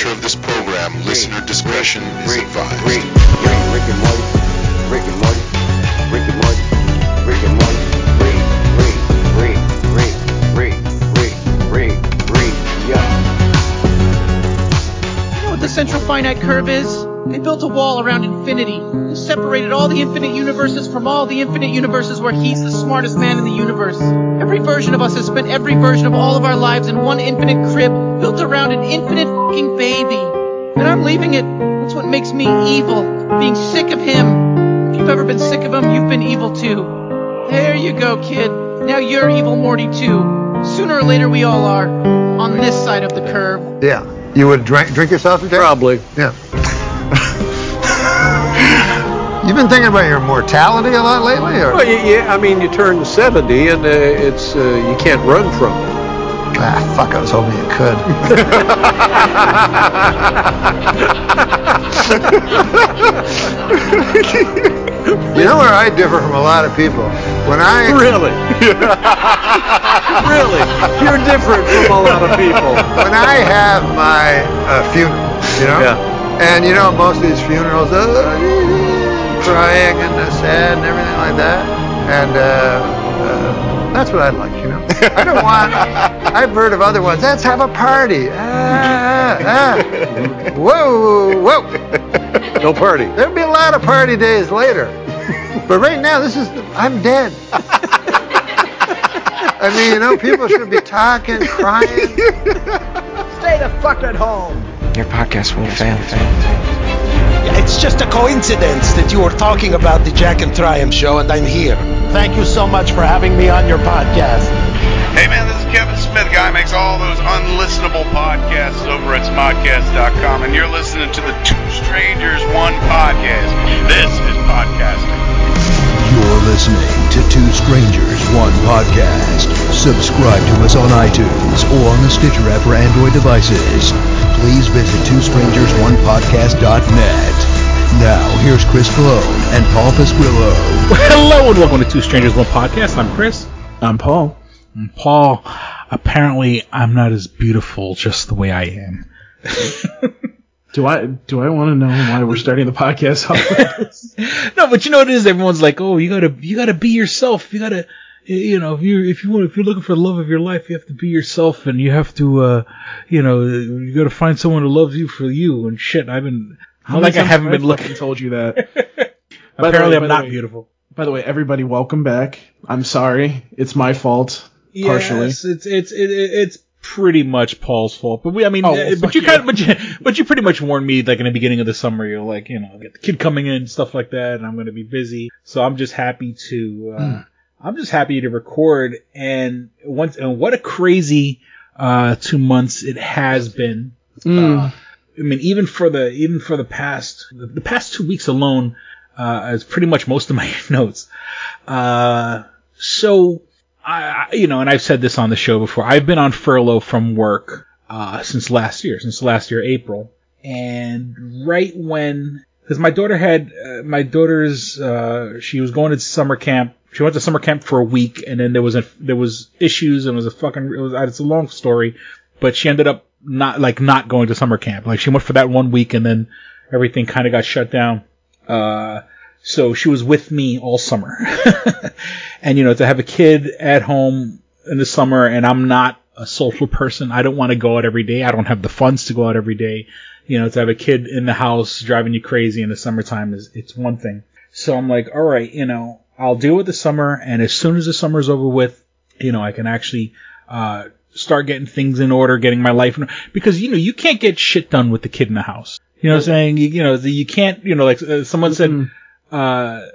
nature of this program, listener discretion is advised. Rick, Rick and Morty, Rick and Morty, Rick and Morty, Rick and Morty, Rick, Rick, Rick, Rick, Rick, Rick, Rick, Rick, yeah. You know what the central finite curve is? They built a wall around infinity. They separated all the infinite universes from all the infinite universes where he's the smartest man in the universe. Every version of us has spent every version of all of our lives in one infinite crib built around an infinite fucking baby. And I'm leaving it. That's what makes me evil. Being sick of him. If you've ever been sick of him, you've been evil too. There you go, kid. Now you're evil Morty too. Sooner or later we all are. On this side of the curve. Yeah. You would drink drink yourself to death? Probably. Yeah. You've been thinking about your mortality a lot lately, or? Well, yeah, I mean, you turn 70 and uh, it's uh, you can't run from it. Ah, fuck! I was hoping you could. you know where I differ from a lot of people? When I Really? really? You're different from a lot of people. when I have my uh, funeral, you know, Yeah. And you know most of these funerals, uh, crying and uh, sad and everything like that, and uh, uh, that's what I like, you know. I don't want. I've heard of other ones. Let's have a party. Ah, ah. Whoa, whoa. No party. There'll be a lot of party days later, but right now this is. I'm dead. I mean, you know, people should be talking, crying. Stay the fuck at home. Your podcast won't fail. It's just a coincidence that you were talking about the Jack and Triumph show and I'm here. Thank you so much for having me on your podcast. Hey man, this is Kevin Smith, guy who makes all those unlistenable podcasts over at smodcast.com, and you're listening to the Two Strangers One podcast. This is podcasting. You're listening to Two Strangers, One Podcast. Subscribe to us on iTunes or on the Stitcher app for Android devices. Please visit twostrangersonepodcast.net. Now, here's Chris Cologne and Paul Pasquillo. Hello and welcome to Two Strangers One Podcast. I'm Chris. I'm Paul. And Paul, apparently I'm not as beautiful just the way I am. Do I do I want to know why we're starting the podcast off no, but you know what it is? Everyone's like, oh, you gotta, you gotta be yourself. You gotta, you know, if you if you want, if you're looking for the love of your life, you have to be yourself, and you have to, uh, you know, you gotta find someone who loves you for you and shit. I've been, How like I haven't been looking. told you that. Apparently, way- I'm not way- beautiful. By the way, everybody, welcome back. I'm sorry. It's my fault. Partially. Yes, it's it's it, it- it's pretty much Paul's fault. But we, I mean, Oh, uh, well, but you you. kind of, but you, but you pretty much warned me like in the beginning of the summer. You're like, you know, get the kid coming in, stuff like that, and I'm going to be busy. So I'm just happy to, uh, Hmm. I'm just happy to record. And once, and what a crazy uh two months it has been. Mm. Uh, I mean, even for the even for the past the, the past two weeks alone, uh, is pretty much most of my notes. Uh, so I, I- you know, and I've said this on the show before. I've been on furlough from work uh, since last year, since last year April, and right when because my daughter had uh, my daughter's uh, she was going to summer camp. She went to summer camp for a week, and then there was a there was issues, and it was a fucking it was it's a long story, but she ended up not like not going to summer camp. Like she went for that one week, and then everything kind of got shut down. Uh, so she was with me all summer. and you know, to have a kid at home in the summer and I'm not a social person, I don't want to go out every day. I don't have the funds to go out every day. You know, to have a kid in the house driving you crazy in the summertime is, it's one thing. So I'm like, all right, you know, I'll deal with the summer and as soon as the summer's over with, you know, I can actually, uh, start getting things in order, getting my life in order. because, you know, you can't get shit done with the kid in the house. You know what I'm saying? You, you know, you can't, you know, like uh, someone said, uh,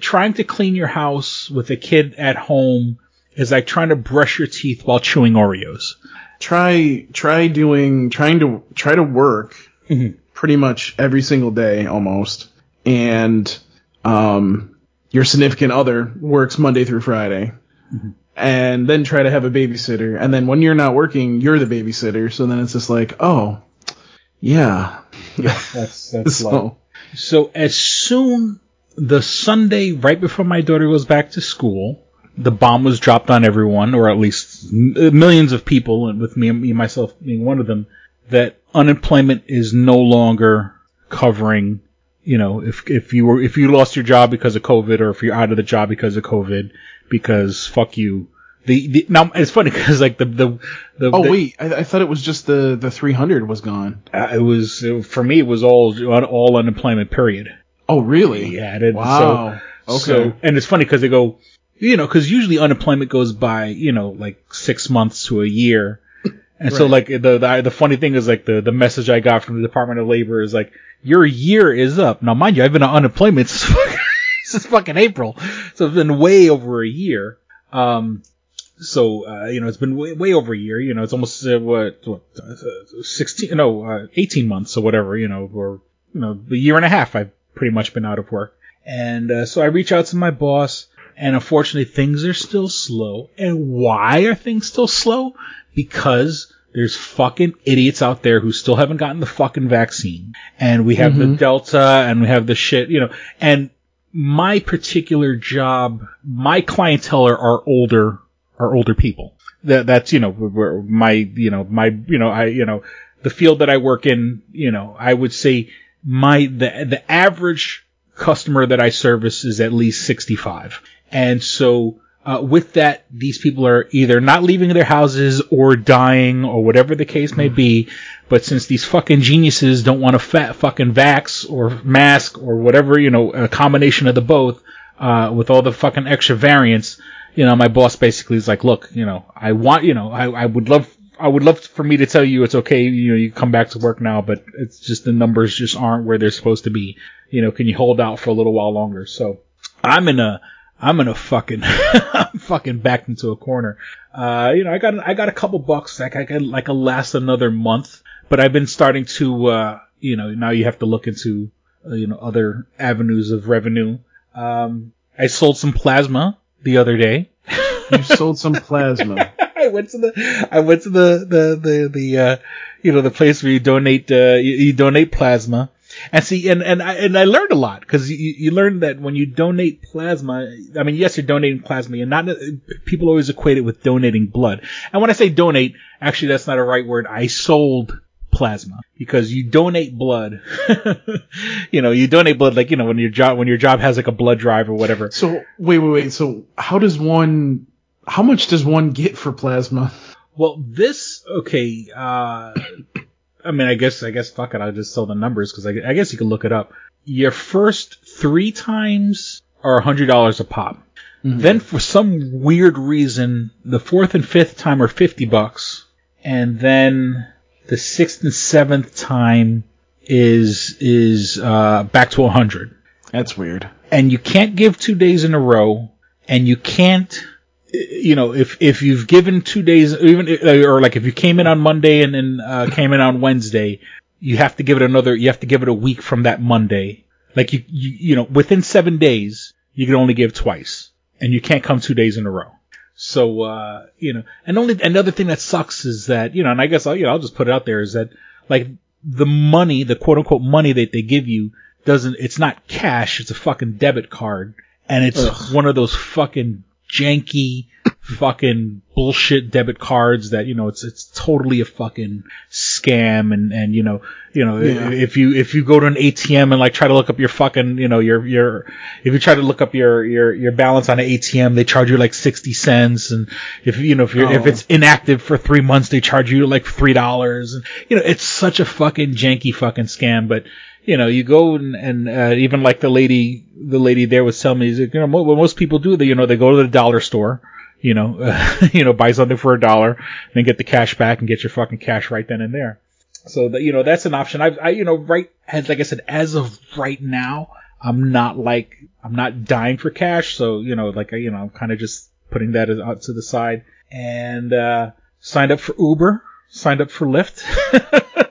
trying to clean your house with a kid at home is like trying to brush your teeth while chewing Oreos. Try try doing trying to try to work Mm-hmm. pretty much every single day almost, and um, your significant other works Monday through Friday. Mm-hmm. And then try to have a babysitter, and then when you're not working, you're the babysitter. So then it's just like, oh, yeah, That's that's So- life. So as soon the Sunday right before my daughter goes back to school, the bomb was dropped on everyone, or at least m- millions of people, and with me, me myself being one of them, that unemployment is no longer covering, you know, if if you were if you lost your job because of COVID or if you're out of the job because of COVID, because fuck you. The, the now it's funny because like the the, the Oh the- wait, I, I thought it was just the the 300 was gone. uh, it was it- for me it was all all unemployment period. Oh really? Yeah, it, Wow. So, Okay. so- and it's funny because they go, you know, because usually unemployment goes by, you know, like six months to a year. And so, like the, the the funny thing is, like the the message I got from the Department of Labor is like, your year is up. Now, mind you, I've been on unemployment since fucking, since fucking April, so it's been way over a year. Um, so uh, you know, it's been way, way over a year. You know, it's almost uh, what what uh, sixteen, no, uh, eighteen months or whatever. You know, or you know, a year and a half. I've pretty much been out of work, and uh, so I reach out to my boss, and unfortunately, things are still slow. And why are things still slow? Because there's fucking idiots out there who still haven't gotten the fucking vaccine, and we have the mm-hmm. Delta, and we have the shit, you know, and my particular job, my clientele are, are older, are older people. That that's you know where my you know my you know I you know the field that I work in, you know, I would say my the the average customer that I service is at least 65. And so uh, with that, these people are either not leaving their houses or dying or whatever the case may be. But since these fucking geniuses don't want to fat fucking vax or mask or whatever, you know, a combination of the both, uh, with all the fucking extra variants, you know, my boss basically is like, look, you know, I want, you know, I, I would love, I would love for me to tell you it's okay, you know, you come back to work now, but it's just the numbers just aren't where they're supposed to be. You know, can you hold out for a little while longer? So I'm in a, I'm gonna fucking, I'm fucking backed into a corner. Uh, you know, I got, I got a couple bucks, like I could, like a last another month, but I've been starting to, uh, you know, now you have to look into, uh, you know, other avenues of revenue. Um, I sold some plasma the other day. You sold some plasma. I went to the I went to the the the, the uh you know the place where you donate uh you, you donate plasma and see and and I and I learned a lot because you you learn that when you donate plasma I mean yes you're donating plasma you're not people always equate it with donating blood and when I say donate actually that's not a right word I sold plasma because you donate blood you know you donate blood like you know when your job when your job has like a blood drive or whatever So wait, wait, wait. So how does one? How much does one get for plasma? Well, this okay. Uh, I mean, I guess I guess fuck it. I'll just sell the numbers because I, I guess you can look it up. Your first three times are hundred dollars a pop. Then for some weird reason, the fourth and fifth time are fifty bucks, and then the sixth and seventh time is is uh, back to a hundred. That's weird. And you can't give two days in a row, and you can't you know, if if you've given two days, even or like if you came in on Monday and then uh, came in on Wednesday, you have to give it another. You have to give it a week from that Monday. Like you, you, you know, within seven days, you can only give twice, and you can't come two days in a row. So, uh, you know, and only another thing that sucks is that you know, and I guess I'll, you know, I'll just put it out there is that like the money, the quote unquote money that they give you doesn't. It's not cash. It's a fucking debit card, and it's one of those fucking janky fucking bullshit debit cards that you know it's it's totally a fucking scam and and you know you know Yeah. if you if you go to an ATM and like try to look up your fucking you know your your if you try to look up your your your balance on an ATM they charge you like 60 cents and if you know if you're if Oh. it's inactive for 3 months they charge you like $3 and you know it's such a fucking janky fucking scam but you know, you go and, and uh, even like the lady, the lady there was telling me, you know, what most people do, they, you know, they go to the dollar store, you know, uh, you know, buy something for a dollar, then get the cash back and get your fucking cash right then and there. So that, you know, that's an option. I, I, you know, right, as, like I said, as of right now, I'm not like, I'm not dying for cash. So, you know, like, you know, I'm kind of just putting that out to the side and, uh, signed up for Uber, signed up for Lyft.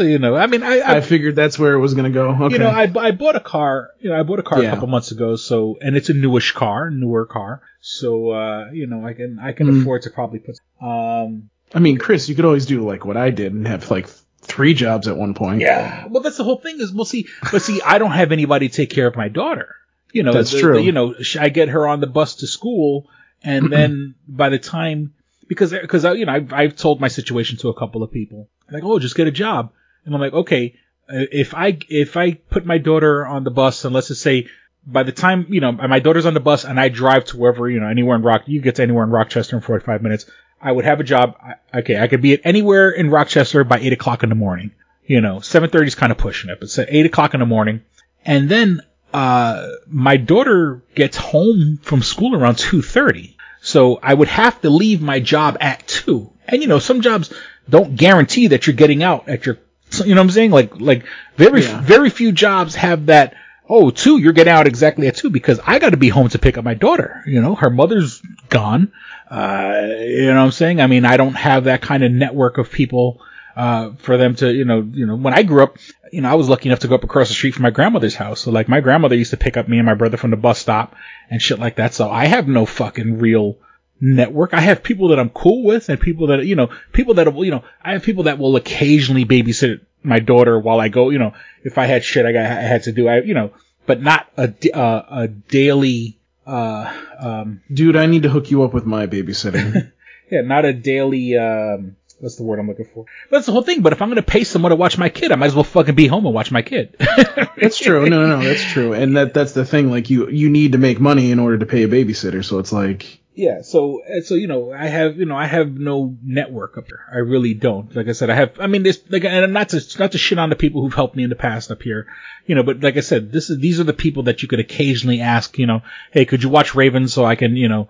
so, you know, I mean, I, I I figured that's where it was gonna go. Okay. you know, I, I bought a car. You know, I bought a car Yeah. a couple months ago. So, and it's a newish car, newer car. So, uh, you know, I can I can Mm. afford to probably put. Um, I mean, Chris, you could always do like what I did and have like three jobs at one point. yeah. Well, that's the whole thing. Is we'll see. But see, I don't have anybody to take care of my daughter. You know, That's the- true. the- you know, I get her on the bus to school, and then by the time because because you know I've, I've told my situation to a couple of people like oh just get a job and I'm like okay uh, if I if I put my daughter on the bus and let's just say by the time you know my daughter's on the bus and I drive to wherever you know anywhere in Rock you get to anywhere in Rochester in 45 minutes I would have a job. I, okay I could be at anywhere in Rochester by eight o'clock in the morning. You know 7:30 is kind of pushing it but say eight o'clock in the morning. And then uh my daughter gets home from school around 2:30 so I would have to leave my job at two. And you know some jobs don't guarantee that you're getting out at your you know what I'm saying like like very Yeah. very few jobs have that oh, two, you're getting out exactly at two because I got to be home to pick up my daughter. You know, her mother's gone. Uh, you know what I'm saying? I mean, I don't have that kind of network of people, uh, for them to, you know, you know, when I grew up, you know, I was lucky enough to go up across the street from my grandmother's house. So like my grandmother used to pick up me and my brother from the bus stop and shit like that. So I have no fucking real network. I have people that I'm cool with and people that, you know, people that, will, you know, I have people that will occasionally babysit my daughter while I go, you know, if I had shit I got, I had to do, I, you know, but not a, uh, a daily, uh, um, Dude, I need to hook you up with my babysitting. yeah, not a daily, um, what's the word I'm looking for? But that's the whole thing. But if I'm going to pay someone to watch my kid, I might as well fucking be home and watch my kid. that's true. No, no, no, that's true. And that that's the thing. Like you you need to make money in order to pay a babysitter. So it's like Yeah, so uh, so you know, I have you know, I have no network up here. I really don't. Like I said, I have. I mean, this like, and not to not to shit on the people who've helped me in the past up here, you know. But like I said, this is these are the people that you could occasionally ask. You know, hey, could you watch Raven so I can you know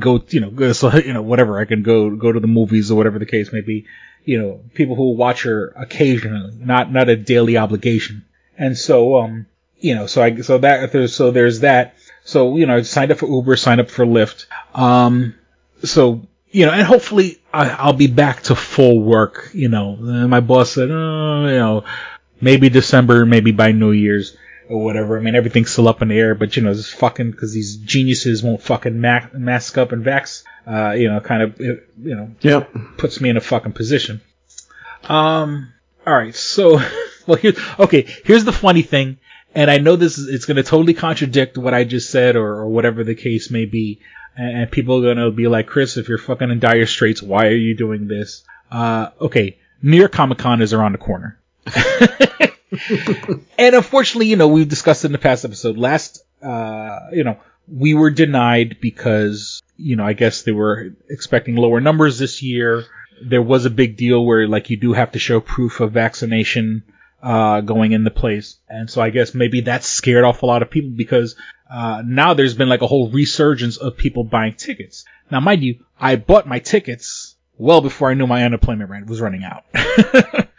go you know so you know whatever I can go go to the movies or whatever the case may be. You know, people who watch her occasionally, not not a daily obligation. And so um you know, so I so that there's so there's that. So you know, I signed up for Uber, signed up for Lyft. Um, so you know, and hopefully I, I'll be back to full work. You know, my boss said, oh, you know, maybe December, maybe by New Year's or whatever. I mean, everything's still up in the air, but you know, this fucking because these geniuses won't fucking ma- mask up and vax. Uh, you know, kind of, you know, Yep. puts me in a fucking position. Um, all right, so well, here, okay, here's the funny thing, and I know this is it's going to totally contradict what I just said or, or whatever the case may be, and, and people are going to be like, Chris, if you're fucking in dire straits, why are you doing this? Uh, okay, New York Comic Con is around the corner. and unfortunately, you know, we've discussed in the past episode. Last, uh, you know, we were denied because, you know, I guess they were expecting lower numbers this year. There was a big deal where, like, you do have to show proof of vaccination, uh, going into place. And so I guess maybe that scared off a lot of people because, uh, now there's been like a whole resurgence of people buying tickets. Now, mind you, I bought my tickets well before I knew my unemployment rate was running out.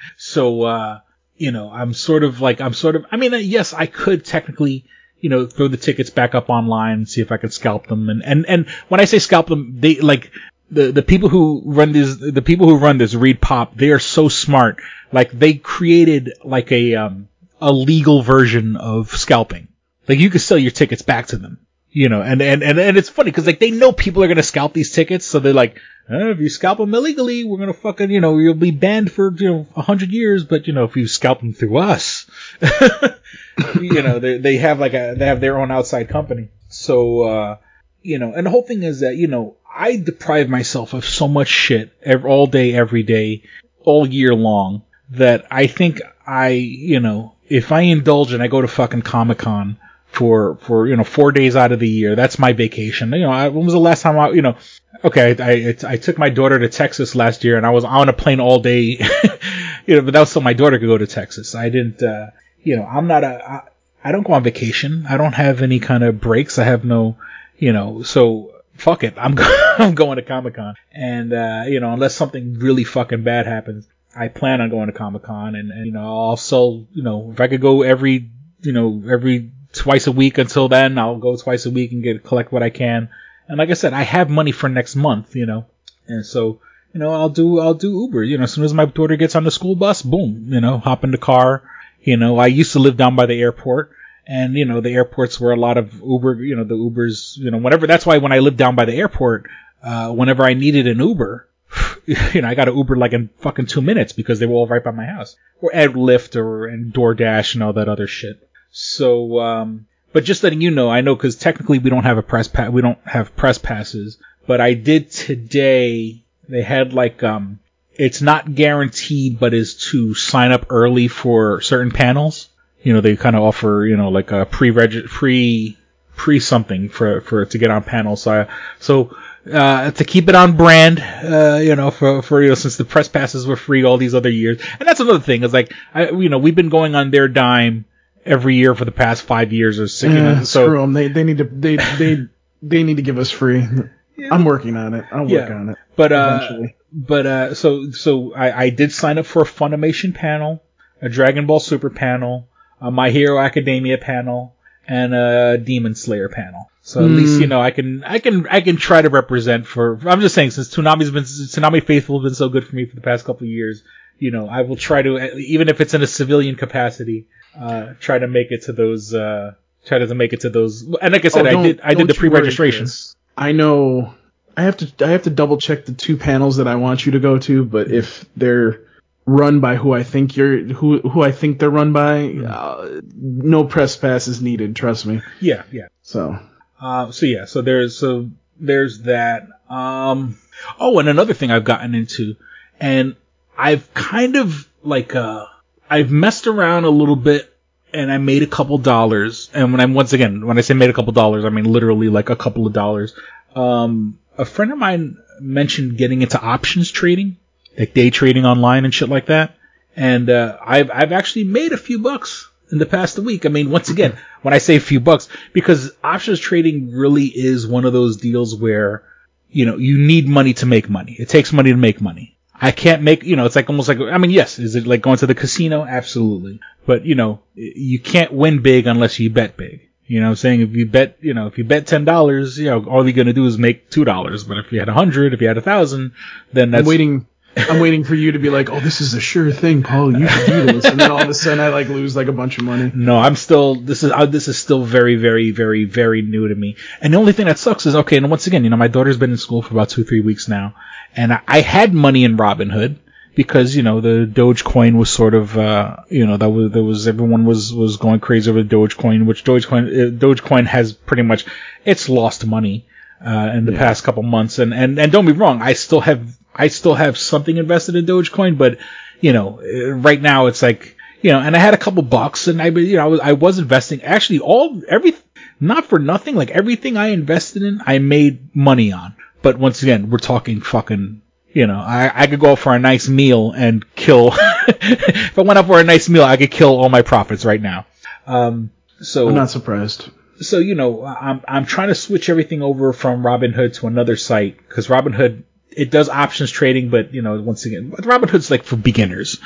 so, uh, you know, I'm sort of like, I'm sort of, I mean, uh, yes, I could technically, you know, throw the tickets back up online and see if I could scalp them. And, and, and when I say scalp them, they, like, the, the people who run this, the people who run this ReedPop, they are so smart. Like, they created, like, a, um, a legal version of scalping. Like, you could sell your tickets back to them. You know, and, and, and, and it's funny because, like, they know people are gonna scalp these tickets, so they're like, uh, if you scalp them illegally, we're gonna fucking, you know, you'll be banned for, you know, a hundred years, but, you know, if you scalp them through us, you know, they, they have like a, they have their own outside company. So, uh, you know, and the whole thing is that, you know, I deprive myself of so much shit all day, every day, all year long that I think I, you know, if I indulge and I go to fucking Comic Con for, for, you know, four days out of the year, that's my vacation. You know, I, when was the last time I, you know, okay, I, I, I took my daughter to Texas last year and I was on a plane all day, you know, but that was so my daughter could go to Texas. I didn't, uh, you know, I'm not a, I, I don't go on vacation. I don't have any kind of breaks. I have no, you know, so fuck it. I'm, I'm going to Comic Con. And, uh, you know, unless something really fucking bad happens, I plan on going to Comic Con and, and, you know, I'll sell, you know, if I could go every, you know, every twice a week until then, I'll go twice a week and get, collect what I can. And like I said, I have money for next month, you know, and so, you know, I'll do, I'll do Uber, you know, as soon as my daughter gets on the school bus, boom, you know, hop in the car. You know, I used to live down by the airport and, you know, the airports were a lot of Uber, you know, the Ubers, you know, whatever. That's why when I lived down by the airport, uh, whenever I needed an Uber, you know, I got an Uber like in fucking two minutes because they were all right by my house. Or Ed Lyft or and DoorDash and all that other shit. So, um, but just letting you know, I know because technically we don't have a press pass, we don't have press passes, but I did today, they had like um, it's not guaranteed, but is to sign up early for certain panels. You know, they kind of offer you know like a pre reg pre pre something for for to get on panels. So I, so uh, to keep it on brand, uh, you know, for, for, you know, since the press passes were free all these other years. And that's another thing is like, I, you know, we've been going on their dime every year for the past five years or six. Yeah, so screw 'em. They they need to they they they need to give us free. I'm working on it. I'll work on it. But uh, eventually. but uh, so so I, I did sign up for a Funimation panel, a Dragon Ball Super panel, a My Hero Academia panel, and a Demon Slayer panel. So at least Hmm. you know I can I can I can try to represent for. I'm just saying since Toonami's been Toonami Faithful has been so good for me for the past couple of years, you know I will try to even if it's in a civilian capacity, uh, try to make it to those. Uh, try to make it to those. And like I said, Oh, I did I did the pre-registration. Chris. I know. I have to. I have to double check the two panels that I want you to go to. But if they're run by who I think you're, who who I think they're run by, uh, no press pass is needed. Trust me. Yeah, yeah. So Uh, so yeah, so there's so there's that. Um, oh, and another thing I've gotten into, and I've kind of like uh, I've messed around a little bit, and I made a couple dollars. And when I'm once again, when I say made a couple dollars, I mean literally like a couple of dollars. Um, a friend of mine mentioned getting into options trading, like day trading online and shit like that. And uh, I've I've actually made a few bucks in the past week. I mean, once again, when I say a few bucks, because options trading really is one of those deals where you know you need money to make money. It takes money to make money. I can't make you know it's like almost like I mean yes, is it like going to the casino? Absolutely, but you know you can't win big unless you bet big. You know what I'm saying? If you bet, you know, if you bet ten dollars, you know, all you're gonna do is make two dollars. But if you had a hundred, if you had a thousand, then that's I'm waiting. I'm waiting for you to be like, "Oh, this is a sure thing, Paul. You should do this," and then all of a sudden, I like lose like a bunch of money. No, I'm still. This is uh, this is still very, very, very, very new to me. And the only thing that sucks is okay. And once again, you know, my daughter's been in school for about two, three weeks now, and I, I had money in Robinhood because you know the Dogecoin was sort of, uh, you know, that was there was everyone was was going crazy over Dogecoin, which Dogecoin uh, Dogecoin has pretty much it's lost money uh, in the past couple months. And, and and don't be wrong, I still have I still have something invested in Dogecoin, but you know, uh, right now it's like you know, and I had a couple bucks, and I you know I was I was investing actually all every not for nothing like everything I invested in I made money on. But once again, we're talking fucking. You know, I, I could go out for a nice meal and kill. if I went out for a nice meal, I could kill all my profits right now. Um, so I'm not surprised. so you know I'm I'm trying to switch everything over from Robinhood to another site because Robinhood it does options trading, but you know once again Robinhood's like for beginners,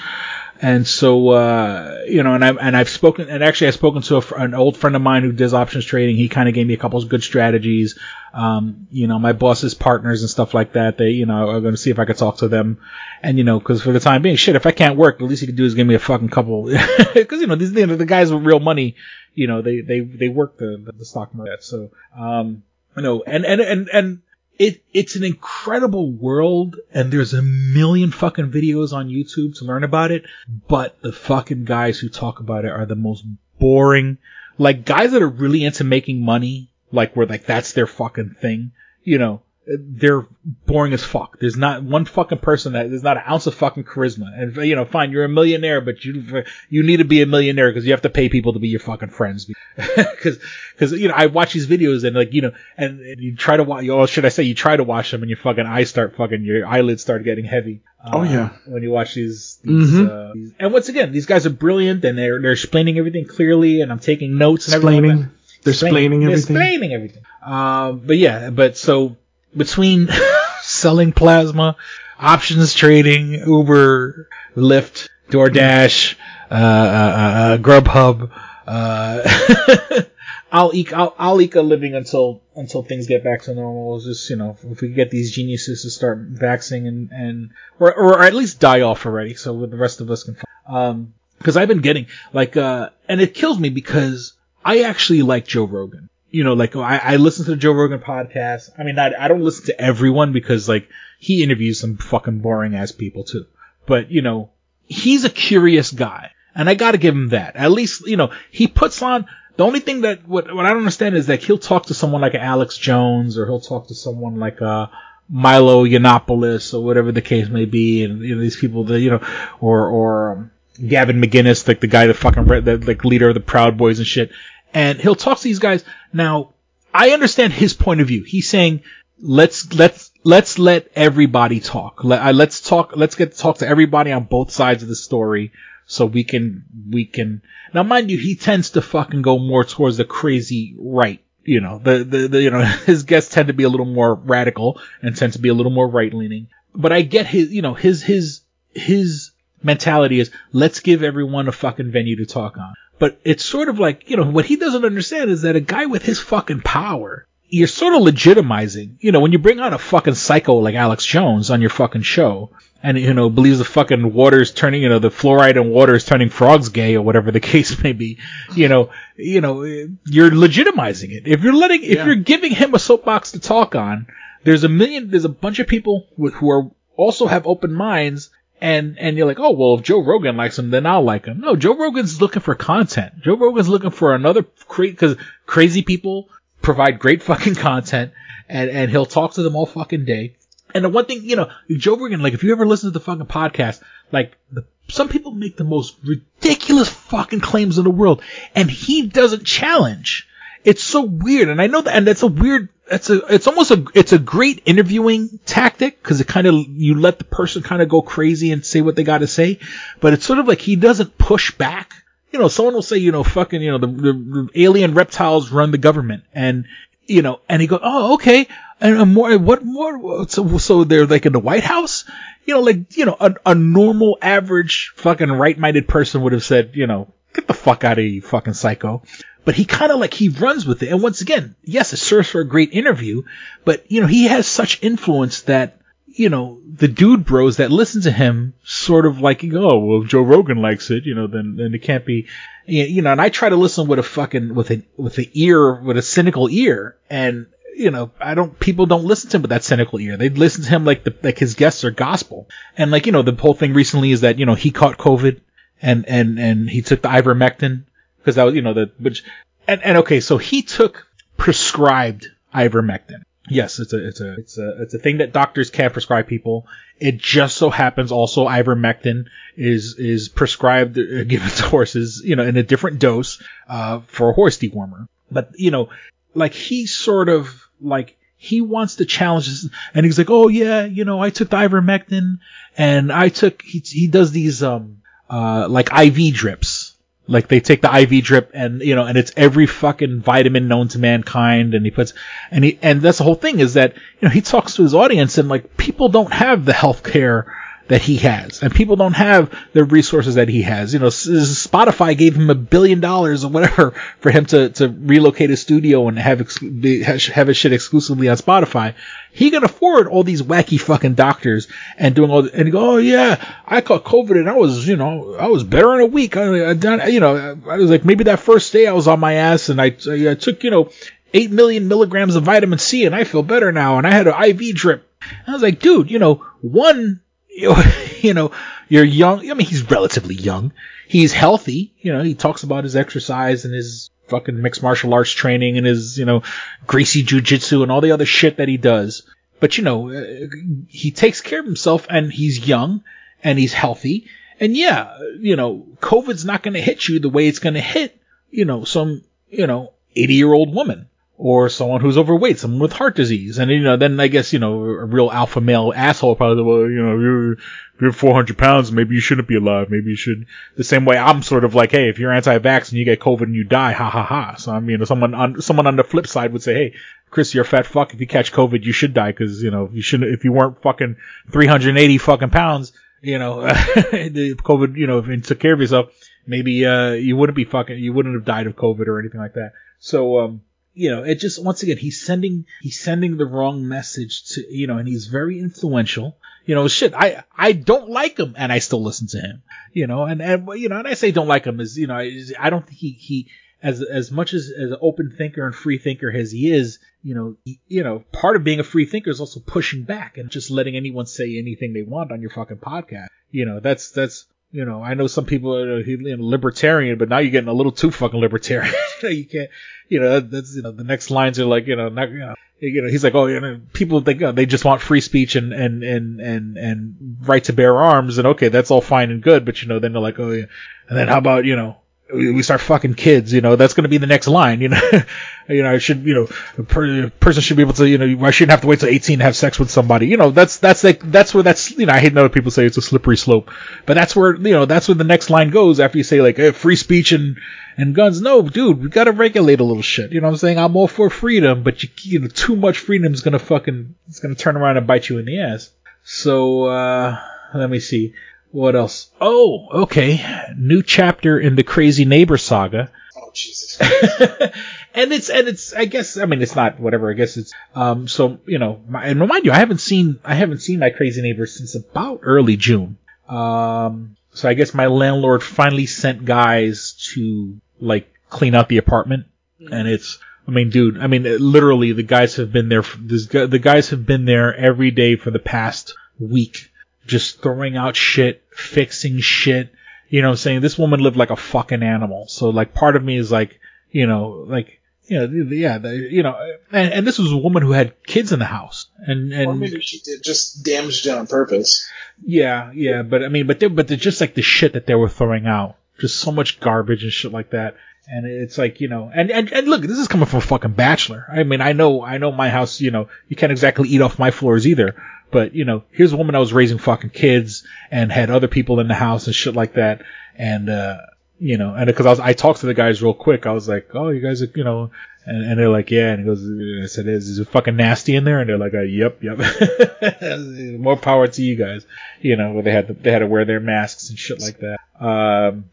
and so uh, you know and I've, and I've spoken and actually I've spoken to a, an old friend of mine who does options trading. He kind of gave me a couple of good strategies. Um, you know my boss's partners and stuff like that. They you know are going to see if I could talk to them, and you know because for the time being, shit, if I can't work, the least you can do is give me a fucking couple because you know these you know, the guys with real money you know they they they work the the, the stock market so um you know and and and and it it's an incredible world and there's a million fucking videos on YouTube to learn about it but the fucking guys who talk about it are the most boring. Like guys that are really into making money like where like that's their fucking thing you know they're boring as fuck. There's not one fucking person that there's not an ounce of fucking charisma. And you know, fine, you're a millionaire, but you you need to be a millionaire because you have to pay people to be your fucking friends. Because because you know, I watch these videos and like you know, and, and you try to watch. Or should I say, you try to watch them and your fucking eyes start fucking your eyelids start getting heavy. Oh, uh, yeah. when you watch these. these, Mhm. uh, these and once again, these guys are brilliant and they're they're explaining everything clearly, and I'm taking notes and everything. like. Explaining. They're explaining everything. They're explaining everything. Um, but yeah, but so between selling plasma, options trading, Uber, Lyft, DoorDash, uh, uh, uh, Grubhub, uh, I'll eke, I'll, I'll eke a living until, until things get back to normal. It's just, you know, if we get these geniuses to start vaxing and, and, or, or at least die off already so the rest of us can, um, cause I've been getting, like, uh, and it kills me because I actually like Joe Rogan. You know, like I, I listen to the Joe Rogan podcast. I mean, I, I don't listen to everyone because like he interviews some fucking boring ass people too. But you know, he's a curious guy, and I got to give him that. At least you know he puts on. The only thing that what what I don't understand is that he'll talk to someone like Alex Jones or he'll talk to someone like uh Milo Yiannopoulos or whatever the case may be, and you know, these people that you know, or or um, Gavin McInnes, like the guy that fucking read, the like leader of the Proud Boys and shit, and he'll talk to these guys. Now, I understand his point of view. He's saying let's let's let's let everybody talk. Let, uh, let's talk. Let's get to talk to everybody on both sides of the story, so we can we can. Now, mind you, he tends to fucking go more towards the crazy right. You know, the, the, the you know his guests tend to be a little more radical and tend to be a little more right leaning. But I get his you know his his his mentality is let's give everyone a fucking venue to talk on. But it's sort of like, you know, what he doesn't understand is that a guy with his fucking power, you're sort of legitimizing, you know, when you bring on a fucking psycho like Alex Jones on your fucking show and, you know, believes the fucking water is turning, you know, the fluoride in water is turning frogs gay or whatever the case may be, you know, you know, you're legitimizing it. If you're letting, if Yeah. you're giving him a soapbox to talk on, there's a million, there's a bunch of people who are also have open minds and and you're like, oh well, if Joe Rogan likes him, then I'll like him. No, Joe Rogan's looking for content. Joe Rogan's looking for another crazy because crazy people provide great fucking content, and and he'll talk to them all fucking day. And the one thing, you know, Joe Rogan, like if you ever listen to the fucking podcast, like the some people make the most ridiculous fucking claims in the world, and he doesn't challenge. It's so weird, and I know that, and that's a weird. It's a, it's almost a, it's a great interviewing tactic because it kind of you let the person kind of go crazy and say what they got to say, but it's sort of like he doesn't push back. You know, someone will say, you know, fucking, you know, the, the, the alien reptiles run the government, and you know, and he goes, oh, okay, and more, what more? So, so they're like in the White House, you know, like you know, a, a normal, average, fucking right-minded person would have said, you know, get the fuck out of here, you fucking psycho. But he kind of like he runs with it, and once again, yes, it serves for a great interview, but you know, he has such influence that you know, the dude bros that listen to him sort of like, oh, well, if Joe Rogan likes it, you know, then, then it can't be, you know, and I try to listen with a fucking, with an, with an ear, with a cynical ear, and, you know, I don't, people don't listen to him with that cynical ear. They listen to him like the, like his guests are gospel. And like, you know, the whole thing recently is that, you know, he caught COVID and, and, and he took the ivermectin because that was, you know, the, which, and, and okay, so he took prescribed ivermectin. Yes, it's a it's a it's a it's a thing that doctors can't prescribe people. It just so happens also ivermectin is is prescribed uh, given to horses, you know, in a different dose uh, for a horse dewormer. But you know, like he sort of like he wants to challenge this, and he's like, oh yeah, you know, I took the ivermectin, and I took he he does these um uh like IV drips. Like they take the IV drip and you know, and it's every fucking vitamin known to mankind, and he puts, and he, and that's the whole thing is that you know he talks to his audience, and like people don't have the health care that he has, and people don't have the resources that he has. You know, Spotify gave him a billion dollars or whatever for him to to relocate his studio and have ex- have his shit exclusively on Spotify. He can afford all these wacky fucking doctors and doing all, the, and go, oh yeah, I caught COVID and I was, you know, I was better in a week. I, I done, you know, I was like maybe that first day I was on my ass and I, I took, you know, eight million milligrams of vitamin C and I feel better now and I had an IV drip. I was like, dude, you know, one, you know, you're young. I mean, he's relatively young. He's healthy. You know, he talks about his exercise and his fucking mixed martial arts training and his, you know, greasy jujitsu and all the other shit that he does. But you know, uh, he takes care of himself and he's young and he's healthy. And yeah, you know, COVID's not going to hit you the way it's going to hit, you know, some, you know, 80 year old woman or someone who's overweight, someone with heart disease. And, you know, then I guess, you know, a real alpha male asshole probably, well, you know, you're, you're 400 pounds, maybe you shouldn't be alive. Maybe you should, the same way I'm sort of like, hey, if you're anti-vax and you get COVID and you die, ha ha ha. So, I mean, someone on, someone on the flip side would say, hey, Chris, you're a fat fuck. If you catch COVID, you should die because, you know, you shouldn't, if you weren't fucking 380 fucking pounds, you know, the COVID, you know, you took care of yourself, maybe, uh, you wouldn't be fucking, you wouldn't have died of COVID or anything like that. So, um, you know, it just once again he's sending he's sending the wrong message to you know, and he's very influential. You know, shit, I I don't like him, and I still listen to him. You know, and and you know, and I say don't like him is you know, I, I don't think he he as as much as as an open thinker and free thinker as he is, you know, he, you know, part of being a free thinker is also pushing back and just letting anyone say anything they want on your fucking podcast. You know, that's that's you know, I know some people are you know, libertarian, but now you're getting a little too fucking libertarian. you can't, you know, that's, you know, the next lines are like, you know, not, you know, you know, he's like, oh, you know, people think uh, they just want free speech and, and, and, and, and right to bear arms. And okay, that's all fine and good. But, you know, then they're like, oh, yeah. And then how about, you know, we start fucking kids, you know, that's going to be the next line, you know, you know, I should, you know, a per, person should be able to, you know, I shouldn't have to wait till 18 to have sex with somebody, you know, that's, that's like, that's where that's, you know, I hate when people say it's a slippery slope, but that's where, you know, that's where the next line goes after you say like, eh, free speech and, and guns. No, dude, we got to regulate a little shit. You know what I'm saying? I'm all for freedom, but you, you know, too much freedom is going to fucking, it's going to turn around and bite you in the ass. So, uh, let me see. What else? Oh, okay. New chapter in the Crazy Neighbor saga. Oh Jesus. and it's and it's I guess I mean it's not whatever I guess it's um so you know my, and remind you I haven't seen I haven't seen my Crazy Neighbor since about early June. Um so I guess my landlord finally sent guys to like clean out the apartment and it's I mean dude I mean literally the guys have been there this, the guys have been there every day for the past week just throwing out shit, fixing shit. You know I'm saying? This woman lived like a fucking animal. So like part of me is like, you know, like, you know, yeah, you know, and, and this was a woman who had kids in the house and, and or maybe she did just damaged it on purpose. yeah, yeah, but I mean, but they, but they're just like the shit that they were throwing out. Just so much garbage and shit like that. And it's like, you know, and, and, and look, this is coming from a fucking bachelor. I mean, I know, I know my house, you know, you can't exactly eat off my floors either. But, you know, here's a woman that was raising fucking kids and had other people in the house and shit like that. And, uh, you know, and because I was, I talked to the guys real quick. I was like, oh, you guys are, you know, and, and they're like, yeah. And he goes, I said, is, is it fucking nasty in there? And they're like, uh, yep, yep. More power to you guys. You know, where they had to, they had to wear their masks and shit like that. Um,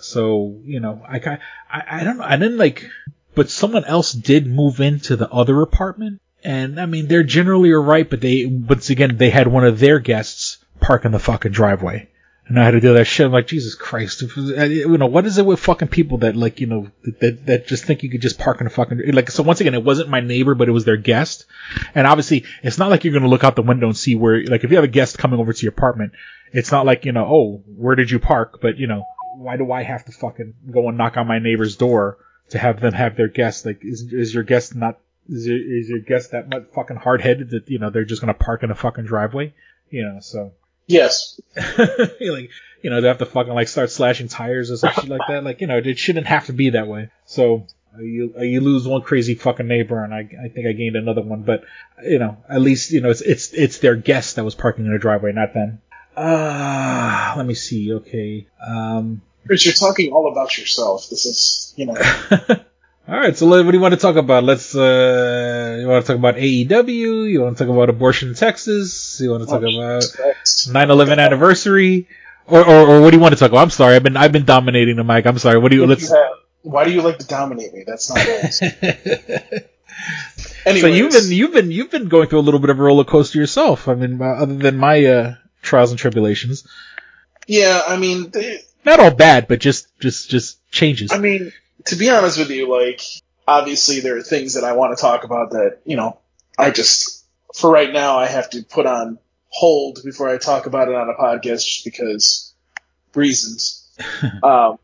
so, you know, I, I, I don't know. I didn't like, but someone else did move into the other apartment. And I mean, they're generally alright, but they, once again, they had one of their guests park in the fucking driveway. And I had to do that shit. I'm like, Jesus Christ. If- uh, You know, what is it with fucking people that like, you know, that, that just think you could just park in a fucking, like, so once again, it wasn't my neighbor, but it was their guest. And obviously, it's not like you're to look out the window and see where, like, if you have a guest coming over to your apartment, it's not like, you know, oh, where did you park? But, you know, why do I have to fucking go and knock on my neighbor's door to have them have their guest? Like, is, is your guest not, is your, is your guest that much fucking hard headed that, you know, they're just going to park in a fucking driveway? You know, so. Yes. like, you know, they have to fucking like start slashing tires or some shit like that. Like, you know, it shouldn't have to be that way. So uh, you uh, you lose one crazy fucking neighbor, and I I think I gained another one. But you know, at least you know it's it's it's their guest that was parking in a driveway, not them. Uh let me see. Okay. Um. Rich, you're talking all about yourself. This is, you know, All right. So what do you want to talk about? Let's. uh You want to talk about AEW? You want to talk about abortion in Texas? You want to talk about 9/11 anniversary? Or, or, or what do you want to talk about? I'm sorry, I've been I've been dominating the mic. I'm sorry. What do you? Let's. why do you like to dominate me? That's not nice. So you've been you've been you've been going through a little bit of a roller coaster yourself. I mean, uh, other than my uh, trials and tribulations, yeah, I mean, they, not all bad, but just just just changes. I mean, to be honest with you, like, obviously there are things that I want to talk about that, you know, I just, for right now, I have to put on hold before I talk about it on a podcast just because reasons. um,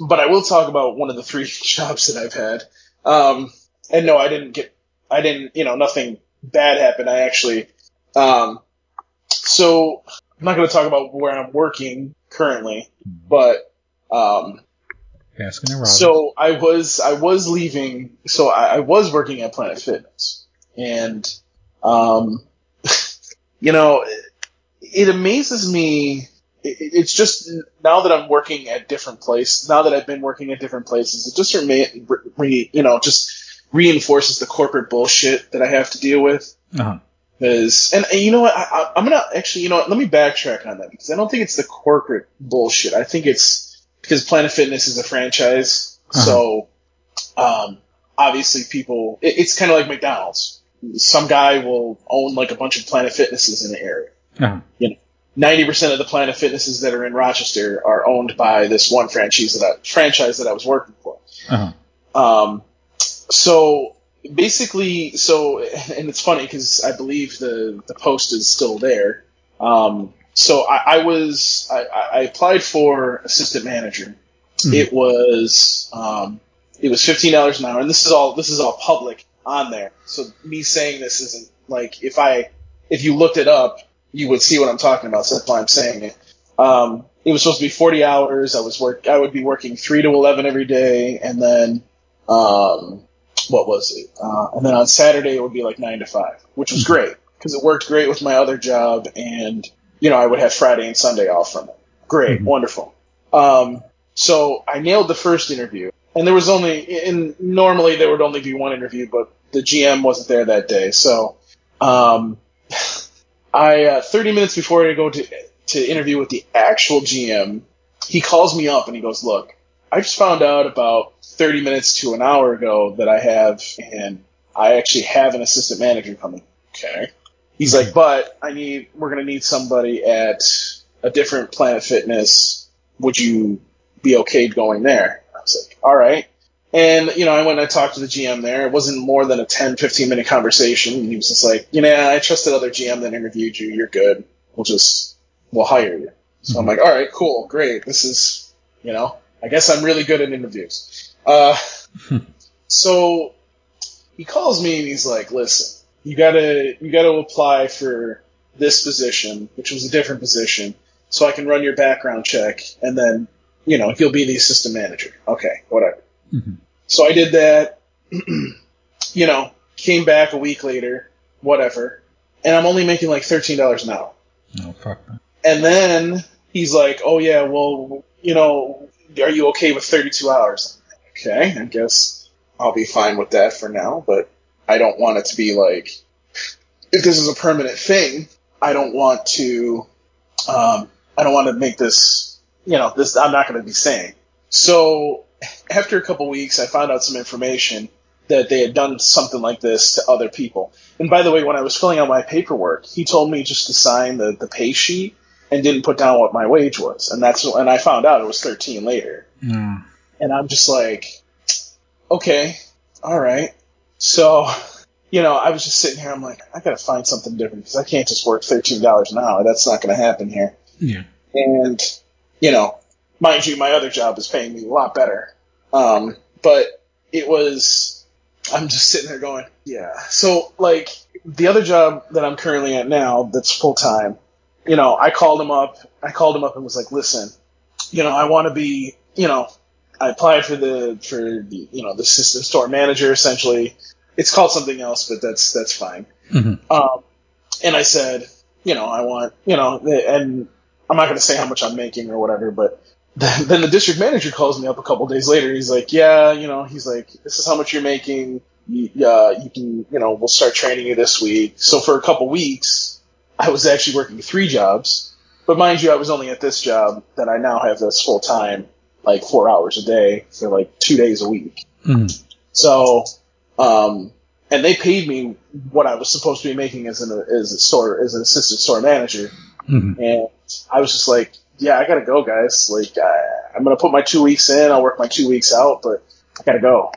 but I will talk about one of the three jobs that I've had. Um, and no, I didn't get, I didn't, you know, nothing bad happened. I actually, um, so I'm not going to talk about where I'm working currently, but, um, Baskin and Robbins. so I was I was leaving. So I, I was working at Planet Fitness, and um, you know, it, it amazes me. It, it's just now that I'm working at different places. Now that I've been working at different places, it just remain, re, you know, just reinforces the corporate bullshit that I have to deal with. uh-huh. Because and, and you know what, I, I, I'm gonna actually, you know, what, let me backtrack on that because I don't think it's the corporate bullshit. I think it's because Planet Fitness is a franchise, so um, obviously people, it, it's kind of like McDonald's. Some guy will own like a bunch of Planet Fitnesses in the area. Uh-huh. You know, ninety percent of the Planet Fitnesses that are in Rochester are owned by this one franchise that I, franchise that I was working for. Uh-huh. Um, so basically, so and it's funny because I believe the the post is still there. Um, so I, I was I, I applied for assistant manager. It was um, it was fifteen dollars an hour, and this is all this is all public on there. So me saying this isn't like if I if you looked it up, you would see what I'm talking about. So that's why I'm saying it. Um, it was supposed to be 40 hours. I was work. I would be working three to 11 every day, and then um, what was it? Uh, and then on Saturday it would be like nine to five, which was great because it worked great with my other job, and you know I would have Friday and Sunday off from it. Great, wonderful. Um, so I nailed the first interview, and there was only, and normally there would only be one interview, but the GM wasn't there that day, so um, I uh, 30 minutes before I go to to interview with the actual GM, he calls me up and he goes, "Look, I just found out about 30 minutes to an hour ago that I have, and I actually have an assistant manager coming." Okay. He's like, "But I need, we're gonna need somebody at a different Planet Fitness. Would you be okay going there?" I was like, "All right." And, you know, I went and I talked to the GM there. It wasn't more than a 10, 15 minute conversation. And he was just like, you know, I trusted other GM that interviewed you. You're good. We'll just, we'll hire you. So I'm like, all right, cool, great. This is, you know, I guess I'm really good at interviews. Uh, so he calls me and he's like, listen, you gotta, you gotta apply for this position, which was a different position, so I can run your background check and then, you know, you'll be the assistant manager. Okay, whatever. Mm-hmm. So I did that, you know, came back a week later, whatever, and I'm only making like $13 an hour. No, fuck. And then he's like, oh yeah, well, you know, are you okay with 32 hours? Okay, I guess I'll be fine with that for now, but I don't want it to be like, if this is a permanent thing, I don't want to, um, I don't want to make this, you know, this, I'm not going to be saying. So after a couple weeks, I found out some information that they had done something like this to other people. And by the way, when I was filling out my paperwork, he told me just to sign the, the pay sheet and didn't put down what my wage was. And that's, and I found out it was 13 later. Mm. And I'm just like, okay, all right. So, you know, I was just sitting here. I'm like, I gotta find something different because I can't just work thirteen dollars an hour. That's not gonna happen here. Yeah. And, you know, mind you, my other job is paying me a lot better. Um, but it was, I'm just sitting there going, yeah. So like the other job that I'm currently at now, that's full time. You know, I called him up. I called him up and was like, listen, you know, I want to be, you know, I applied for the for the you know the system store manager essentially. It's called something else, but that's that's fine. Mm-hmm. Um, and I said, you know, I want, you know, and I'm not going to say how much I'm making or whatever, but then, then the district manager calls me up a couple days later. He's like, yeah, you know, he's like, this is how much you're making. You, uh, you can, you know, we'll start training you this week. So for a couple weeks, I was actually working three jobs. But mind you, I was only at this job that I now have that's full time, like four hours a day for like two days a week. Mhm. So, um, and they paid me what I was supposed to be making as an as a store as an assistant store manager, Mhm. and I was just like, yeah, I gotta go, guys. Like, I, I'm gonna put my two weeks in. I'll work my two weeks out, but I gotta go.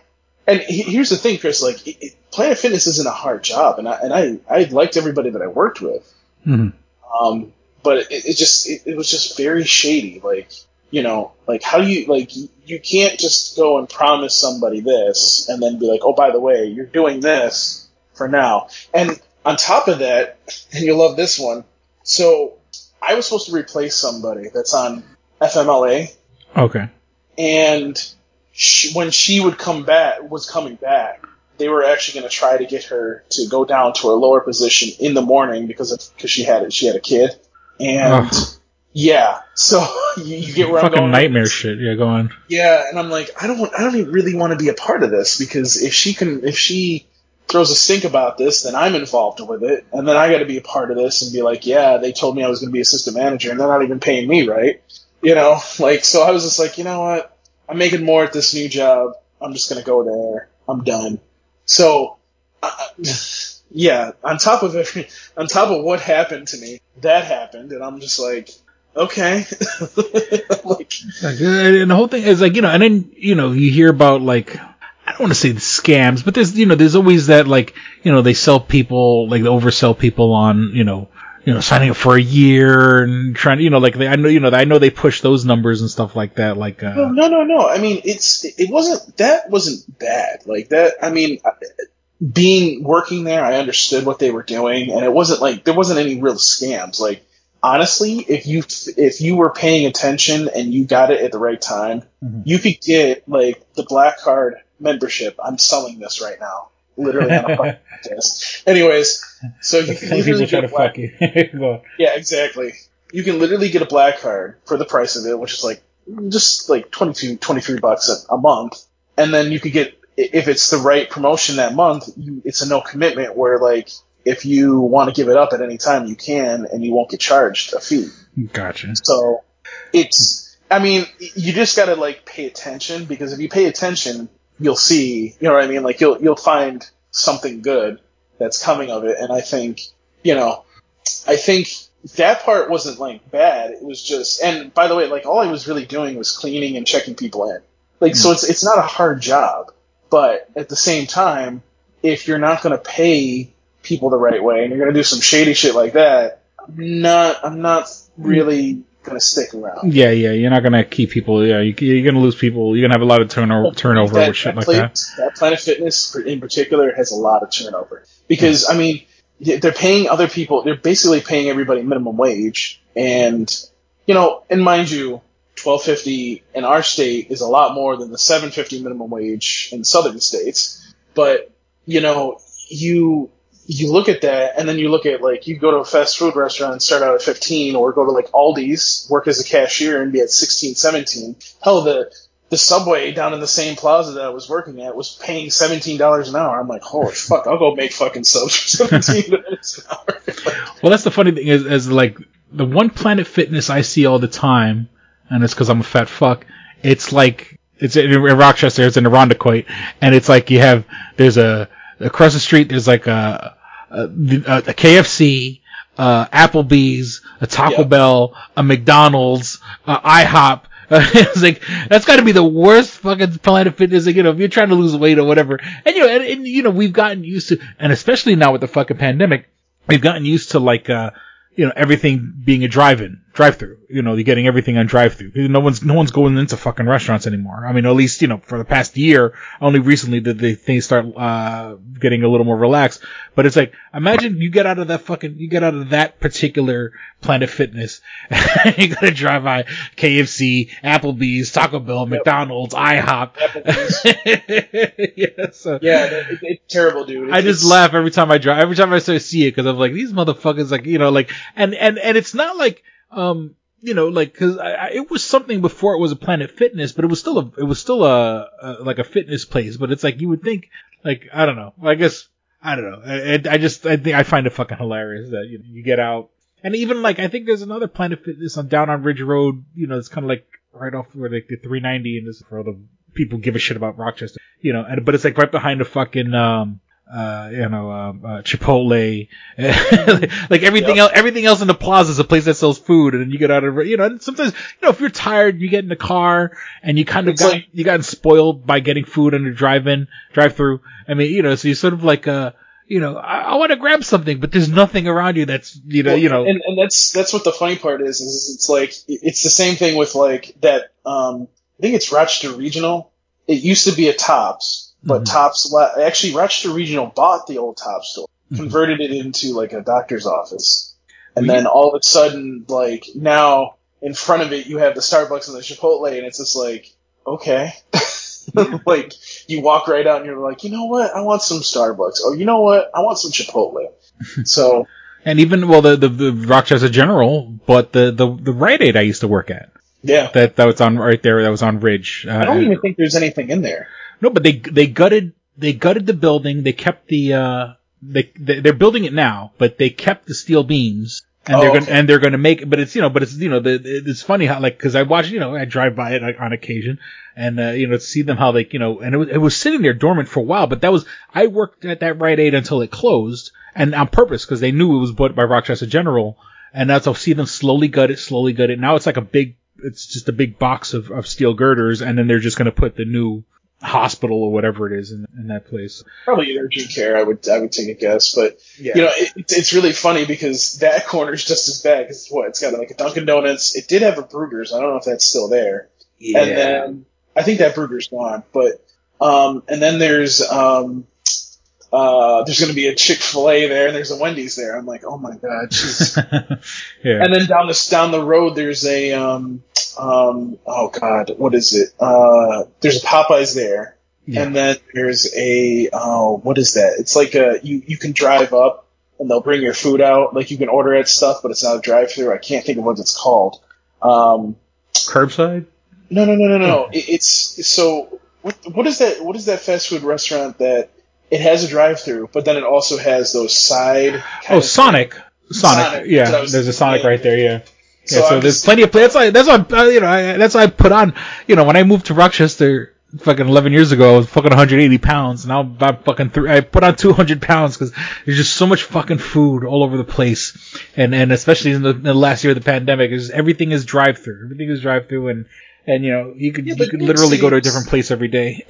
And he, here's the thing, Chris. Like, it, it, Planet Fitness isn't a hard job, and I and I I liked everybody that I worked with. Mhm. Um, but it, it just it was just very shady. Like you know, like how do you like you- you can't just go and promise somebody this and then be like, oh by the way, you're doing this for now. And on top of that, and you'll love this one. So I was supposed to replace somebody that's on FMLA, Okay. and she, when she would come back, was coming back, they were actually going to try to get her to go down to a lower position in the morning because of because she had it, she had a kid, and. Yeah, so you, you get where I'm Fucking going. nightmare shit. Yeah, go on. Yeah, and I'm like, I don't, I don't even really want to be a part of this because if she can, if she throws a stink about this, then I'm involved with it, and then I got to be a part of this and be like, yeah, they told me I was going to be assistant manager, and they're not even paying me right, you know, like, so I was just like, you know what, I'm making more at this new job, I'm just going to go there, I'm done. So, uh, yeah, on top of every, on top of what happened to me, that happened, and I'm just like, okay, like. Uh, and the whole thing is like you know, and then you know you hear about like I don't want to say the scams, but there's you know there's always that like you know they sell people like they oversell people on you know you know, signing up for a year and trying to, you know, like they, I know, you know, I know they push those numbers and stuff like that. Like, uh, No, no, no, no. I mean, it's it wasn't that wasn't bad. Like that. I mean, being working there, I understood what they were doing, and it wasn't like there wasn't any real scams. Like honestly, if you if you were paying attention and you got it at the right time, Mhm. you could get like the black card membership. I'm selling this right now, literally on a podcast. Anyways, so you can literally get to a black, fuck you. Yeah, exactly. You can literally get a black card for the price of it, which is like just like 22, 23 bucks a, a month. And then you could get, if it's the right promotion that month, you, it's a no commitment where like, if you want to give it up at any time, you can, and you won't get charged a fee. Gotcha. So it's, I mean, you just gotta like pay attention because if you pay attention, you'll see, you know what I mean? Like you'll, you'll find something good that's coming of it. And I think, you know, I think that part wasn't like bad. It was just, and by the way, like all I was really doing was cleaning and checking people in. Like, so hmm. it's, it's not a hard job, but at the same time, if you're not going to pay people the right way and you're going to do some shady shit like that, I'm not, I'm not really going to stick around. Yeah, yeah, you're not gonna keep people. Yeah, you, you're gonna lose people. You're gonna have a lot of turnover, turnover that, with shit like Planet, that. that Planet Fitness in particular has a lot of turnover because I mean they're paying other people. They're basically paying everybody minimum wage, and you know, and mind you, twelve fifty in our state is a lot more than the seven fifty minimum wage in southern states. But you know, you you look at that, and then you look at like you go to a fast food restaurant and start out at fifteen, or go to like Aldi's, work as a cashier and be at 16, 17. Hell, the the subway down in the same plaza that I was working at was paying seventeen dollars an hour. I'm like, holy fuck, I'll go make fucking subs for seventeen dollars an hour. Well, that's the funny thing is, is like the one Planet Fitness I see all the time, and it's because I'm a fat fuck. It's like it's in, in Rochester. It's in Irondequoit, and it's like you have there's a across the street. There's like a a, a KFC, uh, Applebee's, a Taco Yeah. Bell, a McDonald's, uh, IHOP. it's like that's got to be the worst fucking Planet Fitness. Like, you know, if you're trying to lose weight or whatever, and you know, and, and you know, we've gotten used to, and especially now with the fucking pandemic, we've gotten used to like, uh, you know, everything being a drive-in, drive-through. You know, you're getting everything on drive-through. No one's, no one's going into fucking restaurants anymore. I mean, at least, you know, for the past year, only recently did the things start, uh, getting a little more relaxed. But it's like, imagine you get out of that fucking, you get out of that particular Planet Fitness, you gotta drive by KFC, Applebee's, Taco Bell, McDonald's, IHOP. yeah, so. yeah, it, it, it's terrible, dude. I just It's- laugh every time I drive, every time I start to see it, because I'm like, these motherfuckers, like, you know, like, and, and, and it's not like, um, you know, like, cause I, I, it was something before it was a Planet Fitness, but it was still a, it was still a, a like a fitness place, but it's like, you would think, like, I don't know, I guess, I don't know, I, I- I just, I think, I find it fucking hilarious that, you know, you get out, and even like, I think there's another Planet Fitness on down on Ridge Road, you know, it's kind of like right off where like the 390 and this for all the people give a shit about Rochester, you know, and, but it's like right behind the fucking, um, uh, you know, um, uh, Chipotle, like everything else, everything else in the plaza is a place that sells food, and then you get out of, you know, and sometimes, you know, if you're tired, you get in the car, and you kind of It's got, like- you gotten spoiled by getting food on the drive-in, drive-through. I mean, you know, so you sort of like, uh, you know, I, I want to grab something, but there's nothing around you that's, you know, Well, you know, and, and that's that's what the funny part is. Is it's like it's the same thing with like that. Um, I think it's Rochester Regional. It used to be a Tops, but Mhm. Tops le- actually Rochester Regional bought the old Tops store, Mhm. converted it into like a doctor's office, and Well, then all of a sudden, like now in front of it, you have the Starbucks and the Chipotle, and it's just like okay. like you walk right out and you're like, you know what? I want some Starbucks. Or you know what? I want some Chipotle. so and even, well, the, the, the Rochester General, but the, the, the Rite Aid I used to work at, yeah, that, that was on right there, that was on Ridge. Uh, I don't even think there's anything in there. No, but they they gutted they gutted the building. They kept the uh they, they they're building it now, but they kept the steel beams. And Oh, they're gonna okay. and they're gonna make, but it's you know, but it's you know, the, it's funny how like because I watch you know I drive by it on occasion, and uh, you know see them how they you know, and it was, it was sitting there dormant for a while, but that was I worked at that Rite Aid until it closed, and on purpose because they knew it was bought by Rochester General, and that's I'll see them slowly gut it, slowly gut it. Now it's like a big, it's just a big box of, of steel girders, and then they're just gonna put the new hospital or whatever it is in, in that place. Probably urgent care. I would I would take a guess, but Yeah. you know it, it's- it's really funny because that corner is just as bad because what it's got like a Dunkin' Donuts. It did have a Bruegger's. I don't know if that's still there. Yeah. And then I think that Bruegger's gone, but um, and then there's um, uh, there's going to be a Chick Fil A there, and there's a Wendy's there. I'm like, oh my god, yeah. And then down the down the road, there's a um, um, oh god, what is it? Uh, there's a Popeyes there, Yeah. and then there's a oh, what is that? It's like a you you can drive up and they'll bring your food out. Like you can order it stuff, but it's not a drive through. I can't think of what it's called. Um, Curbside? no, no, no, no, no. It, it's so what what is that? What is that fast food restaurant that it has a drive through, but then it also has those side. Oh, Sonic. Sonic. Sonic. Yeah, That's what I was there's a Sonic right there. Yeah. So yeah, so I'm there's just- plenty of places. That's why, that's why, uh, you know, I, that's why I put on, you know, when I moved to Rochester, fucking 11 years ago, I was fucking 180 pounds. Now I'm fucking three, I put on 200 pounds because there's just so much fucking food all over the place. And, and especially in the, in the last year of the pandemic, is everything is drive through. Everything is drive through and, and you know, you could, Yeah, you could literally go to a different place every day.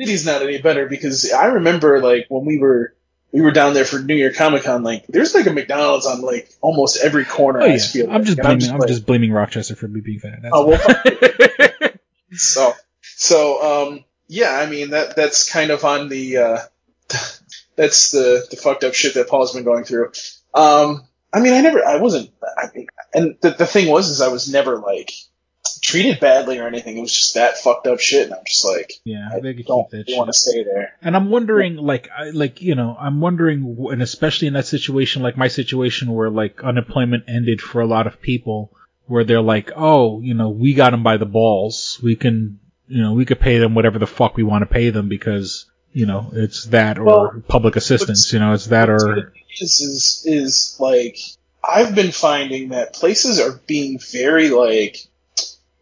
City's not any better because I remember like when we were we were down there for New York Comic Con, like there's like a McDonald's on like almost every corner. oh I yeah. feel I'm just blaming, I'm like, just blaming Rochester for me being fat. That's Oh, well, so so um yeah, I mean that that's kind of on the uh that's the the fucked up shit that Paul's been going through. Um I mean I never I wasn't I mean and the the thing was is I was never like treated badly or anything. It was just that fucked up shit and I'm just like yeah, I they could don't keep that want to stay there. And I'm wondering, like, I, like you know, I'm wondering, and especially in that situation, like my situation, where like unemployment ended for a lot of people, where they're like, oh, you know, we got them by the balls, we can, you know, we could pay them whatever the fuck we want to pay them because, you know, it's that or Well, public assistance, you know, it's that or is is is like I've been finding that places are being very like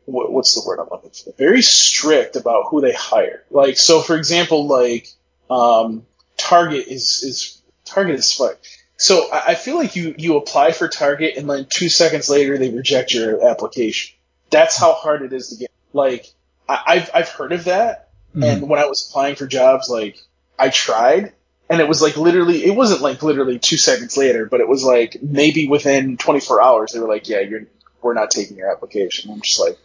what, what's the word I'm looking for? Very strict about who they hire. Like so, for example, like um, Target is is Target is fuck. So I, I feel like you you apply for Target and then two seconds later they reject your application. That's how hard it is to get. Like I, I've I've heard of that, and when I was applying for jobs, like I tried, and it was like literally, it wasn't like literally two seconds later, but it was like maybe within 24 hours they were like, yeah, you're we're not taking your application. I'm just like,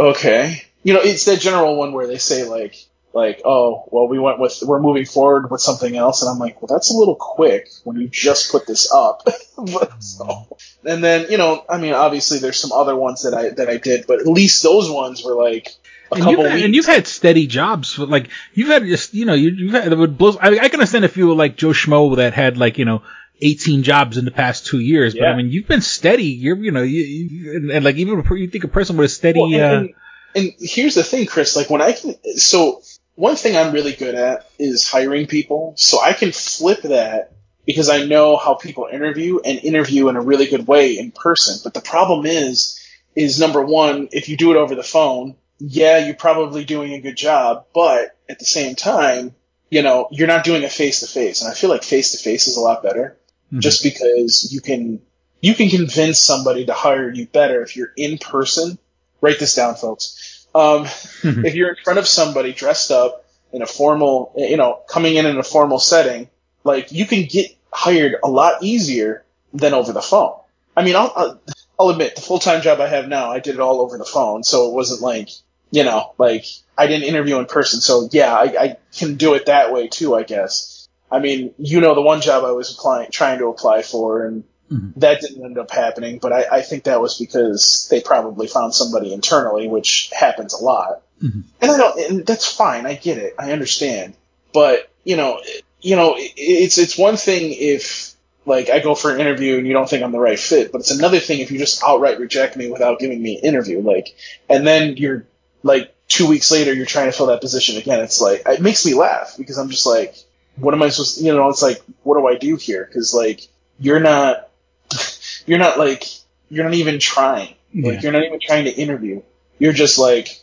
okay, you know, it's that general one where they say like like oh well we went with we're moving forward with something else, and I'm like, well that's a little quick when you just put this up. but, so, and then you know, I mean, obviously there's some other ones that I that I did, but at least those ones were like. A and couple you've, had, weeks. and you've had steady jobs. Like you've had just you know you, you've had it would blow. I, I can understand if you were like Joe Schmo that had like you know 18 jobs in the past two years, but I mean you've been steady. You're you know you, you and, and like even you think a person with a steady. Well, and, uh, and, and here's the thing, Chris. Like when I can, so one thing I'm really good at is hiring people. So I can flip that because I know how people interview and interview in a really good way in person. But the problem is, is number one, if you do it over the phone, yeah, you're probably doing a good job, but at the same time, you know, you're not doing a face to face. And I feel like face to face is a lot better Mhm. just because you can, you can convince somebody to hire you better if you're in person. Write this down, folks. Um, if you're in front of somebody dressed up in a formal, you know, coming in in a formal setting, like you can get hired a lot easier than over the phone. I mean, I'll, I'll, I'll admit the full time job I have now, I did it all over the phone, so it wasn't like, you know, like I didn't interview in person. So yeah, I, I can do it that way too, I guess. I mean, you know, the one job I was applying, trying to apply for, and Mhm. that didn't end up happening. But I, I think that was because they probably found somebody internally, which happens a lot. Mhm. And I don't, and that's fine. I get it. I understand. But you know, you know, it's it's one thing if like I go for an interview and you don't think I'm the right fit, but it's another thing if you just outright reject me without giving me an interview. Like, and then you're like two weeks later you're trying to fill that position again. It's like it makes me laugh because I'm just like, what am I supposed? to, You know, it's like, what do I do here? Because like you're not, you're not like you're not even trying. Yeah. Like you're not even trying to interview. You're just like,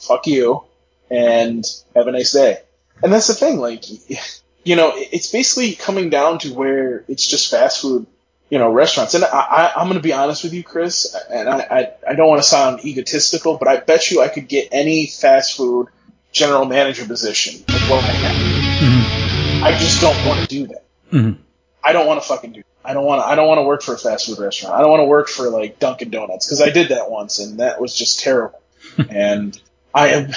fuck you, and have a nice day. And that's the thing, like, you know, it's basically coming down to where it's just fast food, you know, restaurants. And I, I, I'm going to be honest with you, Chris, and I, I, I don't want to sound egotistical, but I bet you I could get any fast food general manager position, like what I just don't want to do that. Mhm. I don't want to fucking do. That. I don't want to. I don't want to work for a fast food restaurant. I don't want to work for like Dunkin' Donuts because I did that once and that was just terrible. and I am,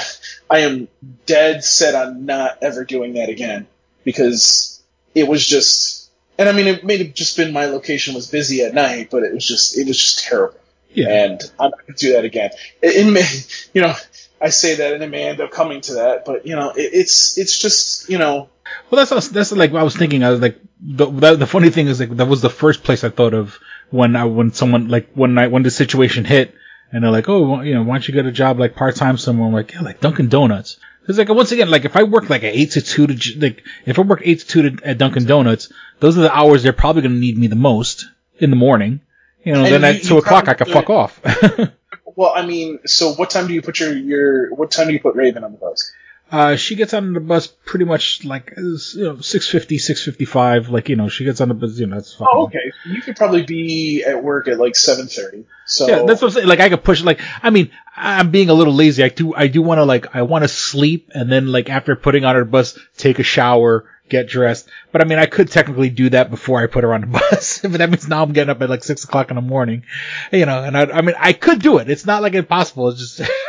I am dead set on not ever doing that again because it was just. And I mean, it may have just been my location was busy at night, but it was just, it was just terrible. Yeah. And I'm not going to do that again. It, it may, you know, I say that and it may end up coming to that, but you know, it, it's, it's just, you know, Well, that's that's like what I was thinking. I was like, the the, the funny thing is like that was the first place I thought of when I when someone like when I when the situation hit and they're like, oh, well, you know, why don't you get a job like part time somewhere? I'm like, yeah, like Dunkin' Donuts. Because like once again, like if I work like an eight to two to like if I work eight to two to, at Dunkin' Donuts, those are the hours they're probably going to need me the most in the morning. You know, And then you- at two o'clock I can fuck off. well, I mean, so what time do you put your, your, what time do you put Raven on the bus? Uh, she gets on the bus pretty much like, you know, 650, 655. Like, you know, she gets on the bus, you know, that's fine. Oh, okay. You could probably be at work at like 7.30. So, Yeah, that's what I'm saying. Like, I could push, like, I mean, I'm being a little lazy. I do, I do want to, like, I want to sleep and then, like, after putting on her bus, take a shower, get dressed. But I mean, I could technically do that before I put her on the bus. but that means now I'm getting up at like 6 o'clock in the morning. You know, and I, I mean, I could do it. It's not like impossible. It's just,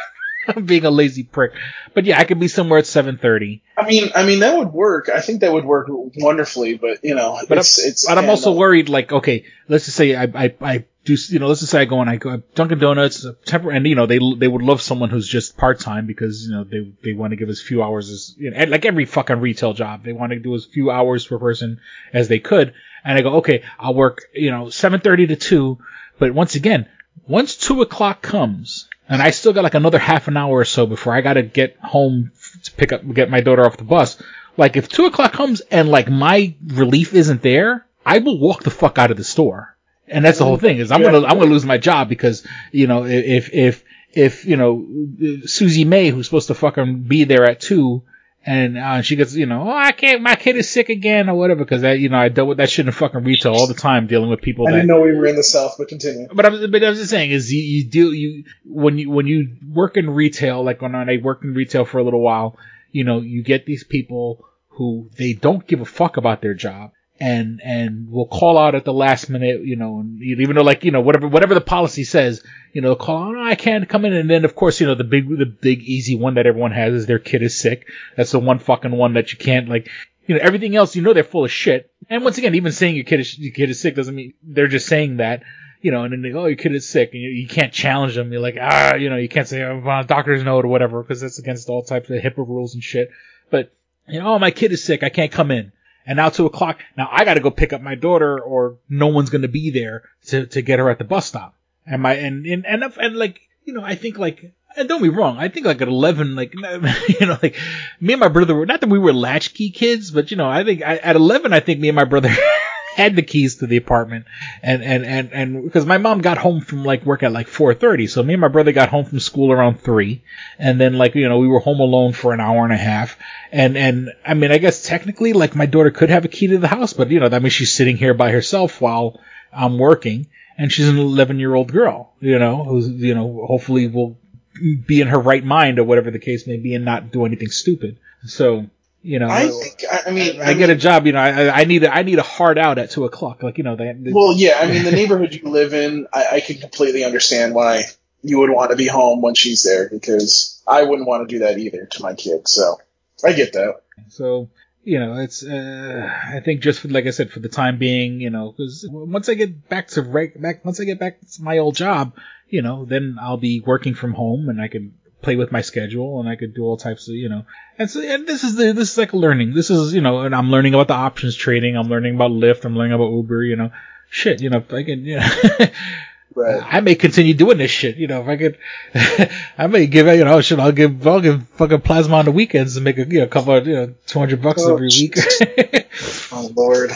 I'm being a lazy prick. But yeah, I could be somewhere at 7.30. I mean, I mean, that would work. I think that would work wonderfully, but you know, But it's, I'm, it's, but I'm also worried. Like, okay, let's just say I, I, I do, you know, let's just say I go and I go Dunkin' Donuts, tempor- and you know, they they would love someone who's just part time because you know they they want to give as few hours as you know, like every fucking retail job, they want to do as few hours per person as they could. And I go, okay, I'll work, you know, 7:30 to two. But once again, once two o'clock comes, and I still got like another half an hour or so before I gotta get home to pick up, get my daughter off the bus. Like if two o'clock comes and like my relief isn't there, I will walk the fuck out of the store. And that's the whole thing is I'm gonna I'm gonna lose my job because you know if if if you know Susie May who's supposed to fucking be there at two and uh, she gets you know oh I can't my kid is sick again or whatever because that, you know I dealt with that shit in fucking retail all the time dealing with people I that didn't know we were in the South, but continue. but I'm, but I was just saying is you, you deal you when you when you work in retail like when I worked in retail for a little while, you know you get these people who they don't give a fuck about their job and and will call out at the last minute, you know, and even though like you know whatever whatever the policy says, you know, call oh, I can't come in, and then of course you know the big the big easy one that everyone has is their kid is sick. That's the one fucking one that you can't like. You know, everything else, you know, they're full of shit. And once again, even saying your kid is, your kid is sick doesn't mean they're just saying that you know, and then they go, oh, your kid is sick, and you, you can't challenge them. You're like, ah, you know, you can't say, oh, doctor's note or whatever, because that's against all types of HIPAA rules and shit. But, you know, oh, my kid is sick, I can't come in. And now two o'clock, now I gotta go pick up my daughter, or no one's gonna be there to, to get her at the bus stop. And my, and, and, and, and like, you know, I think like, and don't be wrong, I think like at 11, like, you know, like, me and my brother were, not that we were latchkey kids, but you know, I think I, at 11, I think me and my brother had the keys to the apartment. And and and and because my mom got home from like work at like 4:30 so me and my brother got home from school around 3 and then like you know we were home alone for an hour and a half. And and I mean I guess technically like my daughter could have a key to the house but you know that means she's sitting here by herself while I'm working and she's an 11 year old girl you know who's you know hopefully will be in her right mind or whatever the case may be and not do anything stupid so you know, I think. I, I mean, I, get a job. You know, I, I need a, I need a hard out at two o'clock. Like you know, they, they Well, yeah. I mean, the neighborhood you live in, I, I can completely understand why you would want to be home when she's there because I wouldn't want to do that either to my kid. So I get that. So you know, it's uh, I think just for, like I said, for the time being, you know, because once I get back to right back once I get back to my old job, you know, then I'll be working from home and I can play with my schedule and I could do all types of, you know, and so, and this is the, this is like learning. This is, you know, and I'm learning about the options trading. I'm learning about Lyft. I'm learning about Uber, you know, shit, you know, I can, you know, Right. I may continue doing this shit, you know, if I could, I may give, you know, shit, I'll give, I'll give fucking plasma on the weekends and make a, you know, couple of, you know, 200 bucks Oh, every week. Oh Lord.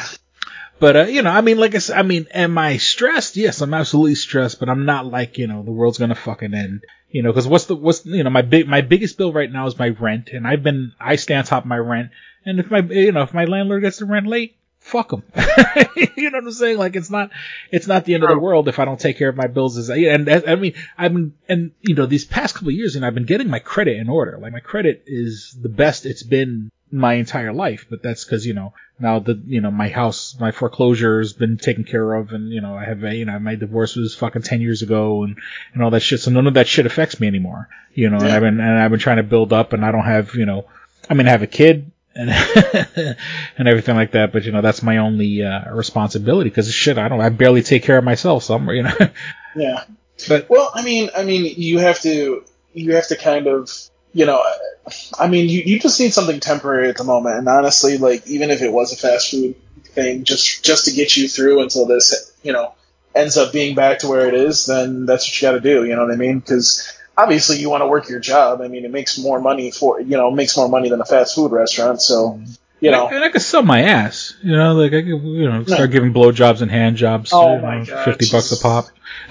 But uh, you know, I mean, like I said, I mean, am I stressed? Yes, I'm absolutely stressed, but I'm not like you know the world's gonna fucking end. You know, because what's the what's you know my big my biggest bill right now is my rent, and I've been I stay on top of my rent, and if my you know if my landlord gets the rent late, fuck them. you know what I'm saying? Like it's not, it's not the end of the world if I don't take care of my bills. As I, and I mean, I've been, and you know, these past couple of years, and I've been getting my credit in order. Like my credit is the best it's been my entire life, but that's because you know now the you know my house, my foreclosure has been taken care of, and you know I have a, you know my divorce was fucking ten years ago, and and all that shit. So none of that shit affects me anymore. You know, and I've been and I've been trying to build up, and I don't have you know, I mean I have a kid and and everything like that. But you know, that's my only uh, responsibility because shit, I don't, I barely take care of myself. So I'm, you know, Yeah. But well, I mean, I mean, you have to you have to kind of you know, I mean, you, you just need something temporary at the moment. And honestly, like even if it was a fast food thing, just just to get you through until this, you know, ends up being back to where it is, then that's what you got to do. You know what I mean? Because obviously you want to work your job. I mean, it makes more money for you know makes more money than a fast food restaurant. So you know, and I could sell my ass. You know, like I could, you know, start giving blowjobs and hand jobs. Oh you my know, God, fifty bucks a pop.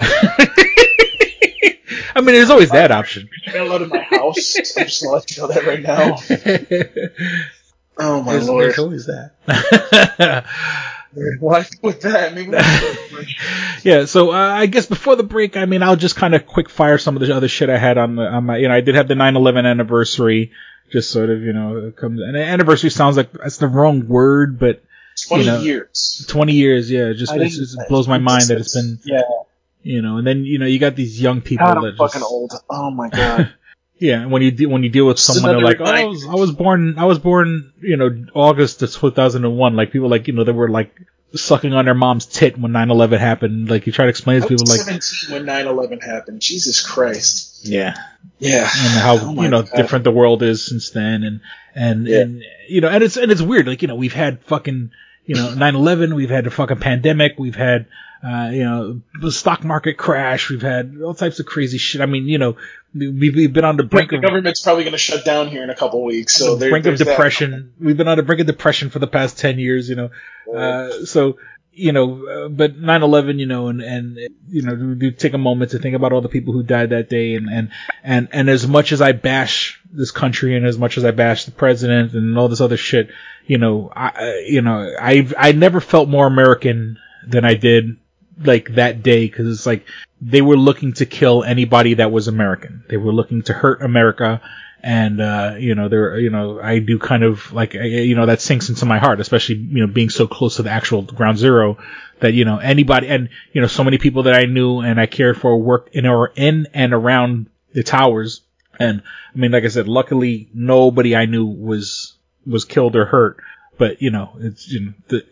I mean, there's always that option. not allowed my house. I'm just gonna let you know that right now. Oh my There's, lord! there's always that. What with that? Maybe we- yeah, so uh, I guess before the break, I mean, I'll just kind of quick fire some of the other shit I had on the on my, you know, I did have the 9/11 anniversary, just sort of, you know, it comes. And anniversary sounds like that's the wrong word, but twenty you know, years. 20 years, yeah, just I it's, blows my mind that it's been, Yeah. you know, and then you know you got these young people God, I'm that fucking old. Oh my god. yeah, and when you de- when you deal with someone, they're like, oh, I was, I was born, I was born, you know, August of 2001. Like people like, you know, they were like sucking on their mom's tit when 9/11 happened. Like you try to explain to people like, 17 when 9/11 happened. Jesus Christ. yeah, Yeah. and how Oh you know God. different the world is since then and and Yeah. and you know and it's and it's weird like you know we've had fucking you know 9/11 we've had a fucking pandemic we've had uh, you know the stock market crash we've had all types of crazy shit I mean you know we've, we've been on the brink the of government's probably going to shut down here in a couple weeks. So the there, brink of there's that. depression. We've been on the brink of depression for the past 10 years, you know. Uh, so, you know, uh, but 9/11, you know, and and you know, do, take a moment to think about all the people who died that day, and and and and as much as I bash this country, and as much as I bash the president and all this other shit, you know, I I- you know, I I never felt more American than I did like that day because it's like they were looking to kill anybody that was American. They were looking to hurt America. And, uh, you know, there, you know, I do kind of like, you know, that sinks into my heart, especially, you know, being so close to the actual ground zero that, you know, anybody, and, you know, so many people that I knew and I cared for worked in or in and around the towers. And, I mean, like I said, luckily nobody I knew was, was killed or hurt but you know, it's you know, the,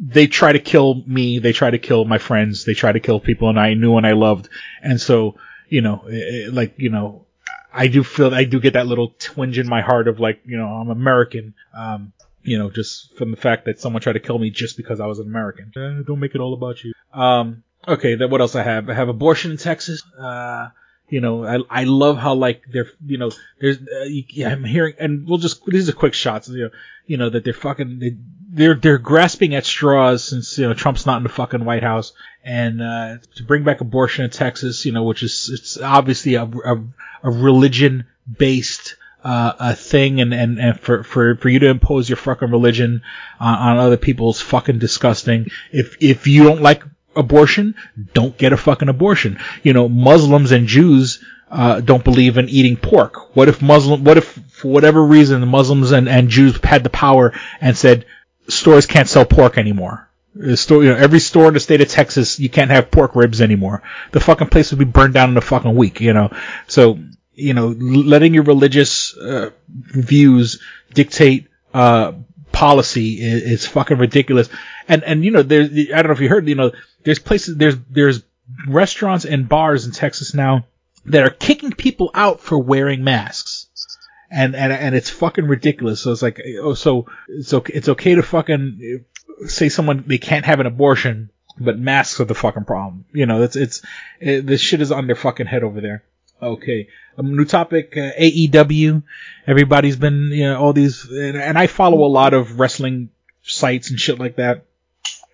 they try to kill me, they try to kill my friends, they try to kill people and I knew and I loved, and so you know, eh, eh, like you know, I do feel I do get that little twinge in my heart of like you know I'm American, um, you know, just from the fact that someone tried to kill me just because I was an American. Eh, don't make it all about you. Um, okay, then what else I have? I have abortion in Texas. Uh, you know, I I love how like they're you know there's uh, yeah I'm hearing and we'll just these are quick shots you know you know that they're fucking they, they're they're grasping at straws since you know Trump's not in the fucking White House and uh, to bring back abortion in Texas you know which is it's obviously a a, a religion based uh, a thing and, and, and for, for, for you to impose your fucking religion on, on other people's fucking disgusting. If, if you don't like abortion, don't get a fucking abortion. You know, Muslims and Jews, uh, don't believe in eating pork. What if Muslim, what if for whatever reason the Muslims and, and Jews had the power and said stores can't sell pork anymore? Store, you know, every store in the state of Texas, you can't have pork ribs anymore. The fucking place would be burned down in a fucking week, you know. So, you know, letting your religious uh, views dictate uh, policy is, is fucking ridiculous. And and you know, there's I don't know if you heard, you know, there's places, there's there's restaurants and bars in Texas now that are kicking people out for wearing masks. And, and, and it's fucking ridiculous. So it's like, oh, so, it's okay, it's okay to fucking say someone, they can't have an abortion, but masks are the fucking problem. You know, it's, it's, it, this shit is on their fucking head over there. Okay. Um, new topic, uh, AEW. Everybody's been, you know, all these, and, and I follow a lot of wrestling sites and shit like that.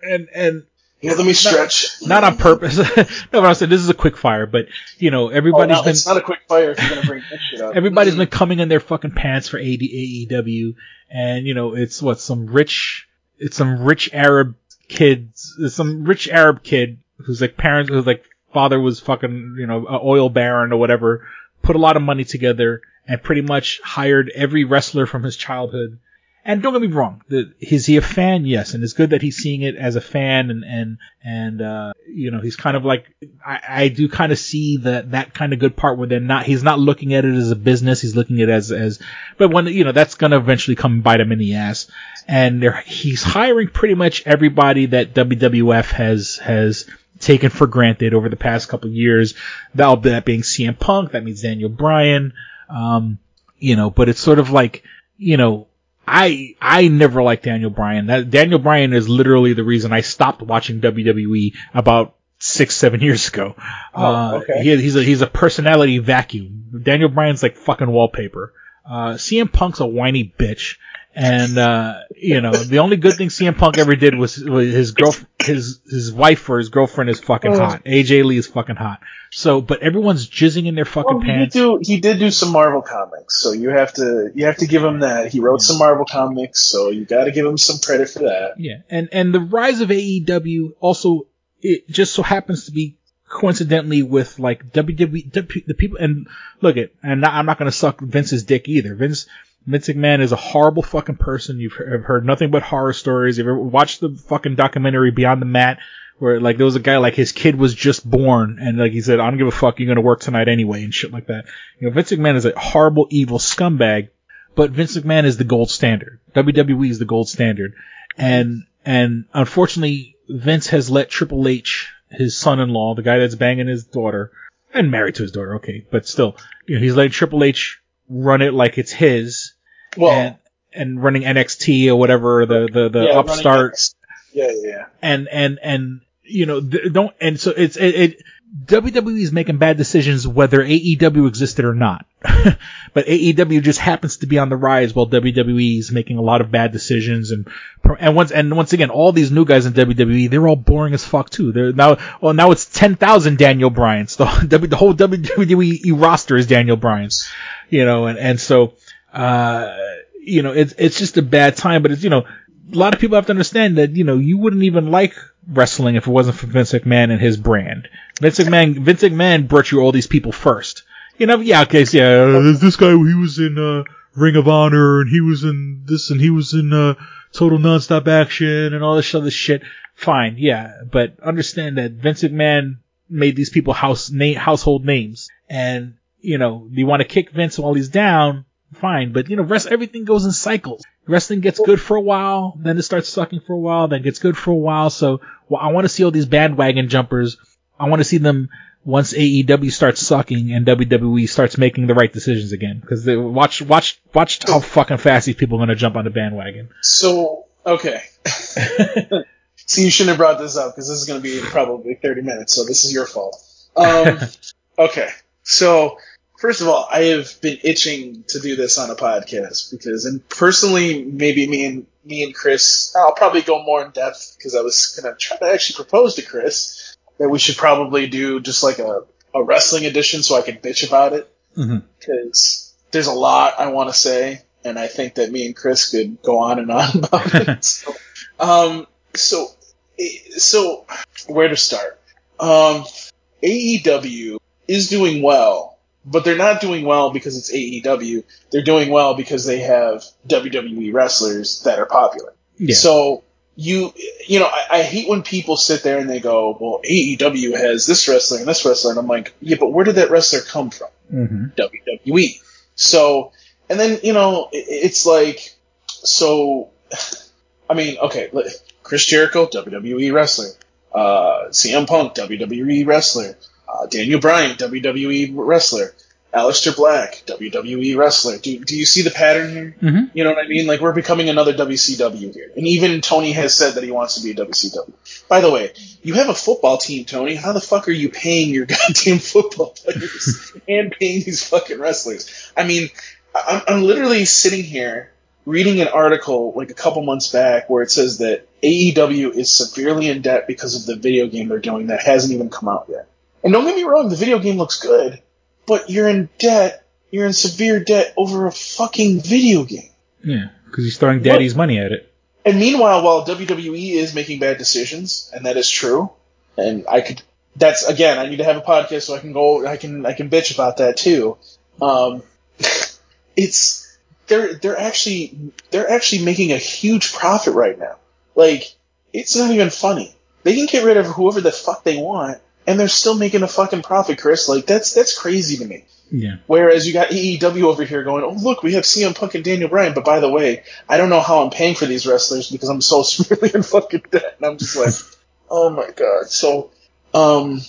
And, and, Yeah, let me stretch. not on purpose. no, but I said this is a quick fire, but you know, Oh, everybody's no, been, it's not a quick fire if you're to bring that shit up. Everybody's been coming in their fucking pants for AD, AEW, and you know it's what some rich. it's some rich Arab kids, some rich Arab kid who's like parents, who's like father was fucking, you know, a oil baron or whatever, put a lot of money together and pretty much hired every wrestler from his childhood. And don't get me wrong, the, is he a fan? Yes, and it's good that he's seeing it as a fan, and and and uh, you know he's kind of like I, I do kind of see that that kind of good part where they're not he's not looking at it as a business, he's looking at it as as but when you know that's gonna eventually come bite him in the ass, and they're, he's hiring pretty much everybody that WWF has has taken for granted over the past couple years. That that being CM Punk, that means Daniel Bryan, um, you know, but it's sort of like, you know, I I never liked Daniel Bryan. That Daniel Bryan is literally the reason I stopped watching WWE about six seven years ago. Oh, uh, okay. he, he's a he's a personality vacuum. Daniel Bryan's like fucking wallpaper. Uh, CM Punk's a whiny bitch. And, uh, you know, the only good thing CM Punk ever did was, was his girl, his, his wife or his girlfriend is fucking Oh. hot. AJ Lee is fucking hot. So, but everyone's jizzing in their fucking Well, he did pants. do he did do some Marvel comics, so you have to you have to give him that. He wrote some Marvel comics, so you got to give him some credit for that. Yeah, and and the rise of AEW also it just so happens to be coincidentally with like WWE the the people and look at and I'm not gonna suck Vince's dick either. Vince Vince McMahon is a horrible fucking person. You've heard, nothing but horror stories. You've ever watched the fucking documentary Beyond the Mat where like there was a guy like his kid was just born and like he said I don't give a fuck you're gonna work tonight anyway and shit like that. You know Vince McMahon is a horrible evil scumbag but Vince McMahon is the gold standard. WWE is the gold standard. And, and unfortunately, Vince has let Triple H, his son-in-law, the guy that's banging his daughter, and married to his daughter, okay, but still, you know, he's letting Triple H run it like it's his. Well- and, and running NXT or whatever, the, the, the Yeah, running upstart NXT. Yeah, yeah, yeah. and and and you know don't and so it's it, it WWE is making bad decisions whether AEW existed or not. but AEW just happens to be on the rise while WWE is making a lot of bad decisions and and once and once again all these new guys in WWE they're all boring as fuck too. They're now well now it's 10,000 Daniel Bryans. The, the whole WWE roster is Daniel Bryans. You know and and so uh you know it's it's just a bad time but it's you know a lot of people have to understand that you know you wouldn't even like wrestling if it wasn't for Vince McMahon and his brand. Vince McMahon, Vince McMahon brought you all these people first. You know, yeah, okay, so yeah, uh, this guy, he was in uh, Ring of Honor, and he was in this, and he was in uh, Total Nonstop Action, and all this other shit. Fine, yeah, but understand that Vince McMahon made these people house na- household names, and you know, you want to kick Vince while he's down, fine, but you know, rest everything goes in cycles. Wrestling gets good for a while, then it starts sucking for a while, then gets good for a while. So well, I want to see all these bandwagon jumpers. I want to see them once AEW starts sucking and WWE starts making the right decisions again. Because watch, watch, watch how fucking fast these people are gonna jump on the bandwagon. So okay. so you shouldn't have brought this up because this is going to be probably 30 minutes. So this is your fault. Um, okay. So first of all, I have been itching to do this on a podcast because, and personally, maybe me and me and Chris, I'll probably go more in depth because I was going to try to actually propose to Chris that we should probably do just like a, a wrestling edition so I can bitch about it Mm-hmm. because there's a lot I want to say, and I think that me and Chris could go on and on about it. So, um, so, so where to start? Um, AEW is doing well, but they're not doing well because it's AEW. They're doing well because they have WWE wrestlers that are popular. Yeah. So you you know I, I hate when people sit there and they go, well AEW has this wrestler and this wrestler, and I'm like, yeah, but where did that wrestler come from? Mm-hmm. WWE. So, and then, you know, it, it's like, so, I mean, okay, Chris Jericho, WWE wrestler. Uh, CM Punk, WWE wrestler. Uh, Daniel Bryan, WWE wrestler. Aleister Black, WWE wrestler. Do, do you see the pattern here? Mm-hmm. You know what I mean? Like we're becoming another WCW here. And even Tony has said that he wants to be a WCW. By the way, you have a football team, Tony. How the fuck are you paying your goddamn football players and paying these fucking wrestlers? I mean, I'm, I'm literally sitting here reading an article like a couple months back where it says that AEW is severely in debt because of the video game they're doing that hasn't even come out yet. And don't get me wrong, the video game looks good, but you're in debt. You're in severe debt over a fucking video game. Yeah, because he's throwing daddy's money at it. and meanwhile, while WWE is making bad decisions, and that is true, and I could, that's again, I need to have a podcast so I can go, I can, I can bitch about that too. Um, it's they're they're actually they're actually making a huge profit right now. Like it's not even funny. They can get rid of whoever the fuck they want, and they're still making a fucking profit, Chris. Like that's that's crazy to me. Yeah. Whereas you got AEW over here going, oh look, we have CM Punk and Daniel Bryan, but by the way, I don't know how I'm paying for these wrestlers because I'm so severely in fucking debt, and I'm just like, oh my god. So, um,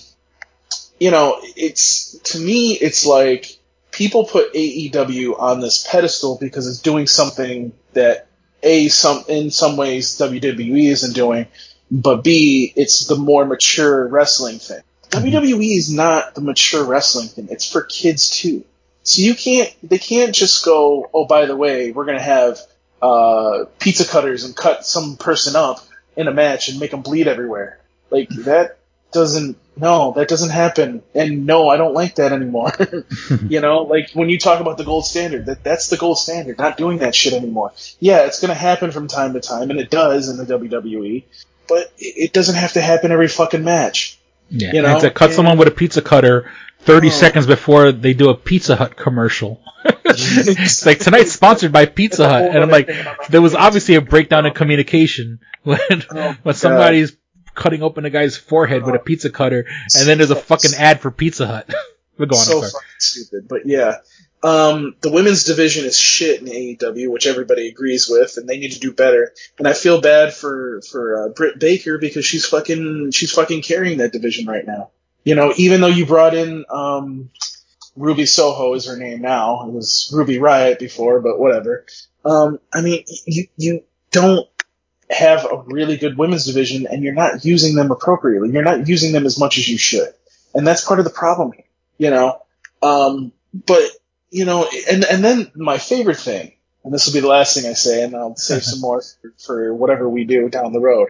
you know, it's to me, it's like people put AEW on this pedestal because it's doing something that a some in some ways WWE isn't doing, but b it's the more mature wrestling thing. WWE is not the mature wrestling thing. It's for kids too. So you can't, they can't just go, oh, by the way, we're going to have uh, pizza cutters and cut some person up in a match and make them bleed everywhere. Like, that doesn't, no, that doesn't happen. And no, I don't like that anymore. you know, like when you talk about the gold standard, that that's the gold standard, not doing that shit anymore. Yeah, it's going to happen from time to time, and it does in the WWE, but it, it doesn't have to happen every fucking match. Yeah. You know, to cut and- someone with a pizza cutter 30 Oh. seconds before they do a Pizza Hut commercial. it's like tonight's sponsored by Pizza Hut, and I'm like, there was obviously a breakdown in communication when Oh, when somebody's cutting open a guy's forehead with a pizza cutter, and then there's a fucking ad for Pizza Hut. We're going so on. fucking stupid. But yeah, um, the women's division is shit in AEW, which everybody agrees with, and they need to do better. And I feel bad for for uh, Britt Baker because she's fucking she's fucking carrying that division right now. You know, even though you brought in um, Ruby Soho is her name now. It was Ruby Riot before, but whatever. Um, I mean, you you don't have a really good women's division, and you're not using them appropriately. You're not using them as much as you should, and that's part of the problem. You know, um, but you know, and and then my favorite thing, and this will be the last thing I say, and I'll save some more for, for whatever we do down the road.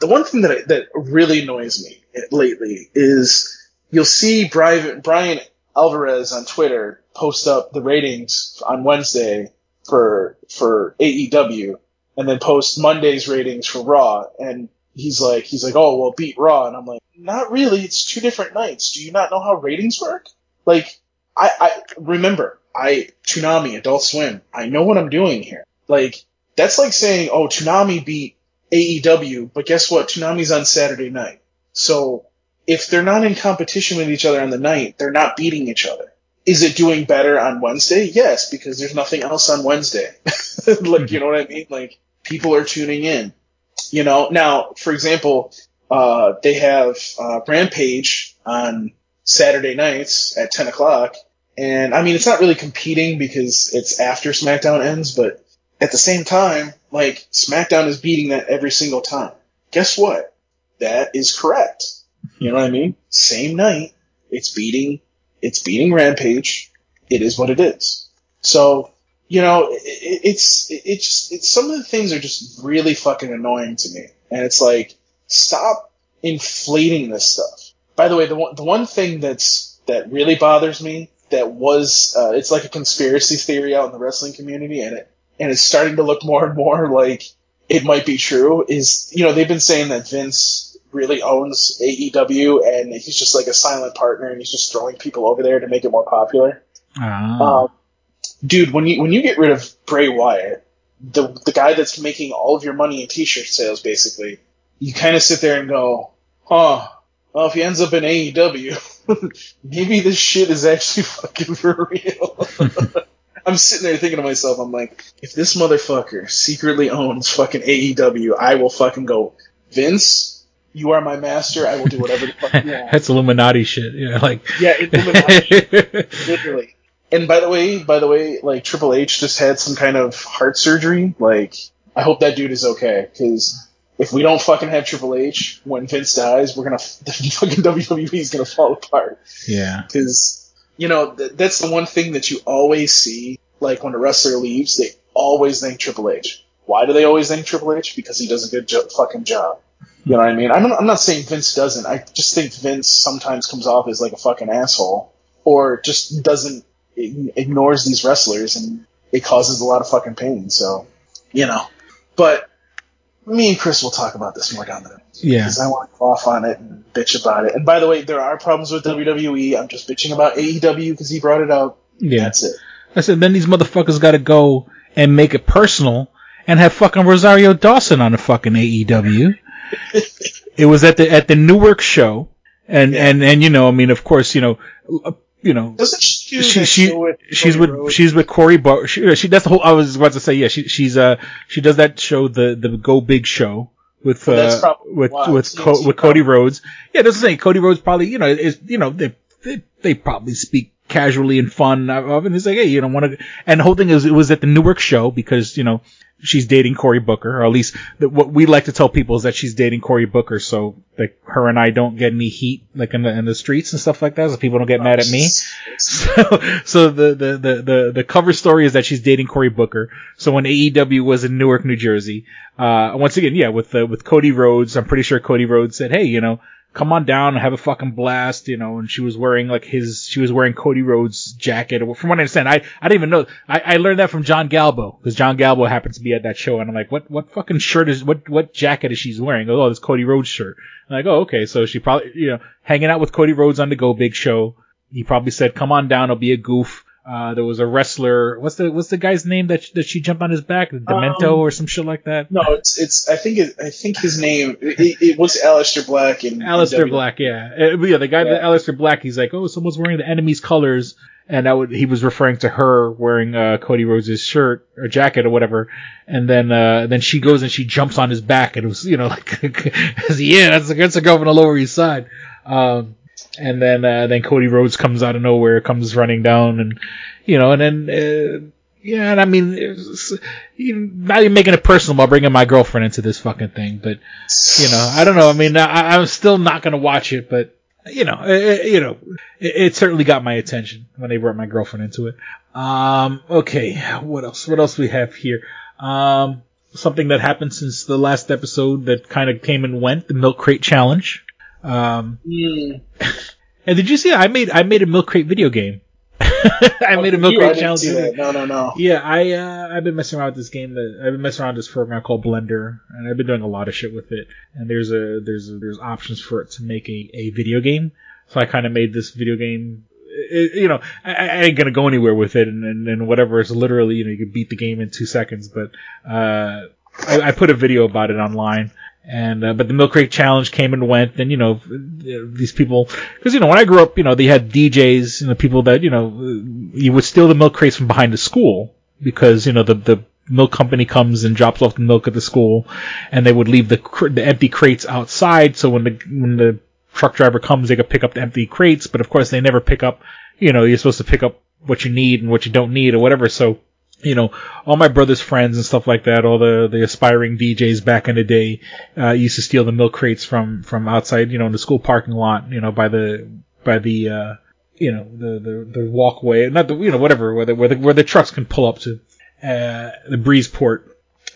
The one thing that that really annoys me lately is you'll see Bryan Bryan Alvarez on Twitter post up the ratings on Wednesday for for AEW, and then post Monday's ratings for Raw, and he's like he's like oh well beat Raw, and I'm like not really, it's two different nights. Do you not know how ratings work? Like I, I remember I Toonami Adult Swim. I know what I'm doing here. Like that's like saying oh Toonami beat AEW, but guess what? Toonami's on Saturday night. So if they're not in competition with each other on the night, they're not beating each other. Is it doing better on Wednesday? Yes, because there's nothing else on Wednesday. like, you know what I mean? Like, people are tuning in. You know, now, for example, uh, they have, uh, Rampage on Saturday nights at 10 o'clock. And I mean, it's not really competing because it's after SmackDown ends, but at the same time, like, SmackDown is beating that every single time. Guess what? That is correct. You know what I mean? Same night, it's beating, it's beating Rampage. It is what it is. So, you know, it, it- it's, it, it's it's, some of the things are just really fucking annoying to me. And it's like, stop inflating this stuff. By the way, the one, the one thing that's, that really bothers me, that was, uh, it's like a conspiracy theory out in the wrestling community, and it, and it's starting to look more and more like it might be true, is, you know, they've been saying that Vince really owns AEW, and he's just like a silent partner, and he's just throwing people over there to make it more popular. Ah. Um, dude, when you when you get rid of Bray Wyatt, the the guy that's making all of your money in T-shirt sales, basically, you kind of sit there and go, "Huh? Well, if he ends up in AEW, maybe this shit is actually fucking for real." I'm sitting there thinking to myself, I'm like, if this motherfucker secretly owns fucking AEW, I will fucking go, Vince, you are my master. I will do whatever the fuck you want. That's Illuminati shit. Yeah, like Yeah, Illuminati. literally. And by the way, by the way, like Triple H just had some kind of heart surgery. Like, I hope that dude is okay because if we don't fucking have Triple H when Vince dies, we're gonna the fucking WWE is gonna fall apart. yeah. Because you know th- that's the one thing that you always see. Like when a wrestler leaves, they always thank Triple H. Why do they always thank Triple H? Because he does a good jo- fucking job. You know what I mean? I'm not, I'm not saying Vince doesn't. I just think Vince sometimes comes off as like a fucking asshole, or just doesn't ignores these wrestlers, and it causes a lot of fucking pain. So, you know, but me and Chris will talk about this more down the line. Yeah. Because I want to go off on it and bitch about it. And by the way, there are problems with WWE. I'm just bitching about AEW because he brought it up. Yeah. That's it. I said, then these motherfuckers got to go and make it personal and have fucking Rosario Dawson on the fucking AEW. it was at the at the Newark show, and and and you know, I mean, of course, you know, uh, you know, Doesn't she she she with she's with Rhodes? she's with Corey Bar. She, she that's the whole. I was about to say yeah. She she's uh she does that show the the Go Big show with Well, uh with with Co- with Cody Rhodes. Yeah, that's the thing. Cody Rhodes probably you know is you know they they, they probably speak casually and fun of. And he's like hey you don't want to. And the whole thing is it was at the Newark show because you know she's dating Cory Booker, or at least the, what we like to tell people is that she's dating Cory Booker, so like her and I don't get any heat like in the in the streets and stuff like that, so people don't get mad at me. So, so the, the, the, the, the cover story is that she's dating Cory Booker. So when AEW was in Newark, New Jersey, uh, once again, yeah, with, uh, with Cody Rhodes, I'm pretty sure Cody Rhodes said, hey, you know, come on down and have a fucking blast, you know, and she was wearing like his, she was wearing Cody Rhodes jacket. From what I understand, I, I didn't even know, I, I learned that from John Galbo, because John Galbo happens to be at that show, and I'm like, what, what fucking shirt is, what, what jacket is she wearing? Oh, this Cody Rhodes shirt. I'm like, oh, okay, so she probably, you know, hanging out with Cody Rhodes on the Go Big show. He probably said, come on down, it'll be a goof. Uh, there was a wrestler, what's the, what's the guy's name that, that she jumped on his back? Demento Um, or some shit like that? No, it's it's. I think it. I think his name. It, it was Aleister Black and Aleister Black, yeah. Uh, but yeah, the guy, Yeah. Aleister Black, he's like, oh, someone's wearing the enemy's colors. And that would, he was referring to her wearing, uh, Cody Rhodes' shirt or jacket or whatever. And then, uh, then she goes and she jumps on his back and it was, you know, like, yeah, that's a, that's a girl from the Lower East Side. Um, and then, uh, then Cody Rhodes comes out of nowhere, comes running down and, you know, and then, uh, yeah, and I mean, it's, you not even making it personal by bringing my girlfriend into this fucking thing, but you know, I don't know. I mean, I, I'm still not gonna watch it, but you know, it- you know, it, it certainly got my attention when they brought my girlfriend into it. Um, okay, what else? What else we have here? Um, something that happened since the last episode that kind of came and went, the milk crate challenge. Um, Mm. and did you see? I made I made a milk crate video game. I made a milk You, crate challenge. No, no, no. yeah, I uh, I've been messing around with this game that I've been messing around with this program called Blender, and I've been doing a lot of shit with it. And there's a there's a, there's options for it to make a, a video game. So I kind of made this video game. It, you know, I, I ain't gonna go anywhere with it, and, and, and whatever. It's literally you know you can beat the game in two seconds, but uh, I, I put a video about it online. And uh, but the milk crate challenge came and went, and you know these people, because you know when I grew up, you know they had DJs and the people that you know you would steal the milk crates from behind the school because you know the the milk company comes and drops off the milk at the school, and they would leave the cr- the empty crates outside, so when the when the truck driver comes, they could pick up the empty crates, but of course they never pick up, you know, you're supposed to pick up what you need and what you don't need or whatever, so you know, all my brother's friends and stuff like that, all the, the aspiring DJs back in the day, uh, used to steal the milk crates from, from outside, you know, in the school parking lot, you know, by the, by the, uh, you know, the, the, the walkway, not the, you know, whatever, where the, where the, where the trucks can pull up to, uh, the Breezeport.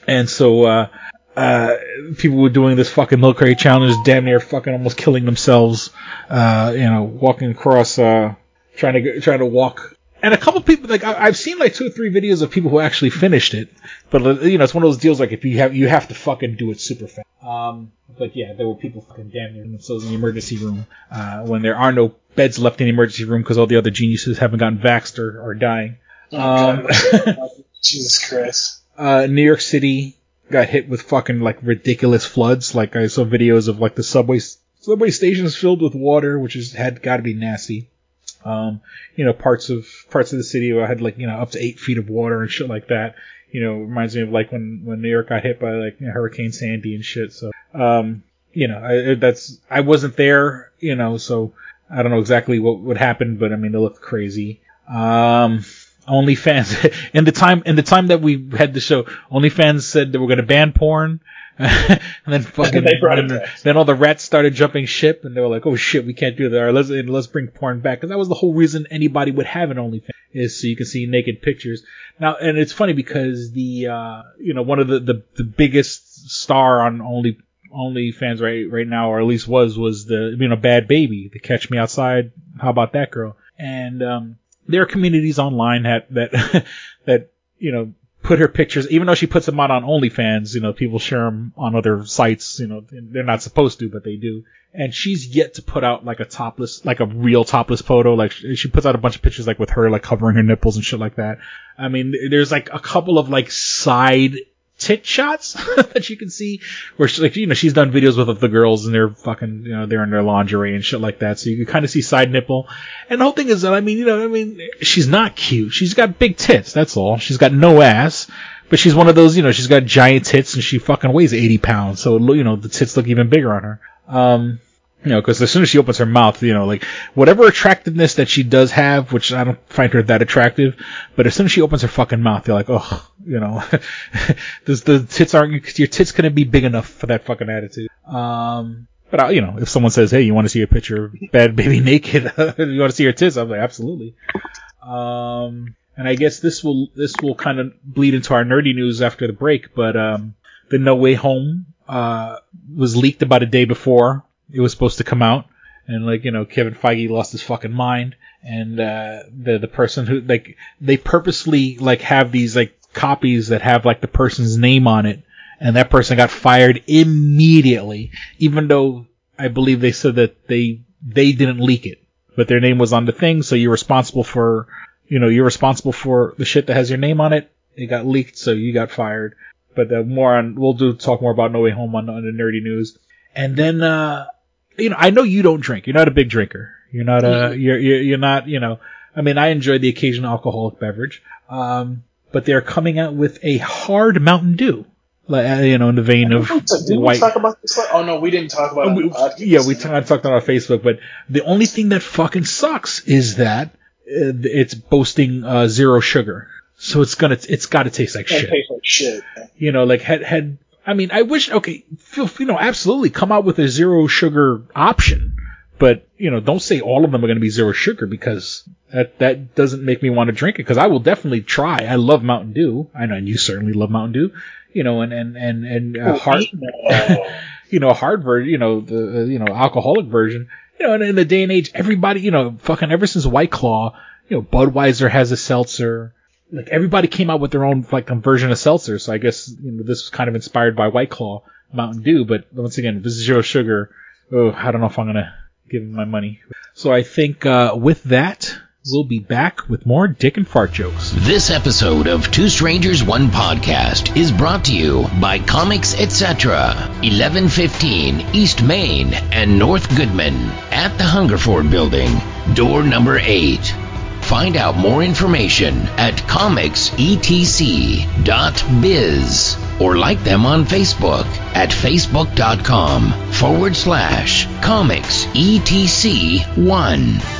And so, uh, uh, people were doing this fucking milk crate challenge, damn near fucking almost killing themselves, uh, you know, walking across, uh, trying to, trying to walk and a couple people like I, I've seen like two or three videos of people who actually finished it, but uh, you know it's one of those deals like if you have you have to fucking do it super fast. Um, but yeah, there were people fucking damn near themselves in the emergency room uh, when there are no beds left in the emergency room because all the other geniuses haven't gotten vaxxed or, are dying. Um, Jesus Christ. uh, New York City got hit with fucking like ridiculous floods. Like I saw videos of like the subway subway stations filled with water, which has had got to be nasty. Um, you know, parts of parts of the city where I had like you know up to eight feet of water and shit like that. You know, reminds me of like when when New York got hit by like you know, Hurricane Sandy and shit. So, um, you know, I, that's I wasn't there. You know, so I don't know exactly what would happen, but I mean, it looked crazy. Um, OnlyFans in the time in the time that we had the show, OnlyFans said they were going to ban porn, and then fucking it then, then all the rats started jumping ship, and they were like, "Oh shit, we can't do that. All right, let's let's bring porn back." Because that was the whole reason anybody would have an OnlyFans is so you can see naked pictures. Now, and it's funny because the uh, you know one of the the, the biggest star on Only OnlyFans right right now, or at least was was the you know Bhad Bhabie, the Catch Me Outside. How about that girl? And um, there are communities online that that that you know put her pictures, even though she puts them out on OnlyFans, you know, people share them on other sites, you know, they're not supposed to, but they do. And she's yet to put out like a topless, like a real topless photo. Like she puts out a bunch of pictures like with her like covering her nipples and shit like that. I mean, there's like a couple of like side tit shots that you can see where she, like you know she's done videos with the girls and they're fucking you know they're in their lingerie and shit like that. So you can kind of see side nipple. And the whole thing is that I mean you know I mean she's not cute. She's got big tits that's all. She's got no ass but she's one of those you know she's got giant tits and she fucking weighs 80 pounds. So you know the tits look even bigger on her. Um you know, because as soon as she opens her mouth, you know, like whatever attractiveness that she does have, which I don't find her that attractive, but as soon as she opens her fucking mouth, you're like, oh, you know, the tits aren't your tits couldn't be big enough for that fucking attitude. Um, but I, you know, if someone says, hey, you want to see a picture of Bhad Bhabie naked, you want to see her tits, I'm like, absolutely. Um, and I guess this will this will kind of bleed into our nerdy news after the break, but um, the No Way Home uh, was leaked about a day before it was supposed to come out, and like you know, Kevin Feige lost his fucking mind, and uh, the the person who like they purposely like have these like copies that have like the person's name on it, and that person got fired immediately, even though I believe they said that they they didn't leak it, but their name was on the thing, so you're responsible for you know you're responsible for the shit that has your name on it. It got leaked, so you got fired. But uh, more on we'll do talk more about No Way Home on, on the nerdy news, and then uh, you know, I know you don't drink. You're not a big drinker. You're not a, you're, you're, you're not, you know, I mean, I enjoy the occasional alcoholic beverage. Um, but they're coming out with a hard Mountain Dew. Like, uh, you know, in the vein of Did white. we talk about this? Oh no, we didn't talk about it. on We- the podcast. yeah, we t- talked on our Facebook, but the only thing that fucking sucks is that uh, it's boasting uh, zero sugar. So it's gonna, it's got to taste like shit. taste like shit. You know, like had had I mean, I wish okay, feel, you know, absolutely come out with a zero sugar option, but you know, don't say all of them are going to be zero sugar because that that doesn't make me want to drink it because I will definitely try. I love Mountain Dew. I know and you certainly love Mountain Dew. You know, and and and and uh, hard, you know, hard version, you know, the uh, you know alcoholic version. You know, and in the day and age, everybody, you know, fucking ever since White Claw, you know, Budweiser has a seltzer like everybody came out with their own like version of seltzer. So I guess you know this was kind of inspired by White Claw, Mountain Dew. But once again, this is zero sugar. Oh, I don't know if I'm gonna give him my money. So I think uh, with that, we'll be back with more dick and fart jokes. This episode of Two Strangers One Podcast is brought to you by Comics Etc. 1115 East Main and North Goodman at the Hungerford Building, door number 8. Find out more information at comicsetc.biz or like them on Facebook at facebook.com forward slash comicsetc1.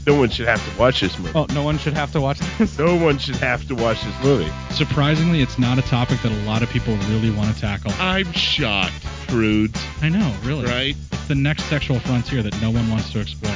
No one should have to watch this movie. Oh, no one should have to watch this. No one should have to watch this movie. Surprisingly, it's not a topic that a lot of people really want to tackle. I'm shocked, prudes. I know, really. Right? It's the next sexual frontier that no one wants to explore.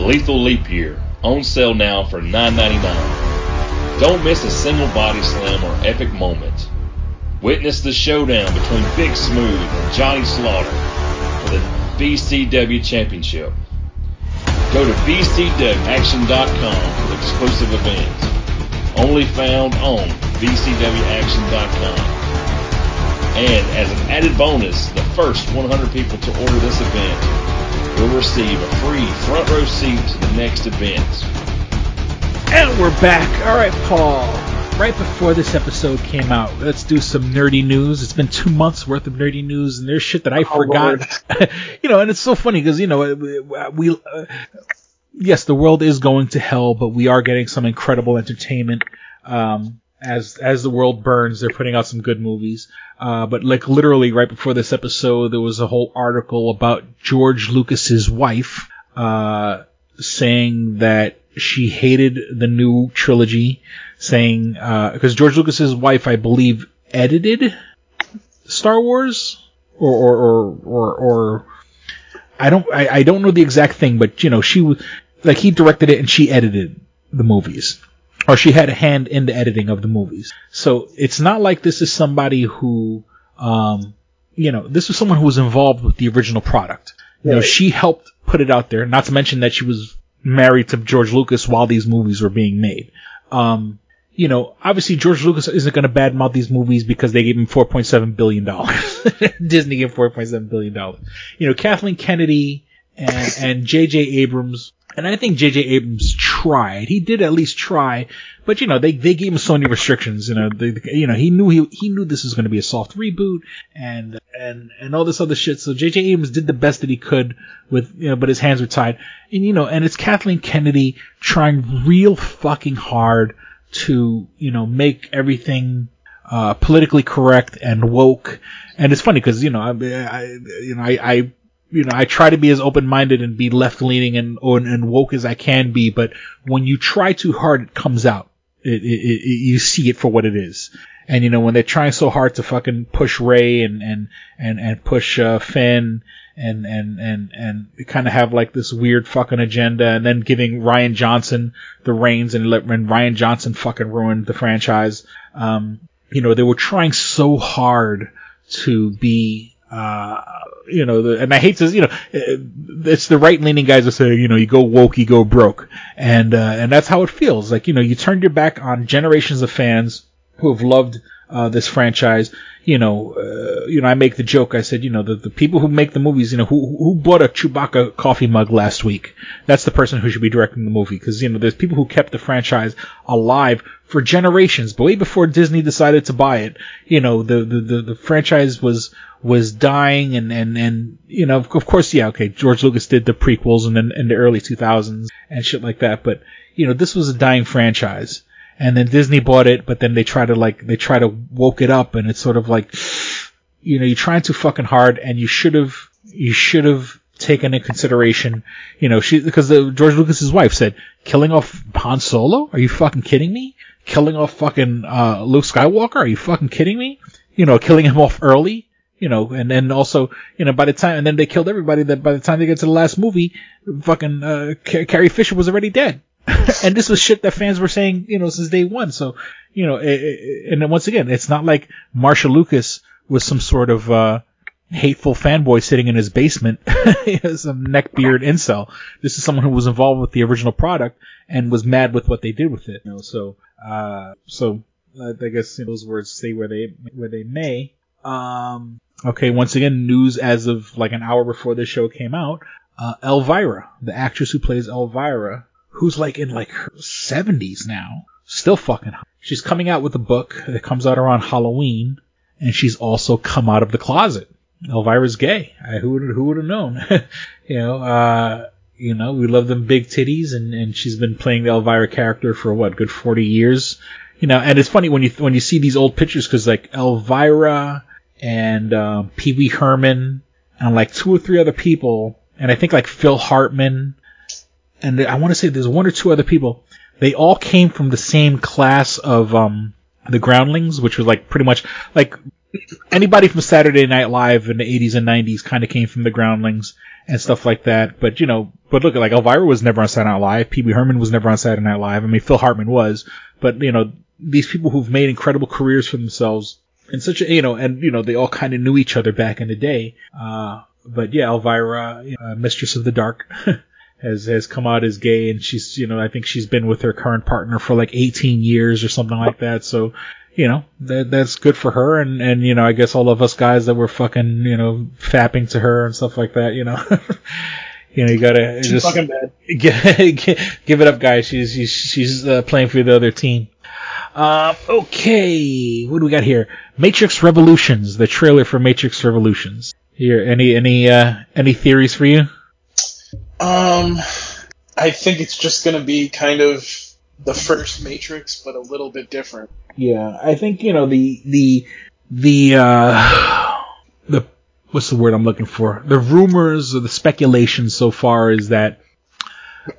Lethal Leap Year. On sale now for $9.99. Don't miss a single body slam or epic moment. Witness the showdown between Big Smooth and Johnny Slaughter for the VCW Championship. Go to vcwaction.com for exclusive events. only found on VCWAction.com. And as an added bonus, the first 100 people to order this event will receive a free front row seat to the next event. And we're back. All right, Paul. Right before this episode came out, let's do some nerdy news. It's been two months worth of nerdy news, and there's shit that I forgot. you know, and it's so funny because you know we, we uh, yes, the world is going to hell, but we are getting some incredible entertainment. Um, as as the world burns, they're putting out some good movies. Uh, but like literally right before this episode, there was a whole article about George Lucas's wife, uh, saying that she hated the new trilogy, saying because George Lucas's wife, I believe, edited Star Wars, or or or or, or I don't I, I don't know the exact thing, but you know she was like he directed it and she edited the movies. Or she had a hand in the editing of the movies. So it's not like this is somebody who, um, you know, this was someone who was involved with the original product. You know, she helped put it out there. Not to mention that she was married to George Lucas while these movies were being made. Um, you know, obviously George Lucas isn't going to badmouth these movies because they gave him 4.7 billion dollars. Disney gave 4.7 billion dollars. You know, Kathleen Kennedy and and J.J. Abrams, and I think J.J. Abrams tried. He did at least try, but you know, they they gave him so many restrictions. You know, they, you know, he knew he he knew this was going to be a soft reboot and and and all this other shit. So J.J. Abrams did the best that he could with you know, but his hands were tied. And you know, and it's Kathleen Kennedy trying real fucking hard to you know make everything uh, politically correct and woke. And it's funny because you know I, I you know I, I you know I try to be as open minded and be left leaning and, and and woke as I can be, but when you try too hard, it comes out. It, it, it, you see it for what it is. And you know when they're trying so hard to fucking push Rey and and and and push uh, Finn and and and and kind of have like this weird fucking agenda, and then giving Rian Johnson the reins and let when Rian Johnson fucking ruined the franchise. Um, you know they were trying so hard to be uh, you know, the, and I hate to, you know, uh, it's the right leaning guys that say, you know, you go woke, you go broke. And, uh, and that's how it feels. Like, you know, you turned your back on generations of fans who have loved, uh, this franchise. You know, uh, you know, I make the joke. I said, you know, the, the people who make the movies, you know, who, who bought a Chewbacca coffee mug last week? That's the person who should be directing the movie. Cause, you know, there's people who kept the franchise alive for generations, but way before Disney decided to buy it, you know, the, the, the, the franchise was, was dying and, and, and, you know, of course, yeah, okay, George Lucas did the prequels and then in the early 2000s and shit like that, but, you know, this was a dying franchise. And then Disney bought it, but then they try to like, they try to woke it up and it's sort of like, you know, you're trying too fucking hard and you should have, you should have taken in consideration, you know, she, because the, George Lucas's wife said, killing off Han Solo? Are you fucking kidding me? Killing off fucking, uh, Luke Skywalker? Are you fucking kidding me? You know, killing him off early? you know, and then also, you know, by the time, and then they killed everybody that by the time they get to the last movie, fucking, uh, Car- Carrie Fisher was already dead. and this was shit that fans were saying, you know, since day one. So, you know, it, it, and then once again, it's not like Marcia Lucas was some sort of, uh, hateful fanboy sitting in his basement, some neckbeard incel. This is someone who was involved with the original product and was mad with what they did with it. You know, so, uh, so, uh, I guess you know, those words say where they, where they may. Um, okay, once again, news as of like an hour before this show came out. Uh, Elvira, the actress who plays Elvira, who's like in like her 70s now, still fucking hot. She's coming out with a book that comes out around Halloween, and she's also come out of the closet. Elvira's gay. I, who would who would have known? you know, uh, you know, we love them big titties, and and she's been playing the Elvira character for what, good 40 years. You know, and it's funny when you when you see these old pictures because like Elvira and um, Pee Wee Herman and like two or three other people, and I think like Phil Hartman, and I want to say there's one or two other people. They all came from the same class of um, the Groundlings, which was like pretty much like anybody from Saturday Night Live in the 80s and 90s kind of came from the Groundlings and stuff like that. But you know, but look, like Elvira was never on Saturday Night Live. Pee Wee Herman was never on Saturday Night Live. I mean, Phil Hartman was, but you know, these people who've made incredible careers for themselves and such a, you know, and you know, they all kind of knew each other back in the day. Uh, but yeah, Elvira, uh, Mistress of the Dark. has has come out as gay, and she's you know I think she's been with her current partner for like 18 years or something like that. So you know that that's good for her, and and you know I guess all of us guys that were fucking you know fapping to her and stuff like that, you know. You know, you gotta just give, give it up, guys. She's she's, she's uh, playing for the other team. Um, okay, what do we got here? Matrix Revolutions, the trailer for Matrix Revolutions. Here, any any uh, any theories for you? Um, I think it's just going to be kind of the first Matrix, but a little bit different. Yeah, I think you know the the the uh, the what's the word I'm looking for? The rumors or the speculation so far is that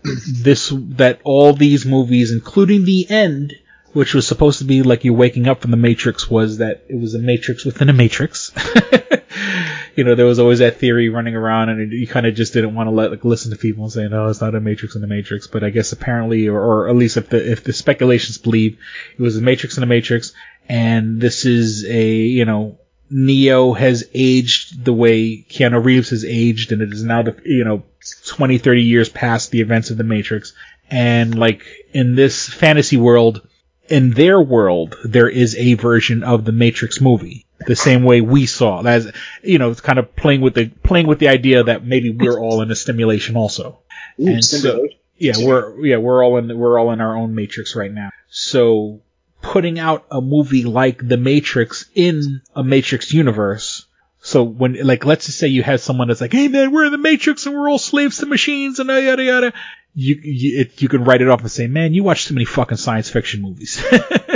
this that all these movies, including the end, which was supposed to be like you waking up from the Matrix, was that it was a Matrix within a Matrix. you know, there was always that theory running around, and you kind of just didn't want to let like listen to people and say, no, it's not a Matrix in the Matrix. But I guess apparently, or, or at least if the if the speculations believe, it was a Matrix in a Matrix, and this is a you know Neo has aged the way Keanu Reeves has aged, and it is now the you know 20, 30 years past the events of the Matrix, and like in this fantasy world, in their world, there is a version of the Matrix movie. The same way we saw, as you know, it's kind of playing with the playing with the idea that maybe we're all in a simulation also. Ooh, and so, yeah, we're yeah we're all in we're all in our own Matrix right now. So putting out a movie like The Matrix in a Matrix universe. So when, like, let's just say you had someone that's like, hey man, we're in the Matrix and we're all slaves to machines and yada yada. You, you, it, you can write it off and say, man, you watch too many fucking science fiction movies.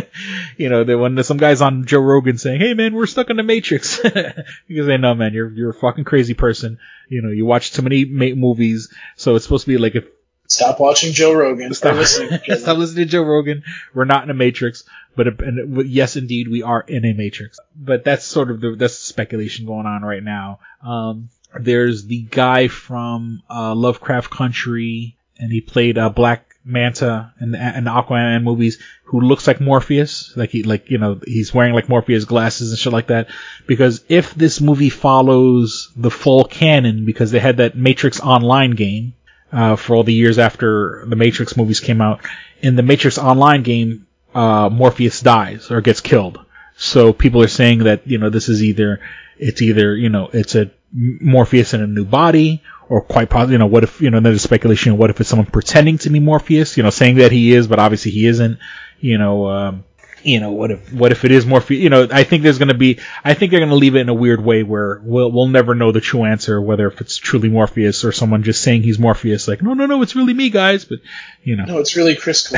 you know, that when some guys on Joe Rogan saying, hey man, we're stuck in the Matrix. because they know, man, you're, you're a fucking crazy person. You know, you watch too many ma- movies. So it's supposed to be like if Stop watching Joe Rogan. Stop, listening to Joe Stop listening to Joe Rogan. We're not in a matrix, but and yes, indeed, we are in a matrix. But that's sort of the that's the speculation going on right now. Um, there's the guy from uh, Lovecraft Country, and he played uh, Black Manta in the, in the Aquaman movies, who looks like Morpheus, like he like you know he's wearing like Morpheus glasses and shit like that. Because if this movie follows the full canon, because they had that Matrix Online game uh, for all the years after the Matrix movies came out. In the Matrix Online game, uh, Morpheus dies or gets killed. So people are saying that you know this is either it's either you know it's a Morpheus in a new body or quite possibly you know what if you know there's speculation what if it's someone pretending to be Morpheus you know saying that he is but obviously he isn't you know um, you know what if what if it is Morpheus you know I think there's going to be I think they're going to leave it in a weird way where we'll we'll never know the true answer whether if it's truly Morpheus or someone just saying he's Morpheus like no no no it's really me guys but you know. No, it's really Chris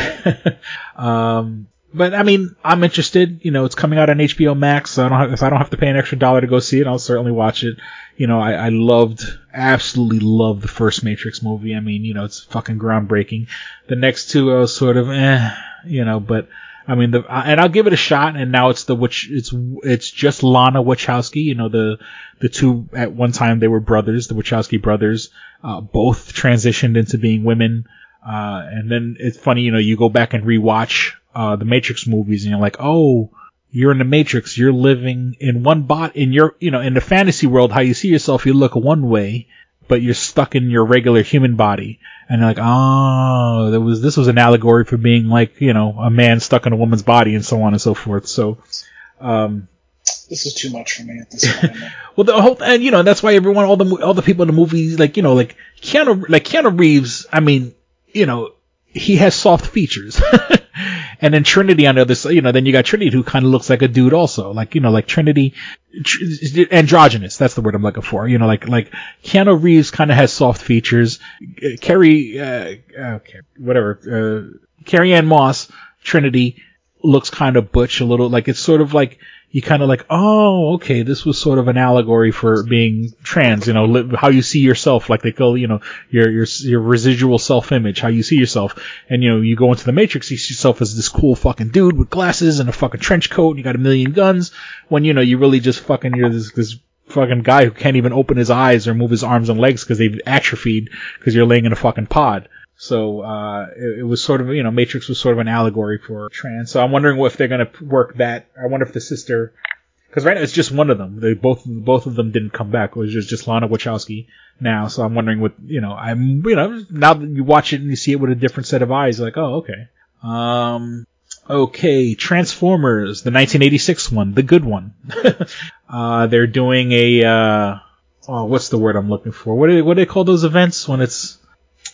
um, but I mean, I'm interested. You know, it's coming out on HBO Max, so I don't have, if I don't have to pay an extra dollar to go see it, I'll certainly watch it. You know, I, I loved, absolutely loved the first Matrix movie. I mean, you know, it's fucking groundbreaking. The next two, I was sort of, eh, you know, but I mean, the and I'll give it a shot. And now it's the which it's it's just Lana Wachowski. You know, the the two at one time they were brothers, the Wachowski brothers, uh, both transitioned into being women. Uh, and then it's funny, you know, you go back and rewatch uh, the Matrix movies, and you're like, oh, you're in the Matrix. You're living in one bot in your, you know, in the fantasy world. How you see yourself, you look one way, but you're stuck in your regular human body. And you're like, oh, there was this was an allegory for being like, you know, a man stuck in a woman's body, and so on and so forth. So, um, this is too much for me at this point. well, the whole and you know that's why everyone, all the all the people in the movies, like you know, like Keanu, like Keanu Reeves. I mean, you know, he has soft features. and then Trinity on the other side, you know, then you got Trinity who kind of looks like a dude also, like you know, like Trinity, tr- androgynous. That's the word I'm looking for. You know, like like Keanu Reeves kind of has soft features. Uh, Carrie, uh, okay, whatever, uh, Carrie Ann Moss, Trinity looks kind of butch a little. Like it's sort of like you kind of like, oh, okay, this was sort of an allegory for being trans, you know, li- how you see yourself, like they go, you know, your, your, your residual self-image, how you see yourself. And, you know, you go into the Matrix, you see yourself as this cool fucking dude with glasses and a fucking trench coat and you got a million guns when, you know, you really just fucking, you're this, this fucking guy who can't even open his eyes or move his arms and legs because they've atrophied because you're laying in a fucking pod. So uh, it, it was sort of you know Matrix was sort of an allegory for trans. So I'm wondering if they're gonna work that. I wonder if the sister, because right now it's just one of them. They both both of them didn't come back. It was just just Lana Wachowski now. So I'm wondering what you know. I'm you know now that you watch it and you see it with a different set of eyes, like oh okay. Um, okay, Transformers, the 1986 one, the good one. uh, they're doing a uh, oh what's the word I'm looking for? What do they, what do they call those events when it's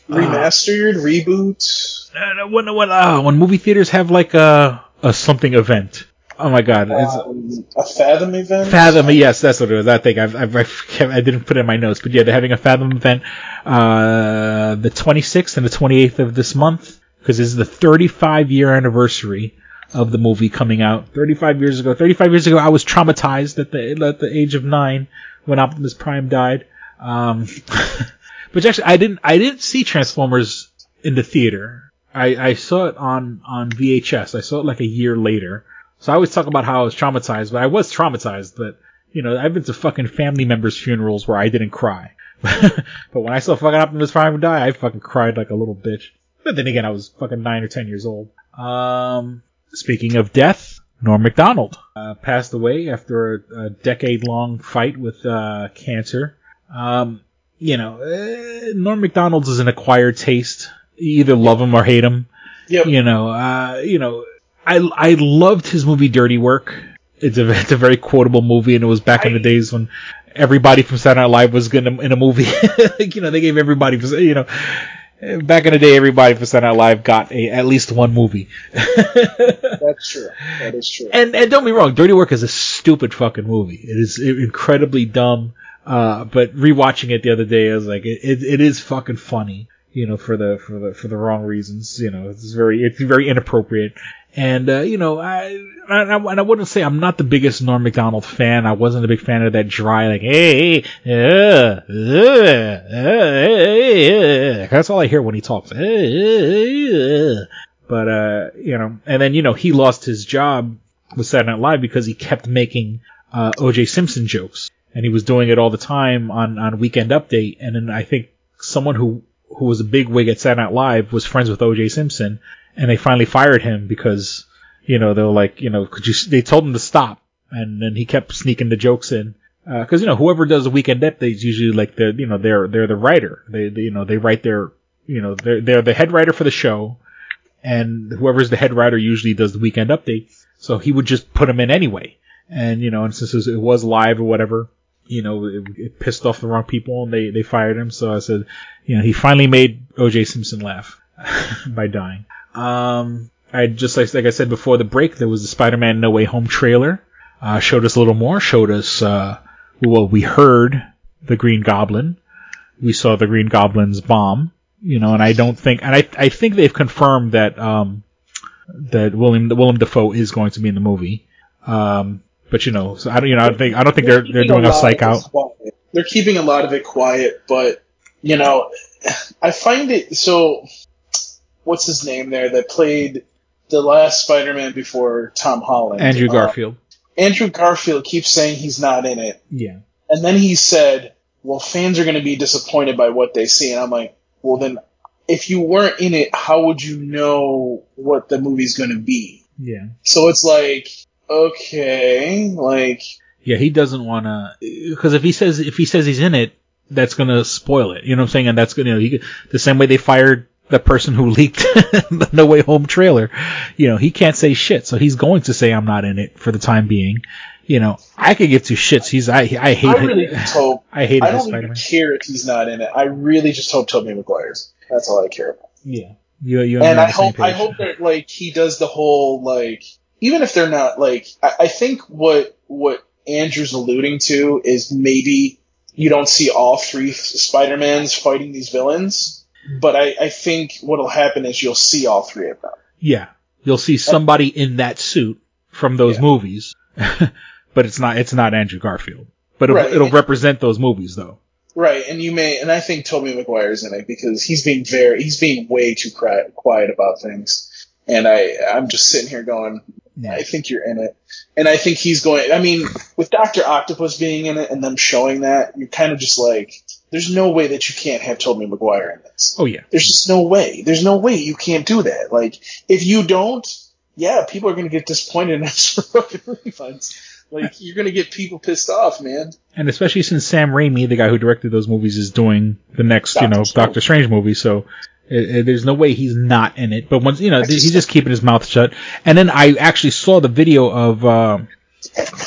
Remastered, reboot. uh, when when uh, when movie theaters have like a a something event. Oh my god, it's Um, a Fathom event. Fathom, yes, that's what it was. I think I've, I've, I I didn't put it in my notes, but yeah, they're having a Fathom event, uh, the 26th and the 28th of this month, because this is the 35 year anniversary of the movie coming out 35 years ago. 35 years ago, I was traumatized at the, at the age of nine when Optimus Prime died. Um, but actually, I didn't, I didn't see Transformers in the theater. I, I saw it on, on VHS. I saw it like a year later. So I always talk about how I was traumatized, but I was traumatized, but you know, I've been to fucking family members' funerals where I didn't cry. but when I saw fucking Optimus Prime die, I fucking cried like a little bitch. But then again, I was fucking nine or ten years old. Um, speaking of death, Norm Macdonald uh, passed away after a, a decade-long fight with uh, cancer. Um, you know, uh, Norm McDonald's is an acquired taste. You either love him or hate him. Yep. You know, uh, you know, I I loved his movie Dirty Work. It's a it's a very quotable movie, and it was back in the days when everybody from Saturday Night Live was in a, in a movie. you know, they gave everybody, you know, back in the day, everybody from Saturday Night Live got a at least one movie. That's true. That is true. And and don't be wrong, Dirty Work is a stupid fucking movie. It is incredibly dumb. Uh, but rewatching it the other day, I was like, it, it, it is fucking funny. You know, for the for the for the wrong reasons. You know, it's very it's very inappropriate. And uh, you know, I, I and I wouldn't say I'm not the biggest Norm Macdonald fan. I wasn't a big fan of that dry like, hey, uh, uh. that's all I hear when he talks. Uh, uh, uh. But uh, you know, and then you know he lost his job with Saturday Night Live because he kept making uh, O.J. Simpson jokes, and he was doing it all the time on on Weekend Update. And then I think someone who who was a big wig at Saturday Night Live was friends with O.J. Simpson, and they finally fired him because you know they were like, you know, could you? They told him to stop, and then he kept sneaking the jokes in. Uh, because you know whoever does the weekend Update is usually like the you know they're they're the writer they, they you know they write their you know they're they're the head writer for the show and whoever's the head writer usually does the weekend update. So he would just put them in anyway. And you know, and since it was live or whatever, you know, it, it pissed off the wrong people and they they fired him. So I said, you know, he finally made O.J. Simpson laugh by dying. Um, I just like like I said before the break, there was the Spider-Man No Way Home trailer. Uh, showed us a little more. Showed us uh, well, we heard the Green Goblin. We saw the Green Goblin's bomb you know, and I don't think, and I, I think they've confirmed that, um, that William, Willem Dafoe is going to be in the movie. Um, but you know, so I don't, you know, I don't think, I don't think they're, they're doing a lot psych out. quiet. They're keeping a lot of it quiet, but you know, I find it so. What's his name there that played the last Spider-Man before Tom Holland? Andrew Uh, Garfield. Andrew Garfield keeps saying he's not in it, Yeah. and then he said, "Well, fans are going to be disappointed by what they see," and I'm like, "Well, then." If you weren't in it, how would you know what the movie's going to be? Yeah. So it's like, okay, like, Yeah, he doesn't want to, because if he says, if he says he's in it, that's gonna spoil it. You know what I'm saying? And that's gonna, you know, he, the same way they fired the person who leaked the No Way Home trailer. You know, he can't say shit, so he's going to say I'm not in it for the time being. You know, I could give two shits. He's, I, I hate I really just hope. I hate I don't Spider-Man. even care if he's not in it. I really just hope Tobey Maguire's. That's all I care about. Yeah. You, you And me I hope I hope that like he does the whole like even if they're not like I, I think what what Andrew's alluding to is maybe you don't see all three Spider-Mans fighting these villains, but I, I think what'll happen is you'll see all three of them. Yeah, you'll see somebody in that suit from those movies, but it's not it's not Andrew Garfield. But it'll, Right. it'll represent those movies though. Right, and you may, and I think Tobey Maguire's in it because he's being very, he's being way too quiet about things, and I, I'm just sitting here going, I think you're in it, and I think he's going. I mean, with Doctor Octopus being in it and them showing that, you're kind of just like, there's no way that you can't have Tobey Maguire in this. Oh yeah, There's just no way. There's no way you can't do that. Like, if you don't, yeah, people are going to get disappointed and ask for fucking refunds. Like you're going to get people pissed off, man. And especially since Sam Raimi, the guy who directed those movies, is doing the next, you know, Strange. Doctor Strange movie, so there's no way he's not in it. But once, you know, he's just keeping his mouth shut. And then I actually saw the video of, uh,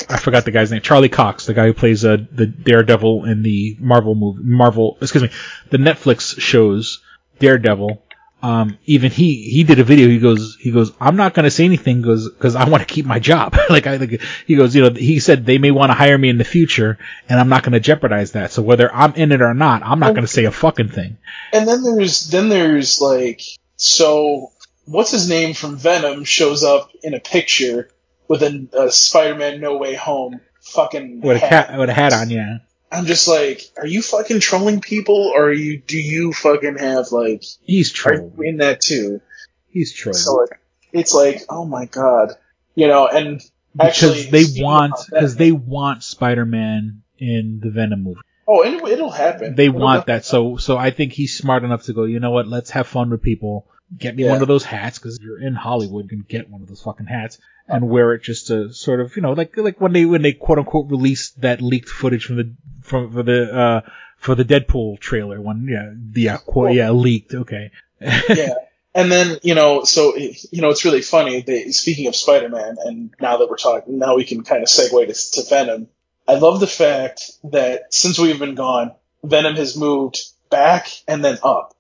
I forgot the guy's name, Charlie Cox, the guy who plays uh, the Daredevil in the Marvel movie, Marvel, excuse me, the Netflix shows Daredevil. Um, even he, he did a video. He goes, he goes, I'm not going to say anything because, because I want to keep my job. like I think he goes, you know, he said they may want to hire me in the future and I'm not going to jeopardize that. So whether I'm in it or not, I'm not going to say a fucking thing. And then there's then there's like so what's his name from Venom shows up in a picture with a, a Spider-Man No Way Home fucking With a hat. with a hat on, yeah. I'm just like, are you fucking trolling people, or are you do you fucking have like He's trolling. in that too? He's trolling. So it, it's like, oh my god, you know, and actually because they want, because they want Spider-Man in the Venom movie. oh, it, it'll happen. They It'll want that. So, so I think he's smart enough to go, you know what? Let's have fun with people. Get me Yeah. one of those hats because you're in Hollywood, you can get one of those fucking hats and wear it just to sort of, you know, like like when they when they quote unquote released that leaked footage from the from for the uh for the Deadpool trailer when yeah the uh, quote yeah leaked okay yeah. And then, you know, so, you know, it's really funny. They, speaking of Spider-Man, and now that we're talking, now we can kind of segue to, to Venom. I love the fact that since we've been gone, Venom has moved back and then up.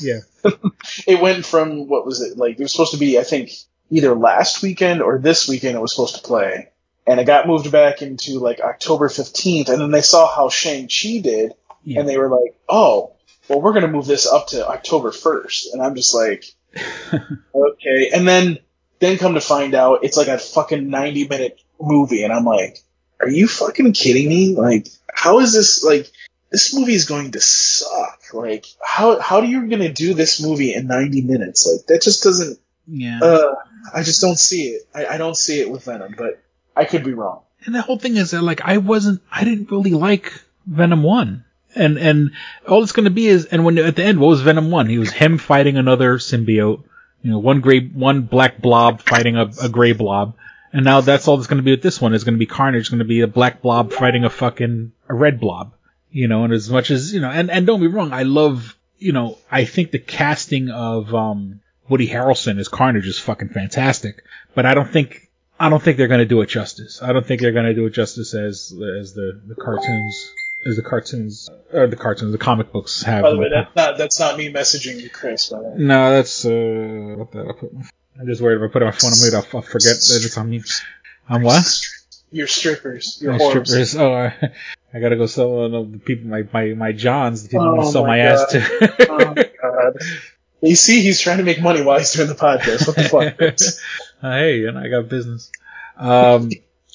Yeah It went from, what was it, like, it was supposed to be, I think, either last weekend or this weekend it was supposed to play. And it got moved back into, like, October 15th, and then they saw how Shang-Chi did, and they were like, oh, well, we're going to move this up to October 1st. And I'm just like, okay. And then, then come to find out it's like a fucking 90 minute movie. And I'm like, are you fucking kidding me? Like, how is this, like, this movie is going to suck. Like, how, how are you going to do this movie in 90 minutes? Like, that just doesn't, yeah uh, I just don't see it. I, I don't see it with Venom, but I could be wrong. And the whole thing is that like I wasn't I didn't really like Venom one. And and all it's gonna be is and when at the end what was Venom one? He was him fighting another symbiote, you know, one gray one black blob fighting a, a gray blob. And now that's all that's gonna be with this one is gonna be Carnage, it's gonna be a black blob fighting a fucking a red blob. You know, and as much as you know, and, and don't be wrong, I love you know, I think the casting of um Woody Harrelson as Carnage is fucking fantastic. But I don't think I don't think they're going to do it justice. I don't think they're going to do it justice as as the, the cartoons as the cartoons or the cartoons the comic books have. By the way, that's not, that's not me messaging you, Chris, by the way. no, that's uh what the I put, I'm just worried if I put it on my phone, I'm I'll, I'll forget that it's on me. On what? Your strippers. Your whores. strippers. Oh, I, gotta go sell one of the people my my my Johns. The people Oh who sell my my, ass to. oh my god. You see, he's trying to make money while he's doing the podcast. What the fuck? Uh, hey, and I got business. Um,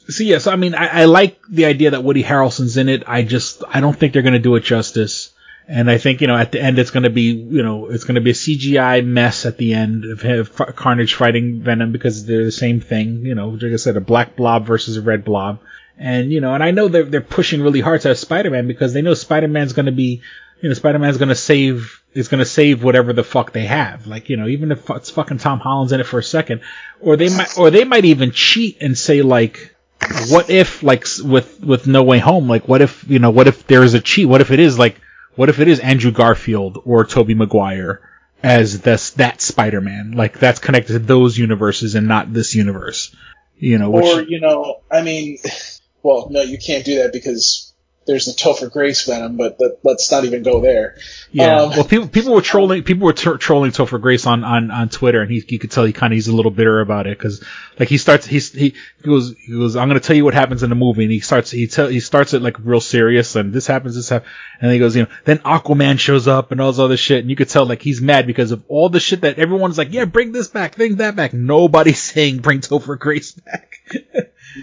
so yeah, so I mean, I, I like the idea that Woody Harrelson's in it. I just, I don't think they're going to do it justice. And I think, you know, at the end, it's going to be, you know, it's going to be a CGI mess at the end of Carnage fighting Venom because they're the same thing. You know, like I said, a black blob versus a red blob. And, you know, and I know they're, they're pushing really hard to have Spider-Man because they know Spider-Man's going to be, you know, Spider-Man's going to save, is going to save whatever the fuck they have. Like, you know, even if it's fucking Tom Holland's in it for a second, or they might, or they might even cheat and say like, what if, like, with, with No Way Home, like, what if, you know, what if there's a cheat? What if it is like, what if it is Andrew Garfield or Tobey Maguire as this, that Spider-Man? Like, that's connected to those universes and not this universe. You know, which, or, you know, I mean, well, no, you can't do that because there's the Topher Grace Venom, but let, let's not even go there. Yeah. Um, well, people people were trolling people were t- trolling Topher Grace on, on, on Twitter, and he you could tell he kind of he's a little bitter about it because like he starts he's he, he goes he goes I'm gonna tell you what happens in the movie, and he starts he tell he starts it like real serious, and this happens this happens, and he goes you know then Aquaman shows up and all this other shit, and you could tell like he's mad because of all the shit that everyone's like yeah bring this back bring that back, nobody's saying bring Topher Grace back,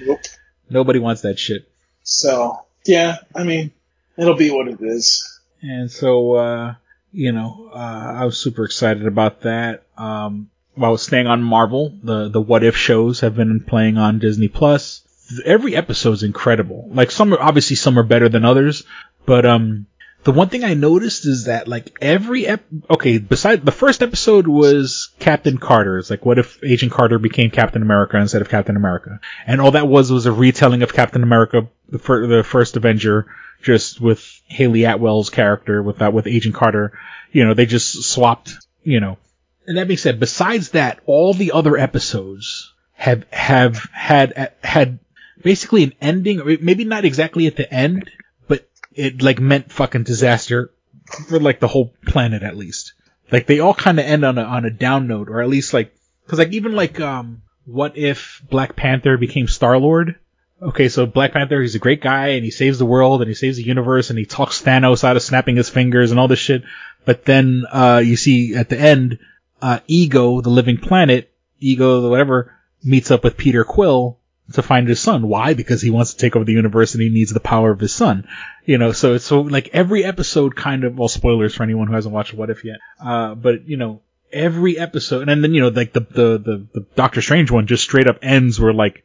Nope. Nobody wants that shit. So, yeah, I mean, it'll be what it is. And so, uh, you know, uh, I was super excited about that. Um, while staying on Marvel, the, the What If shows have been playing on Disney Plus. Every episode's incredible. Like some are, obviously some are better than others, but, um, the one thing I noticed is that like every ep- okay, beside the first episode was Captain Carter. It's like what if Agent Carter became Captain America instead of Captain America, and all that was was a retelling of Captain America, the, fir- the first Avenger, just with Hayley Atwell's character with that with Agent Carter. You know, they just swapped. You know, and that being said, besides that, all the other episodes have have had had basically an ending, maybe not exactly at the end, it like meant fucking disaster for like the whole planet at least. Like they all kind of end on a on a down note, or at least like because like even like um what if Black Panther became Star Lord? Okay, so Black Panther, he's a great guy and he saves the world and he saves the universe and he talks Thanos out of snapping his fingers and all this shit. But then uh you see at the end, uh Ego, the living planet, Ego, the whatever, meets up with Peter Quill to find his son. Why? Because he wants to take over the universe and he needs the power of his son. You know, so it's so like every episode kind of, well, spoilers for anyone who hasn't watched What If yet. Uh, but you know, every episode, and then, you know, like the, the, the, the Doctor Strange one just straight up ends where like,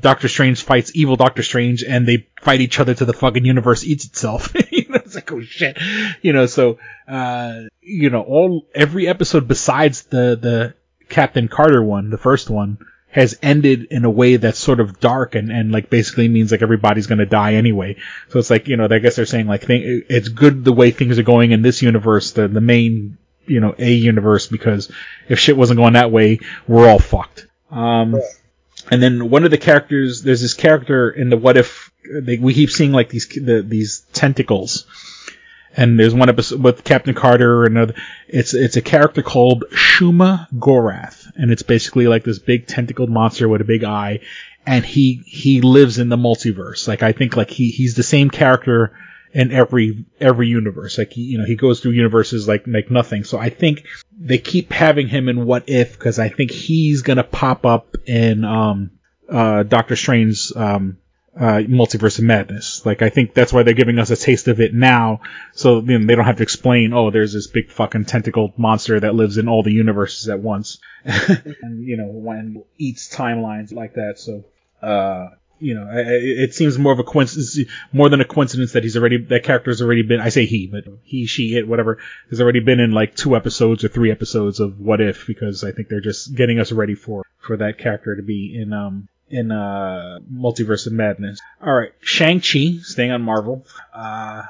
Doctor Strange fights evil Doctor Strange and they fight each other to the fucking universe eats itself. you know, it's like, oh shit. You know, so, uh, you know, all, every episode besides the, the Captain Carter one, the first one, has ended in a way that's sort of dark and, and like basically means like everybody's gonna die anyway. So it's like, you know, I guess they're saying like, th- it's good the way things are going in this universe, the, the main, you know, A universe, because if shit wasn't going that way, we're all fucked. Um, and then one of the characters, there's this character in the What If, they, we keep seeing like these, the, these tentacles. And there's one episode with Captain Carter and another, it's, it's a character called Shuma Gorath. And it's basically like this big tentacled monster with a big eye. And he, he lives in the multiverse. Like I think like he, he's the same character in every, every universe. Like he, you know, he goes through universes like, like nothing. So I think they keep having him in What If because I think he's gonna pop up in, um, uh, Doctor Strange's, um, uh, Multiverse of Madness. Like, I think that's why they're giving us a taste of it now, so you know, they don't have to explain, oh, there's this big fucking tentacled monster that lives in all the universes at once. and, you know, when eats timelines like that, so, uh, you know, it, it seems more of a coincidence, more than a coincidence that he's already, that character's already been, I say he, but he, she, it, whatever, has already been in like two episodes or three episodes of What If, because I think they're just getting us ready for, for that character to be in, um, in uh Multiverse of Madness. All right, Shang Chi, staying on Marvel. Uh,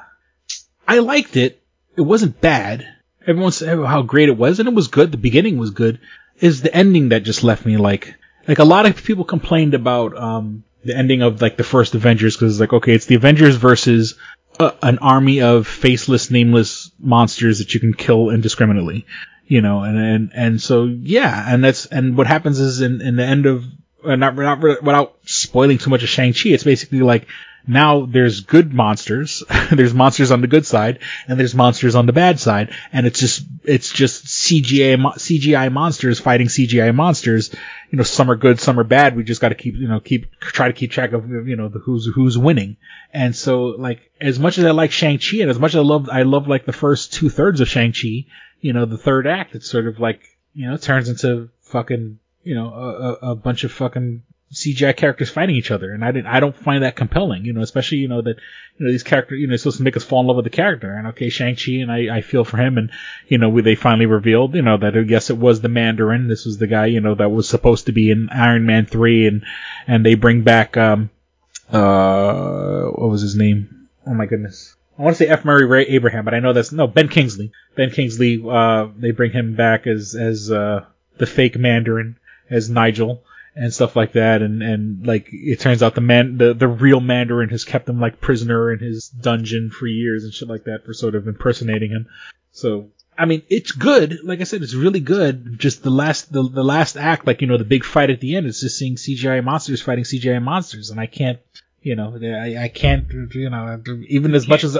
I liked it. It wasn't bad. Everyone said how great it was, and it was good. The beginning was good. Is the ending that just left me like like a lot of people complained about um the ending of like the first Avengers because it's like okay, it's the Avengers versus a, an army of faceless, nameless monsters that you can kill indiscriminately. You know, and and and so yeah, and that's and what happens is in in the end of uh, not not without spoiling too much of Shang Chi, it's basically like now there's good monsters, there's monsters on the good side, and there's monsters on the bad side, and it's just it's just CGI CGI monsters fighting CGI monsters. You know, some are good, some are bad. We just got to keep you know keep try to keep track of you know the who's who's winning. And so like as much as I like Shang Chi, and as much as I love I love like the first two thirds of Shang Chi, you know, the third act it's sort of like you know turns into fucking you know, a, a bunch of fucking CGI characters fighting each other, and I didn't, I don't find that compelling, you know, especially you know that you know these characters, you know, it's supposed to make us fall in love with the character, and okay, Shang Chi, and I, I feel for him, and you know, they finally revealed, you know, that yes, it was the Mandarin, this was the guy, you know, that was supposed to be in Iron Man three, and and they bring back, um, uh, what was his name? Oh my goodness. I want to say F. Murray Ray Abraham, but I know that's no Ben Kingsley. Ben Kingsley, uh, they bring him back as as uh, the fake Mandarin as Nigel and stuff like that. And, and like, it turns out the man, the, the real Mandarin has kept him like prisoner in his dungeon for years and shit like that for sort of impersonating him. So, I mean, it's good. Like I said, it's really good. Just the last, the, the last act, like, you know, the big fight at the end is just seeing CGI monsters fighting CGI monsters. And I can't, you know, I, I can't, you know, even as much as,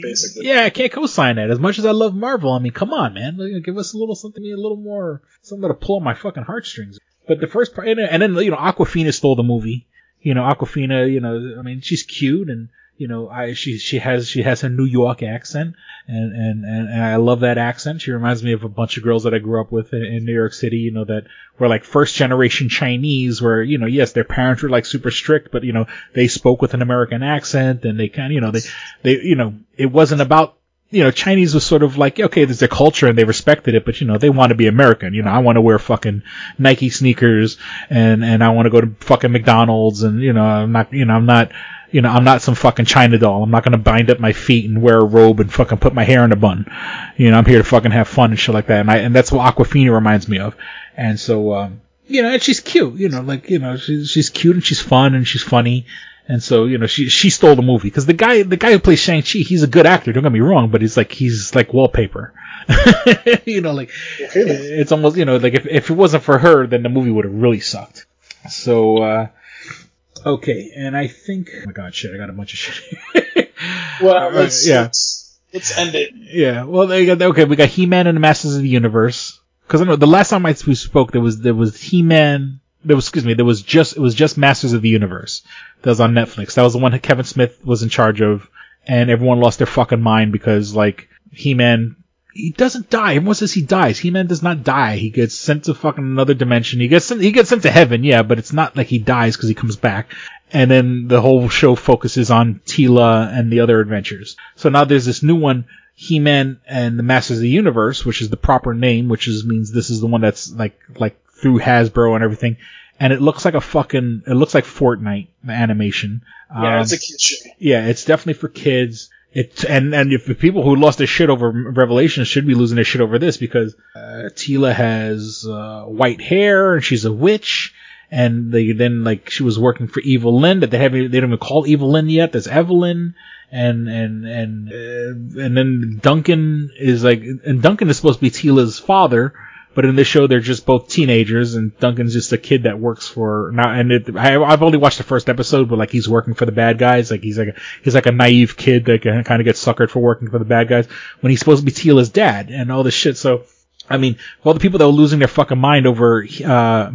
basically. yeah, I can't co-sign that. As much as I love Marvel, I mean, come on, man, give us a little something, a little more, something to pull on my fucking heartstrings. But the first part, and then, you know, Awkwafina stole the movie. You know, Awkwafina, you know, I mean, she's cute and, you know, I she she has she has a New York accent, and and and, I love that accent. She reminds me of a bunch of girls that I grew up with in, in New York City. You know, that were like first generation Chinese, where you know, yes, their parents were like super strict, but you know, they spoke with an American accent, and they kind of, you know, they they you know, it wasn't about you know, Chinese was sort of like, okay, there's their culture and they respected it, but you know, they want to be American. You know, I want to wear fucking Nike sneakers and, and I want to go to fucking McDonald's and, you know, I'm not, you know, I'm not, you know, I'm not some fucking China doll. I'm not going to bind up my feet and wear a robe and fucking put my hair in a bun. You know, I'm here to fucking have fun and shit like that. And I, and that's what Awkwafina reminds me of. And so, um, you know, and she's cute, you know, like, you know, she's, she's cute and she's fun and she's funny. And so, you know, she she stole the movie because the guy the guy who plays Shang Chi, he's a good actor. Don't get me wrong, but he's like he's like wallpaper. you know, like it's almost you know like if if it wasn't for her, then the movie would have really sucked. So, uh, okay, and I think oh my god, shit, I got a bunch of shit. Well, let's, yeah. let's let's end it. Yeah, well, they got okay. We got He-Man and the Masters of the Universe. Because I know the last time I we spoke, there was there was He-Man. There was excuse me, there was just it was just Masters of the Universe that was on Netflix. That was the one that Kevin Smith was in charge of, and everyone lost their fucking mind because like He-Man. He doesn't die. Everyone says he dies. He-Man does not die. He gets sent to fucking another dimension. He gets sent, he gets sent to heaven, yeah, but it's not like he dies because he comes back. And then the whole show focuses on Teela and the other adventures. So now there's this new one, He-Man and the Masters of the Universe, which is the proper name, which is means this is the one that's like like through Hasbro and everything. And it looks like a fucking it looks like Fortnite animation. Yeah, Um, it's a kid show. yeah, it's definitely for kids. It and and if the people who lost their shit over Revelations should be losing their shit over this because uh, Teela has uh, white hair and she's a witch, and they then like she was working for Evil Lynn that they haven't they don't even call Evil Lynn yet. There's Evelyn and and and uh, and then Duncan is like and Duncan is supposed to be Teela's father. But in this show, they're just both teenagers, and Duncan's just a kid that works for now. And it, I, I've only watched the first episode, but like he's working for the bad guys. Like he's like a, he's like a naive kid that kind of gets suckered for working for the bad guys when he's supposed to be Teela's dad and all this shit. So, I mean, all the people that were losing their fucking mind over uh,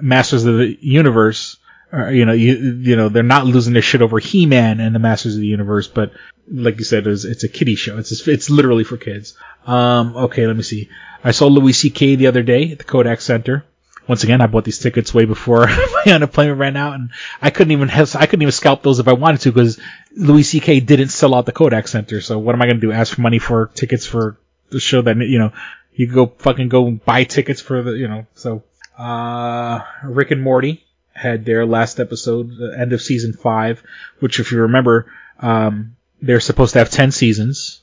Masters of the Universe, you know, you you know, they're not losing their shit over He-Man and the Masters of the Universe, but like you said, it's, it's a kiddie show. It's it's literally for kids. Um, okay, let me see. I saw Louis C.K. the other day at the Kodak Center. Once again, I bought these tickets way before my unemployment ran out, and I couldn't even have, I couldn't even scalp those if I wanted to because Louis C.K. didn't sell out the Kodak Center. So what am I to do? Ask for money for tickets for the show that you know you go fucking go buy tickets for the you know so uh Rick and Morty had their last episode, the end of season five, which if you remember, um, they're supposed to have ten seasons.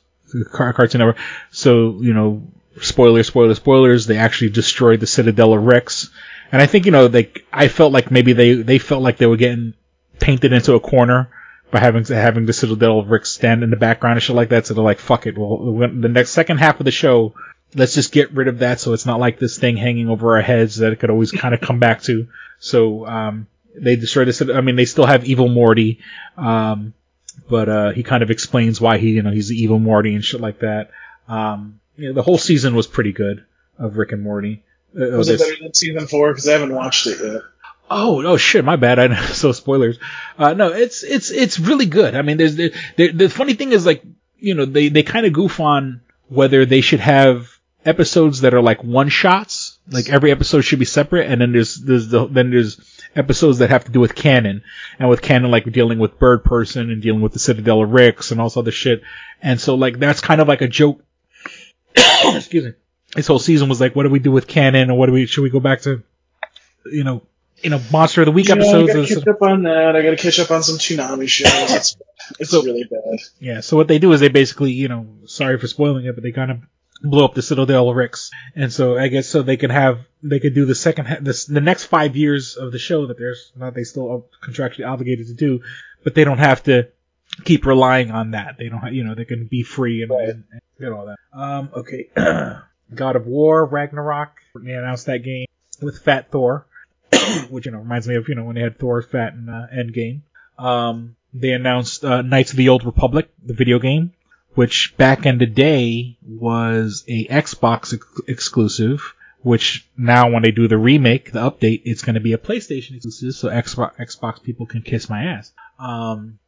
Cartoon Network. So you know, spoiler, spoiler, spoilers. They actually destroyed the Citadel of Ricks, and I think you know, like, I felt like maybe they they felt like they were getting painted into a corner by having having the Citadel of Ricks stand in the background and shit like that. So they're like, fuck it. Well, the next second half of the show, let's just get rid of that so it's not like this thing hanging over our heads that it could always kind of come back to. So um, they destroyed this. I mean, they still have Evil Morty, um, but uh, he kind of explains why he, you know, he's the Evil Morty and shit like that. Um, you know, the whole season was pretty good of Rick and Morty. Uh, Was it better than season four? Because I haven't watched it yet. Oh, oh shit, my bad. I know. so spoilers. Uh, no, it's it's it's really good. I mean, there's the the, the funny thing is like you know they they kind of goof on whether they should have episodes that are like one shots, like every episode should be separate, and then there's there's the, then there's episodes that have to do with canon, and with canon like dealing with Bird Person and dealing with the Citadel of Ricks and all this other shit, and so like that's kind of like a joke. Excuse me. This whole season was like, what do we do with canon, or what do we should we go back to, you know, you know, Monster of the Week Yeah, I episodes? gotta catch up on that. I gotta catch up on some Toonami shows. It's, it's really bad. Yeah, so what they do is they basically, you know, sorry for spoiling it, but they kind of blow up the Citadel of Ricks. And so I guess so they could have, they could do the second, this, the next five years of the show that there's not, they still contractually obligated to do, but they don't have to keep relying on that. They don't have, you know, they can be free and, and, and get all that. Um, okay. God of War, Ragnarok, they announced that game with Fat Thor, which, you know, reminds me of, you know, when they had Thor Fat in uh, Endgame. Um, they announced uh, Knights of the Old Republic, the video game, which back in the day was a Xbox ex- exclusive, which now when they do the remake, the update, it's going to be a PlayStation exclusive, so Xbox, Xbox people can kiss my ass. Um,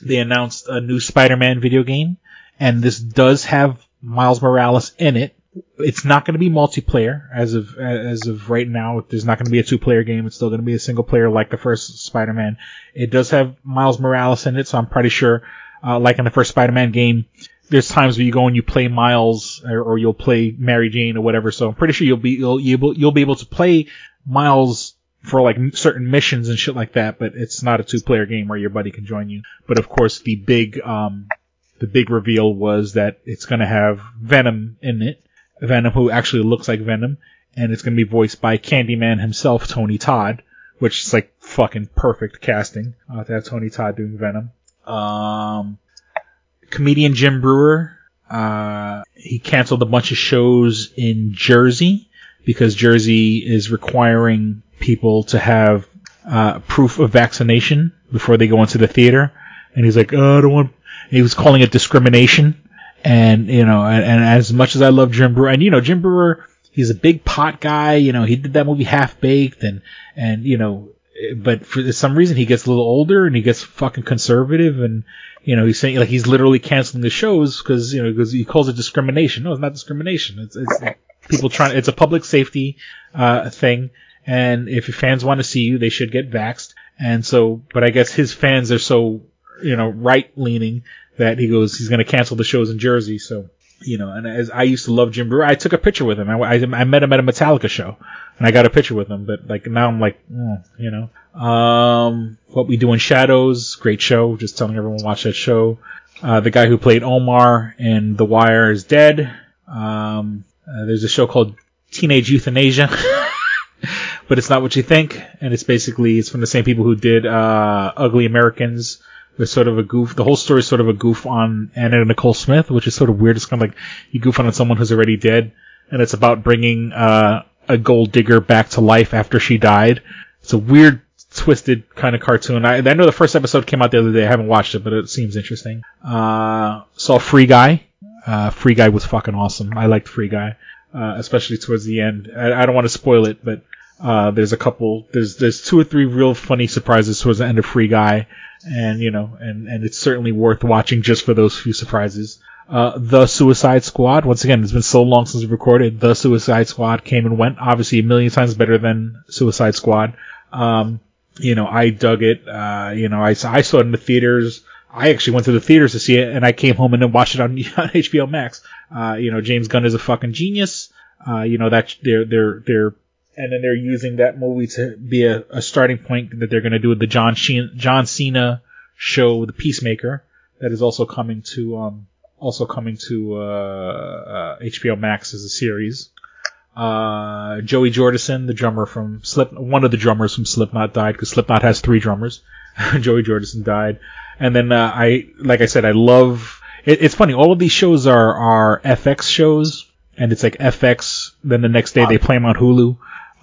they announced a new Spider-Man video game, and this does have Miles Morales in it. It's not going to be multiplayer as of as of right now. There's not going to be a two-player game. It's still going to be a single player like the first Spider-Man. It does have Miles Morales in it, so I'm pretty sure, uh, like in the first Spider-Man game, there's times where you go and you play Miles or, or you'll play Mary Jane or whatever. So I'm pretty sure you'll be you'll you'll, you'll be able to play Miles for like certain missions and shit like that. But it's not a two player game where your buddy can join you. But of course, the big um the big reveal was that it's gonna have Venom in it. Venom who actually looks like Venom, and it's gonna be voiced by Candyman himself, Tony Todd, which is like fucking perfect casting uh, to have Tony Todd doing Venom. Um, comedian Jim Breuer, uh, he canceled a bunch of shows in Jersey because Jersey is requiring people to have uh, proof of vaccination before they go into the theater. And he's like, oh, I don't want. He was calling it discrimination. And you know, and, and as much as I love Jim Breuer, and you know, Jim Breuer, he's a big pot guy. You know, he did that movie Half Baked, and and you know, but for some reason he gets a little older and he gets fucking conservative and you know he's saying like he's literally canceling the shows because you know because he calls it discrimination. No it's not discrimination. It's, it's people trying it's a public safety uh thing. And if your fans want to see you they should get vaxxed. And so but i guess his fans are so you know right leaning that he goes he's going to cancel the shows in jersey so you know, and as I used to love Jim Breuer, I took a picture with him. I, I, I met him at a Metallica show, and I got a picture with him. But like now, I'm like, mm, you know, um, what we do in Shadows, great show. Just telling everyone watch that show. Uh, the guy who played Omar in The Wire is dead. Um, uh, there's a show called Teenage Euthanasia, but it's not what you think, and it's basically it's from the same people who did uh, Ugly Americans. It's sort of a goof. The whole story is sort of a goof on Anna and Nicole Smith, which is sort of weird. It's kind of like you goof on someone who's already dead, and it's about bringing uh, a gold digger back to life after she died. It's a weird, twisted kind of cartoon. I, I know the first episode came out the other day. I haven't watched it, but it seems interesting. Uh, saw Free Guy. Uh, Free Guy was fucking awesome. I liked Free Guy, uh, especially towards the end. I, I don't want to spoil it, but uh, there's a couple. There's there's two or three real funny surprises towards the end of Free Guy, and you know, and and it's certainly worth watching just for those few surprises. Uh, the Suicide Squad. Once again, it's been so long since we recorded. The Suicide Squad came and went. Obviously, a million times better than Suicide Squad. Um, you know, I dug it. Uh, you know, I, I saw it in the theaters. I actually went to the theaters to see it, and I came home and then watched it on, on HBO Max. Uh, you know, James Gunn is a fucking genius. Uh, you know that they're they're they're and then they're using that movie to be a, a starting point that they're going to do with the John Sheen, John Cena show, The Peacemaker, that is also coming to um also coming to uh, uh, HBO Max as a series. Uh, Joey Jordison, the drummer from Slip, one of the drummers from Slipknot died because Slipknot has three drummers. Joey Jordison died, and then uh, I, like I said, I love. It, it's funny. All of these shows are are FX shows, and it's like FX. Then the next day they play them on Hulu.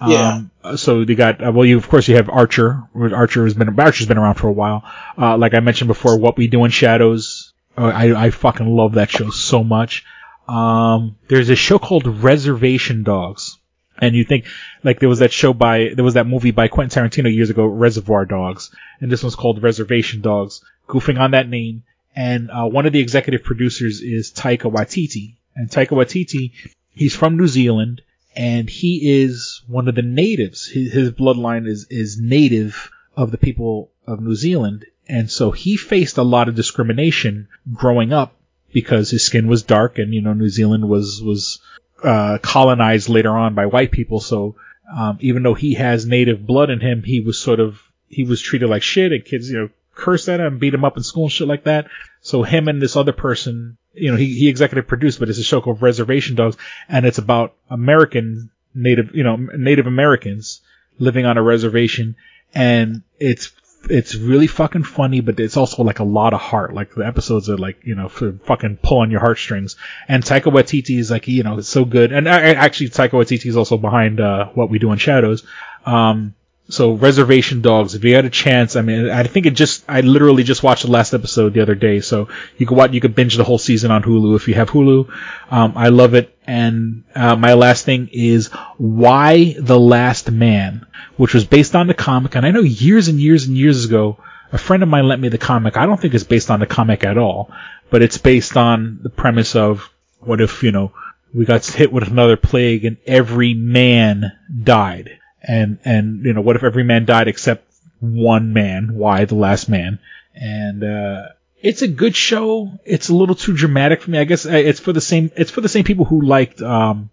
Yeah. Um, so they got uh, well, you of course you have Archer. Archer has been Archer's been around for a while. Uh, like I mentioned before, What We Do in Shadows. Uh, I I fucking love that show so much. Um, there's a show called Reservation Dogs, and you think like there was that show by there was that movie by Quentin Tarantino years ago, Reservoir Dogs, and this one's called Reservation Dogs, goofing on that name. And uh, one of the executive producers is Taika Waititi, and Taika Waititi, he's from New Zealand and he is one of the natives. His, his bloodline is is native of the people of New Zealand, and so he faced a lot of discrimination growing up because his skin was dark, and you know New Zealand was was uh, colonized later on by white people. So um, even though he has native blood in him, he was sort of he was treated like shit, and kids you know cursed at him, beat him up in school and shit like that. So him and this other person you know, he, he executive produced, but it's a show called Reservation Dogs, and it's about American native, you know, Native Americans living on a reservation, and it's it's really fucking funny, but it's also like a lot of heart. Like the episodes are like you know for fucking pull on your heartstrings. And Taika Waititi is like you know it's so good, and uh, actually Taika Waititi is also behind uh, what we do in Shadows. Um, so Reservation Dogs, if you had a chance, I mean, I think it just, I literally just watched the last episode the other day, so you could watch, you could binge the whole season on Hulu if you have Hulu. Um, I love it. And, uh, my last thing is Y the Last Man, which was based on the comic, and I know years and years and years ago, a friend of mine lent me the comic. I don't think it's based on the comic at all, but it's based on the premise of what if you know we got hit with another plague and every man died, and and you know what if every man died except one man? Why the last man? And uh, it's a good show. It's a little too dramatic for me. I guess uh, it's for the same. It's for the same people who liked um,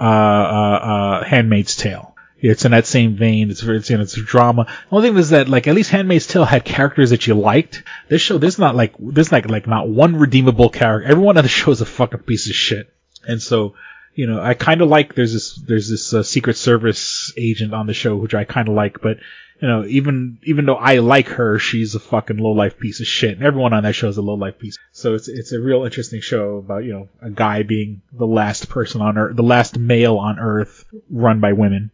uh, uh, uh, Handmaid's Tale. It's in that same vein. It's it's you know, it's a drama. The only thing is that like at least Handmaid's Tale had characters that you liked. This show there's not like there's like like not one redeemable character. Everyone on the show is a fucking piece of shit. And so you know I kind of like there's this there's this uh, Secret Service agent on the show which I kind of like, but you know even even though I like her, she's a fucking low life piece of shit. And everyone on that show is a low life piece. So it's it's a real interesting show about you know a guy being the last person on earth, the last male on Earth run by women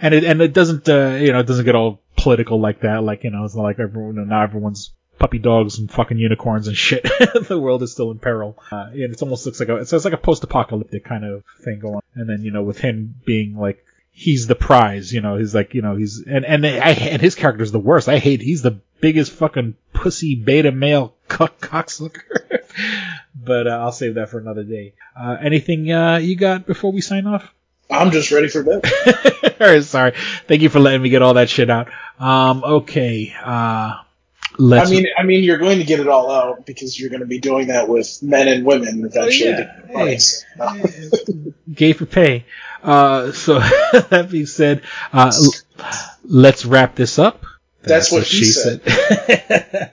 and it and it doesn't uh, you know it doesn't get all political like that. Like you know it's not like everyone now everyone's puppy dogs and fucking unicorns and shit. the world is still in peril. Uh, and it almost looks like a it's, it's like a post-apocalyptic kind of thing going. on. And then you know with him being like he's the prize, you know he's like you know he's and and I and his character's the worst. I hate he's the biggest fucking pussy beta male cuck cocksucker. but uh, I'll save that for another day. Uh, anything uh, you got before we sign off? I'm just ready for bed. All right, sorry. Thank you for letting me get all that shit out. Um, okay. Uh, let's. I mean, I mean, you're going to get it all out because you're going to be doing that with men and women eventually. Oh, yeah. Hey. gay for pay. Uh, so that being said, uh, l- let's wrap this up. That's, what she said.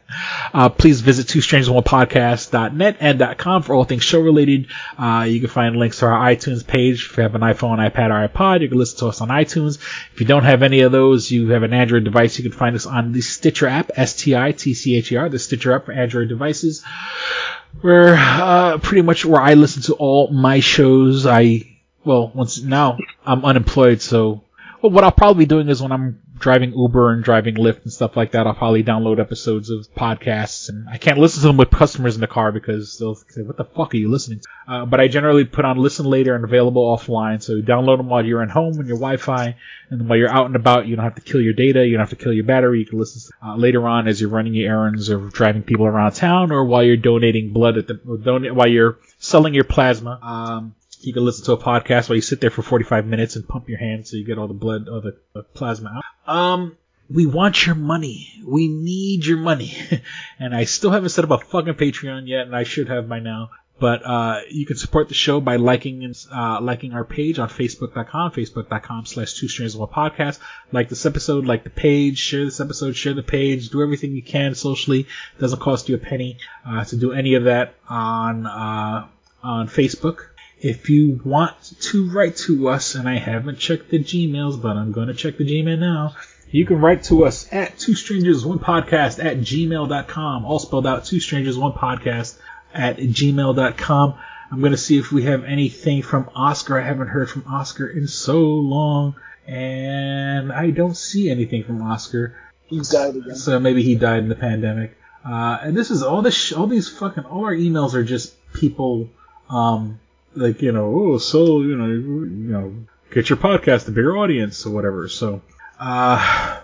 uh, please visit two strangers one podcast.net and .com for all things show related. Uh, you can find links to our iTunes page. If you have an iPhone, iPad, or iPod, you can listen to us on iTunes. If you don't have any of those, you have an Android device, you can find us on the Stitcher app, S-T-I-T-C-H-E-R, the Stitcher app for Android devices. Where, uh, pretty much where I listen to all my shows. I, well, once, now I'm unemployed, so, well, what I'll probably be doing is when I'm driving Uber and driving Lyft and stuff like that, I'll probably download episodes of podcasts, and I can't listen to them with customers in the car because they'll say, "What the fuck are you listening to?" Uh, but I generally put on listen later and available offline, so download them while you're at home on your Wi-Fi, and while you're out and about, you don't have to kill your data, you don't have to kill your battery. You can listen uh, later on as you're running your errands or driving people around town, or while you're donating blood at the or donate while you're selling your plasma. Um, you can listen to a podcast while you sit there for 45 minutes and pump your hands so you get all the blood or the, the plasma out. Um, we want your money. We need your money. and I still haven't set up a fucking Patreon yet, and I should have by now. But uh, you can support the show by liking and uh, liking our page on Facebook.com, Facebook.com slash Two Strangers One Podcast. Like this episode, like the page, share this episode, share the page, do everything you can socially. It doesn't cost you a penny uh, to do any of that on uh, on Facebook. If you want to write to us, and I haven't checked the Gmails, but I'm going to check the Gmail now, you can write to us at two strangers one podcast at gmail.com, all spelled out two strangers one podcast at gmail.com. I'm going to see if we have anything from Oscar. I haven't heard from Oscar in so long, and I don't see anything from Oscar. He's died again. So maybe he died in the pandemic. Uh, and this is all this, sh- all these fucking, all our emails are just people, um, like you know, oh, so you know, you know, get your podcast a bigger audience or whatever. So, uh,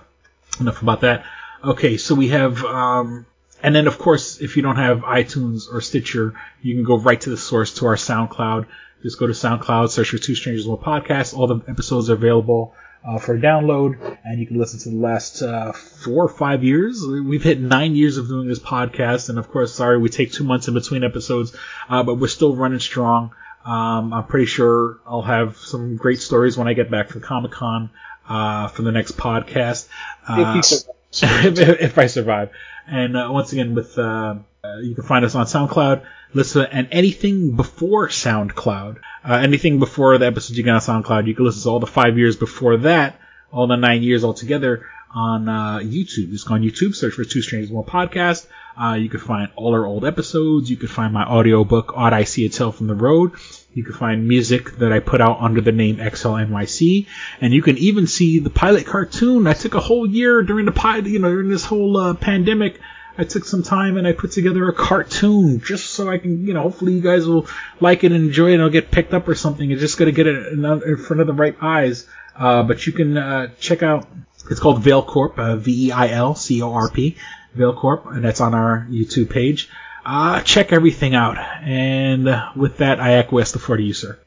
enough about that. Okay, so we have, um, and then of course, if you don't have iTunes or Stitcher, you can go right to the source to our SoundCloud. Just go to SoundCloud, search for Two Strangers One Podcast. All the episodes are available uh, for download, and you can listen to the last uh, four or five years. We've hit nine years of doing this podcast, and of course, sorry we take two months in between episodes, uh, but we're still running strong. Um, I'm pretty sure I'll have some great stories when I get back from Comic Con uh, for the next podcast. Uh, if, if, I survive. And uh, once again, with uh, you can find us on SoundCloud, listen, and anything before SoundCloud, uh, anything before the episodes you get on SoundCloud, you can listen to all the five years before that, all the nine years altogether on uh, YouTube. Just go on YouTube, search for Two Strangers One Podcast. Uh, you can find all our old episodes. You can find my audiobook, Odd I See Tale from the Road. You can find music that I put out under the name XLNYC, and you can even see the pilot cartoon. I took a whole year during the pilot, you know, during this whole uh, pandemic. I took some time and I put together a cartoon just so I can, you know, hopefully you guys will like it and enjoy it and it'll get picked up or something. It's just gonna get it in front of the right eyes. Uh, but you can uh, check out It's called Veil Corp, uh, V-E-I-L-C-O-R-P, Veil Corp, and that's on our YouTube page. Uh, check everything out. And uh, with that, I acquiesce the floor to you, sir.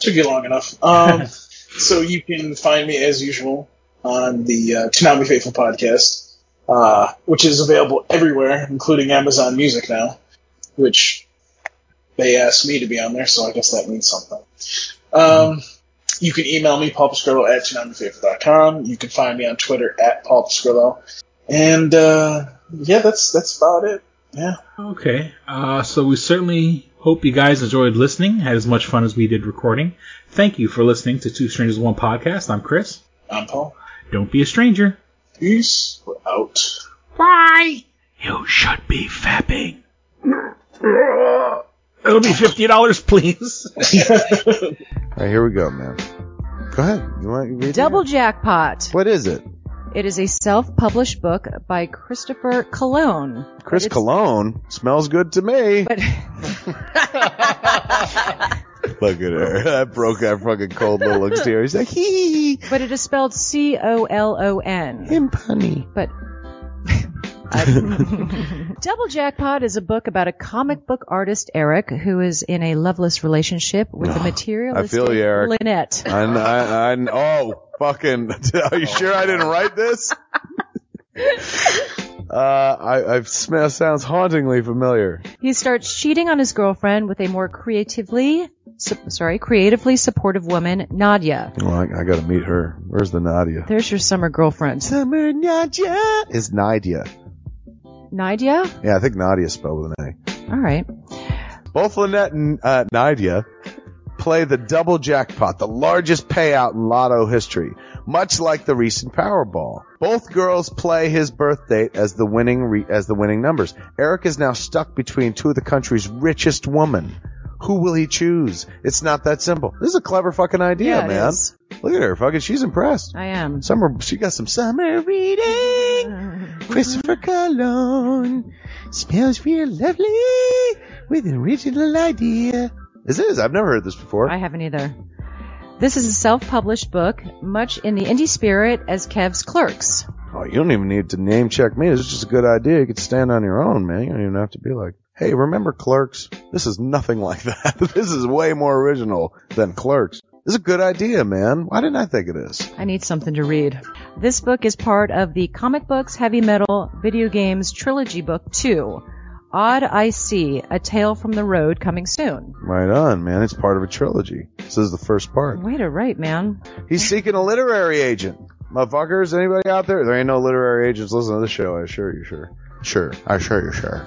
Took you long enough. Um, so you can find me as usual on the uh, Faithful podcast, uh, which is available everywhere, including Amazon Music now, which they asked me to be on there, so I guess that means something. Um, you can email me, Paul Pascrillo at TsunamiFaithful.com. You can find me on Twitter at Paul Pascrillo. And, uh, yeah, that's, that's about it. Yeah. Okay. Uh, so we certainly hope you guys enjoyed listening, had as much fun as we did recording. Thank you for listening to Two Strangers One Podcast. I'm Chris. I'm Paul. Don't be a stranger. Peace. We're out. Bye. You should be fapping. It'll be fifty dollars, please. All right, here we go, man. Go ahead. You want to read Double Jackpot. What is it? It is a self-published book by Christopher Cologne. Chris Cologne smells good to me. But Look at her. That broke that fucking cold little exterior. He's like, hee. but it is spelled C O L O N. Him punny. But Double Jackpot is a book about a comic book artist, Eric, who is in a loveless relationship with a I materialistic feel you, Eric. Lynette. I, I, I, oh, fucking. Are you sure I didn't write this? Uh, I, I smell, sounds hauntingly familiar. He starts cheating on his girlfriend with a more creatively, su- sorry, creatively supportive woman, Nadia. Well, I, I gotta meet her. Where's the Nadia? There's your summer girlfriend. Summer Nadia is Nadia. Nadia? Yeah, I think Nadia spelled with an A. All right. Both Lynette and uh, Nadia play the double jackpot, the largest payout in lotto history, much like the recent Powerball. Both girls play his birth date as the winning re- as the winning numbers. Eric is now stuck between two of the country's richest women. Who will he choose? It's not that simple. This is a clever fucking idea, Yeah, it man. is. Look at her, fucking. She's impressed. I am. Summer, she got some summer reading. Christopher Cologne smells real lovely with an original idea. This is. I've never heard this before. I haven't either. This is a self-published book, much in the indie spirit as Kev's Clerks. Oh, you don't even need to name check me. This is just a good idea. You could stand on your own, man. You don't even have to be like, hey, remember Clerks? This is nothing like that. this is way more original than Clerks. This is a good idea, man. Why didn't I think of this? I need something to read. This book is part of the Comic Books Heavy Metal Video Games Trilogy Book 2. Odd I See, A Tale from the Road coming soon. Right on, man. It's part of a trilogy. This is the first part. Way to write, man. He's seeking a literary agent. Motherfuckers, anybody out there? There ain't no literary agents listening to this show, I assure you, sure. Sure. I assure you, sure.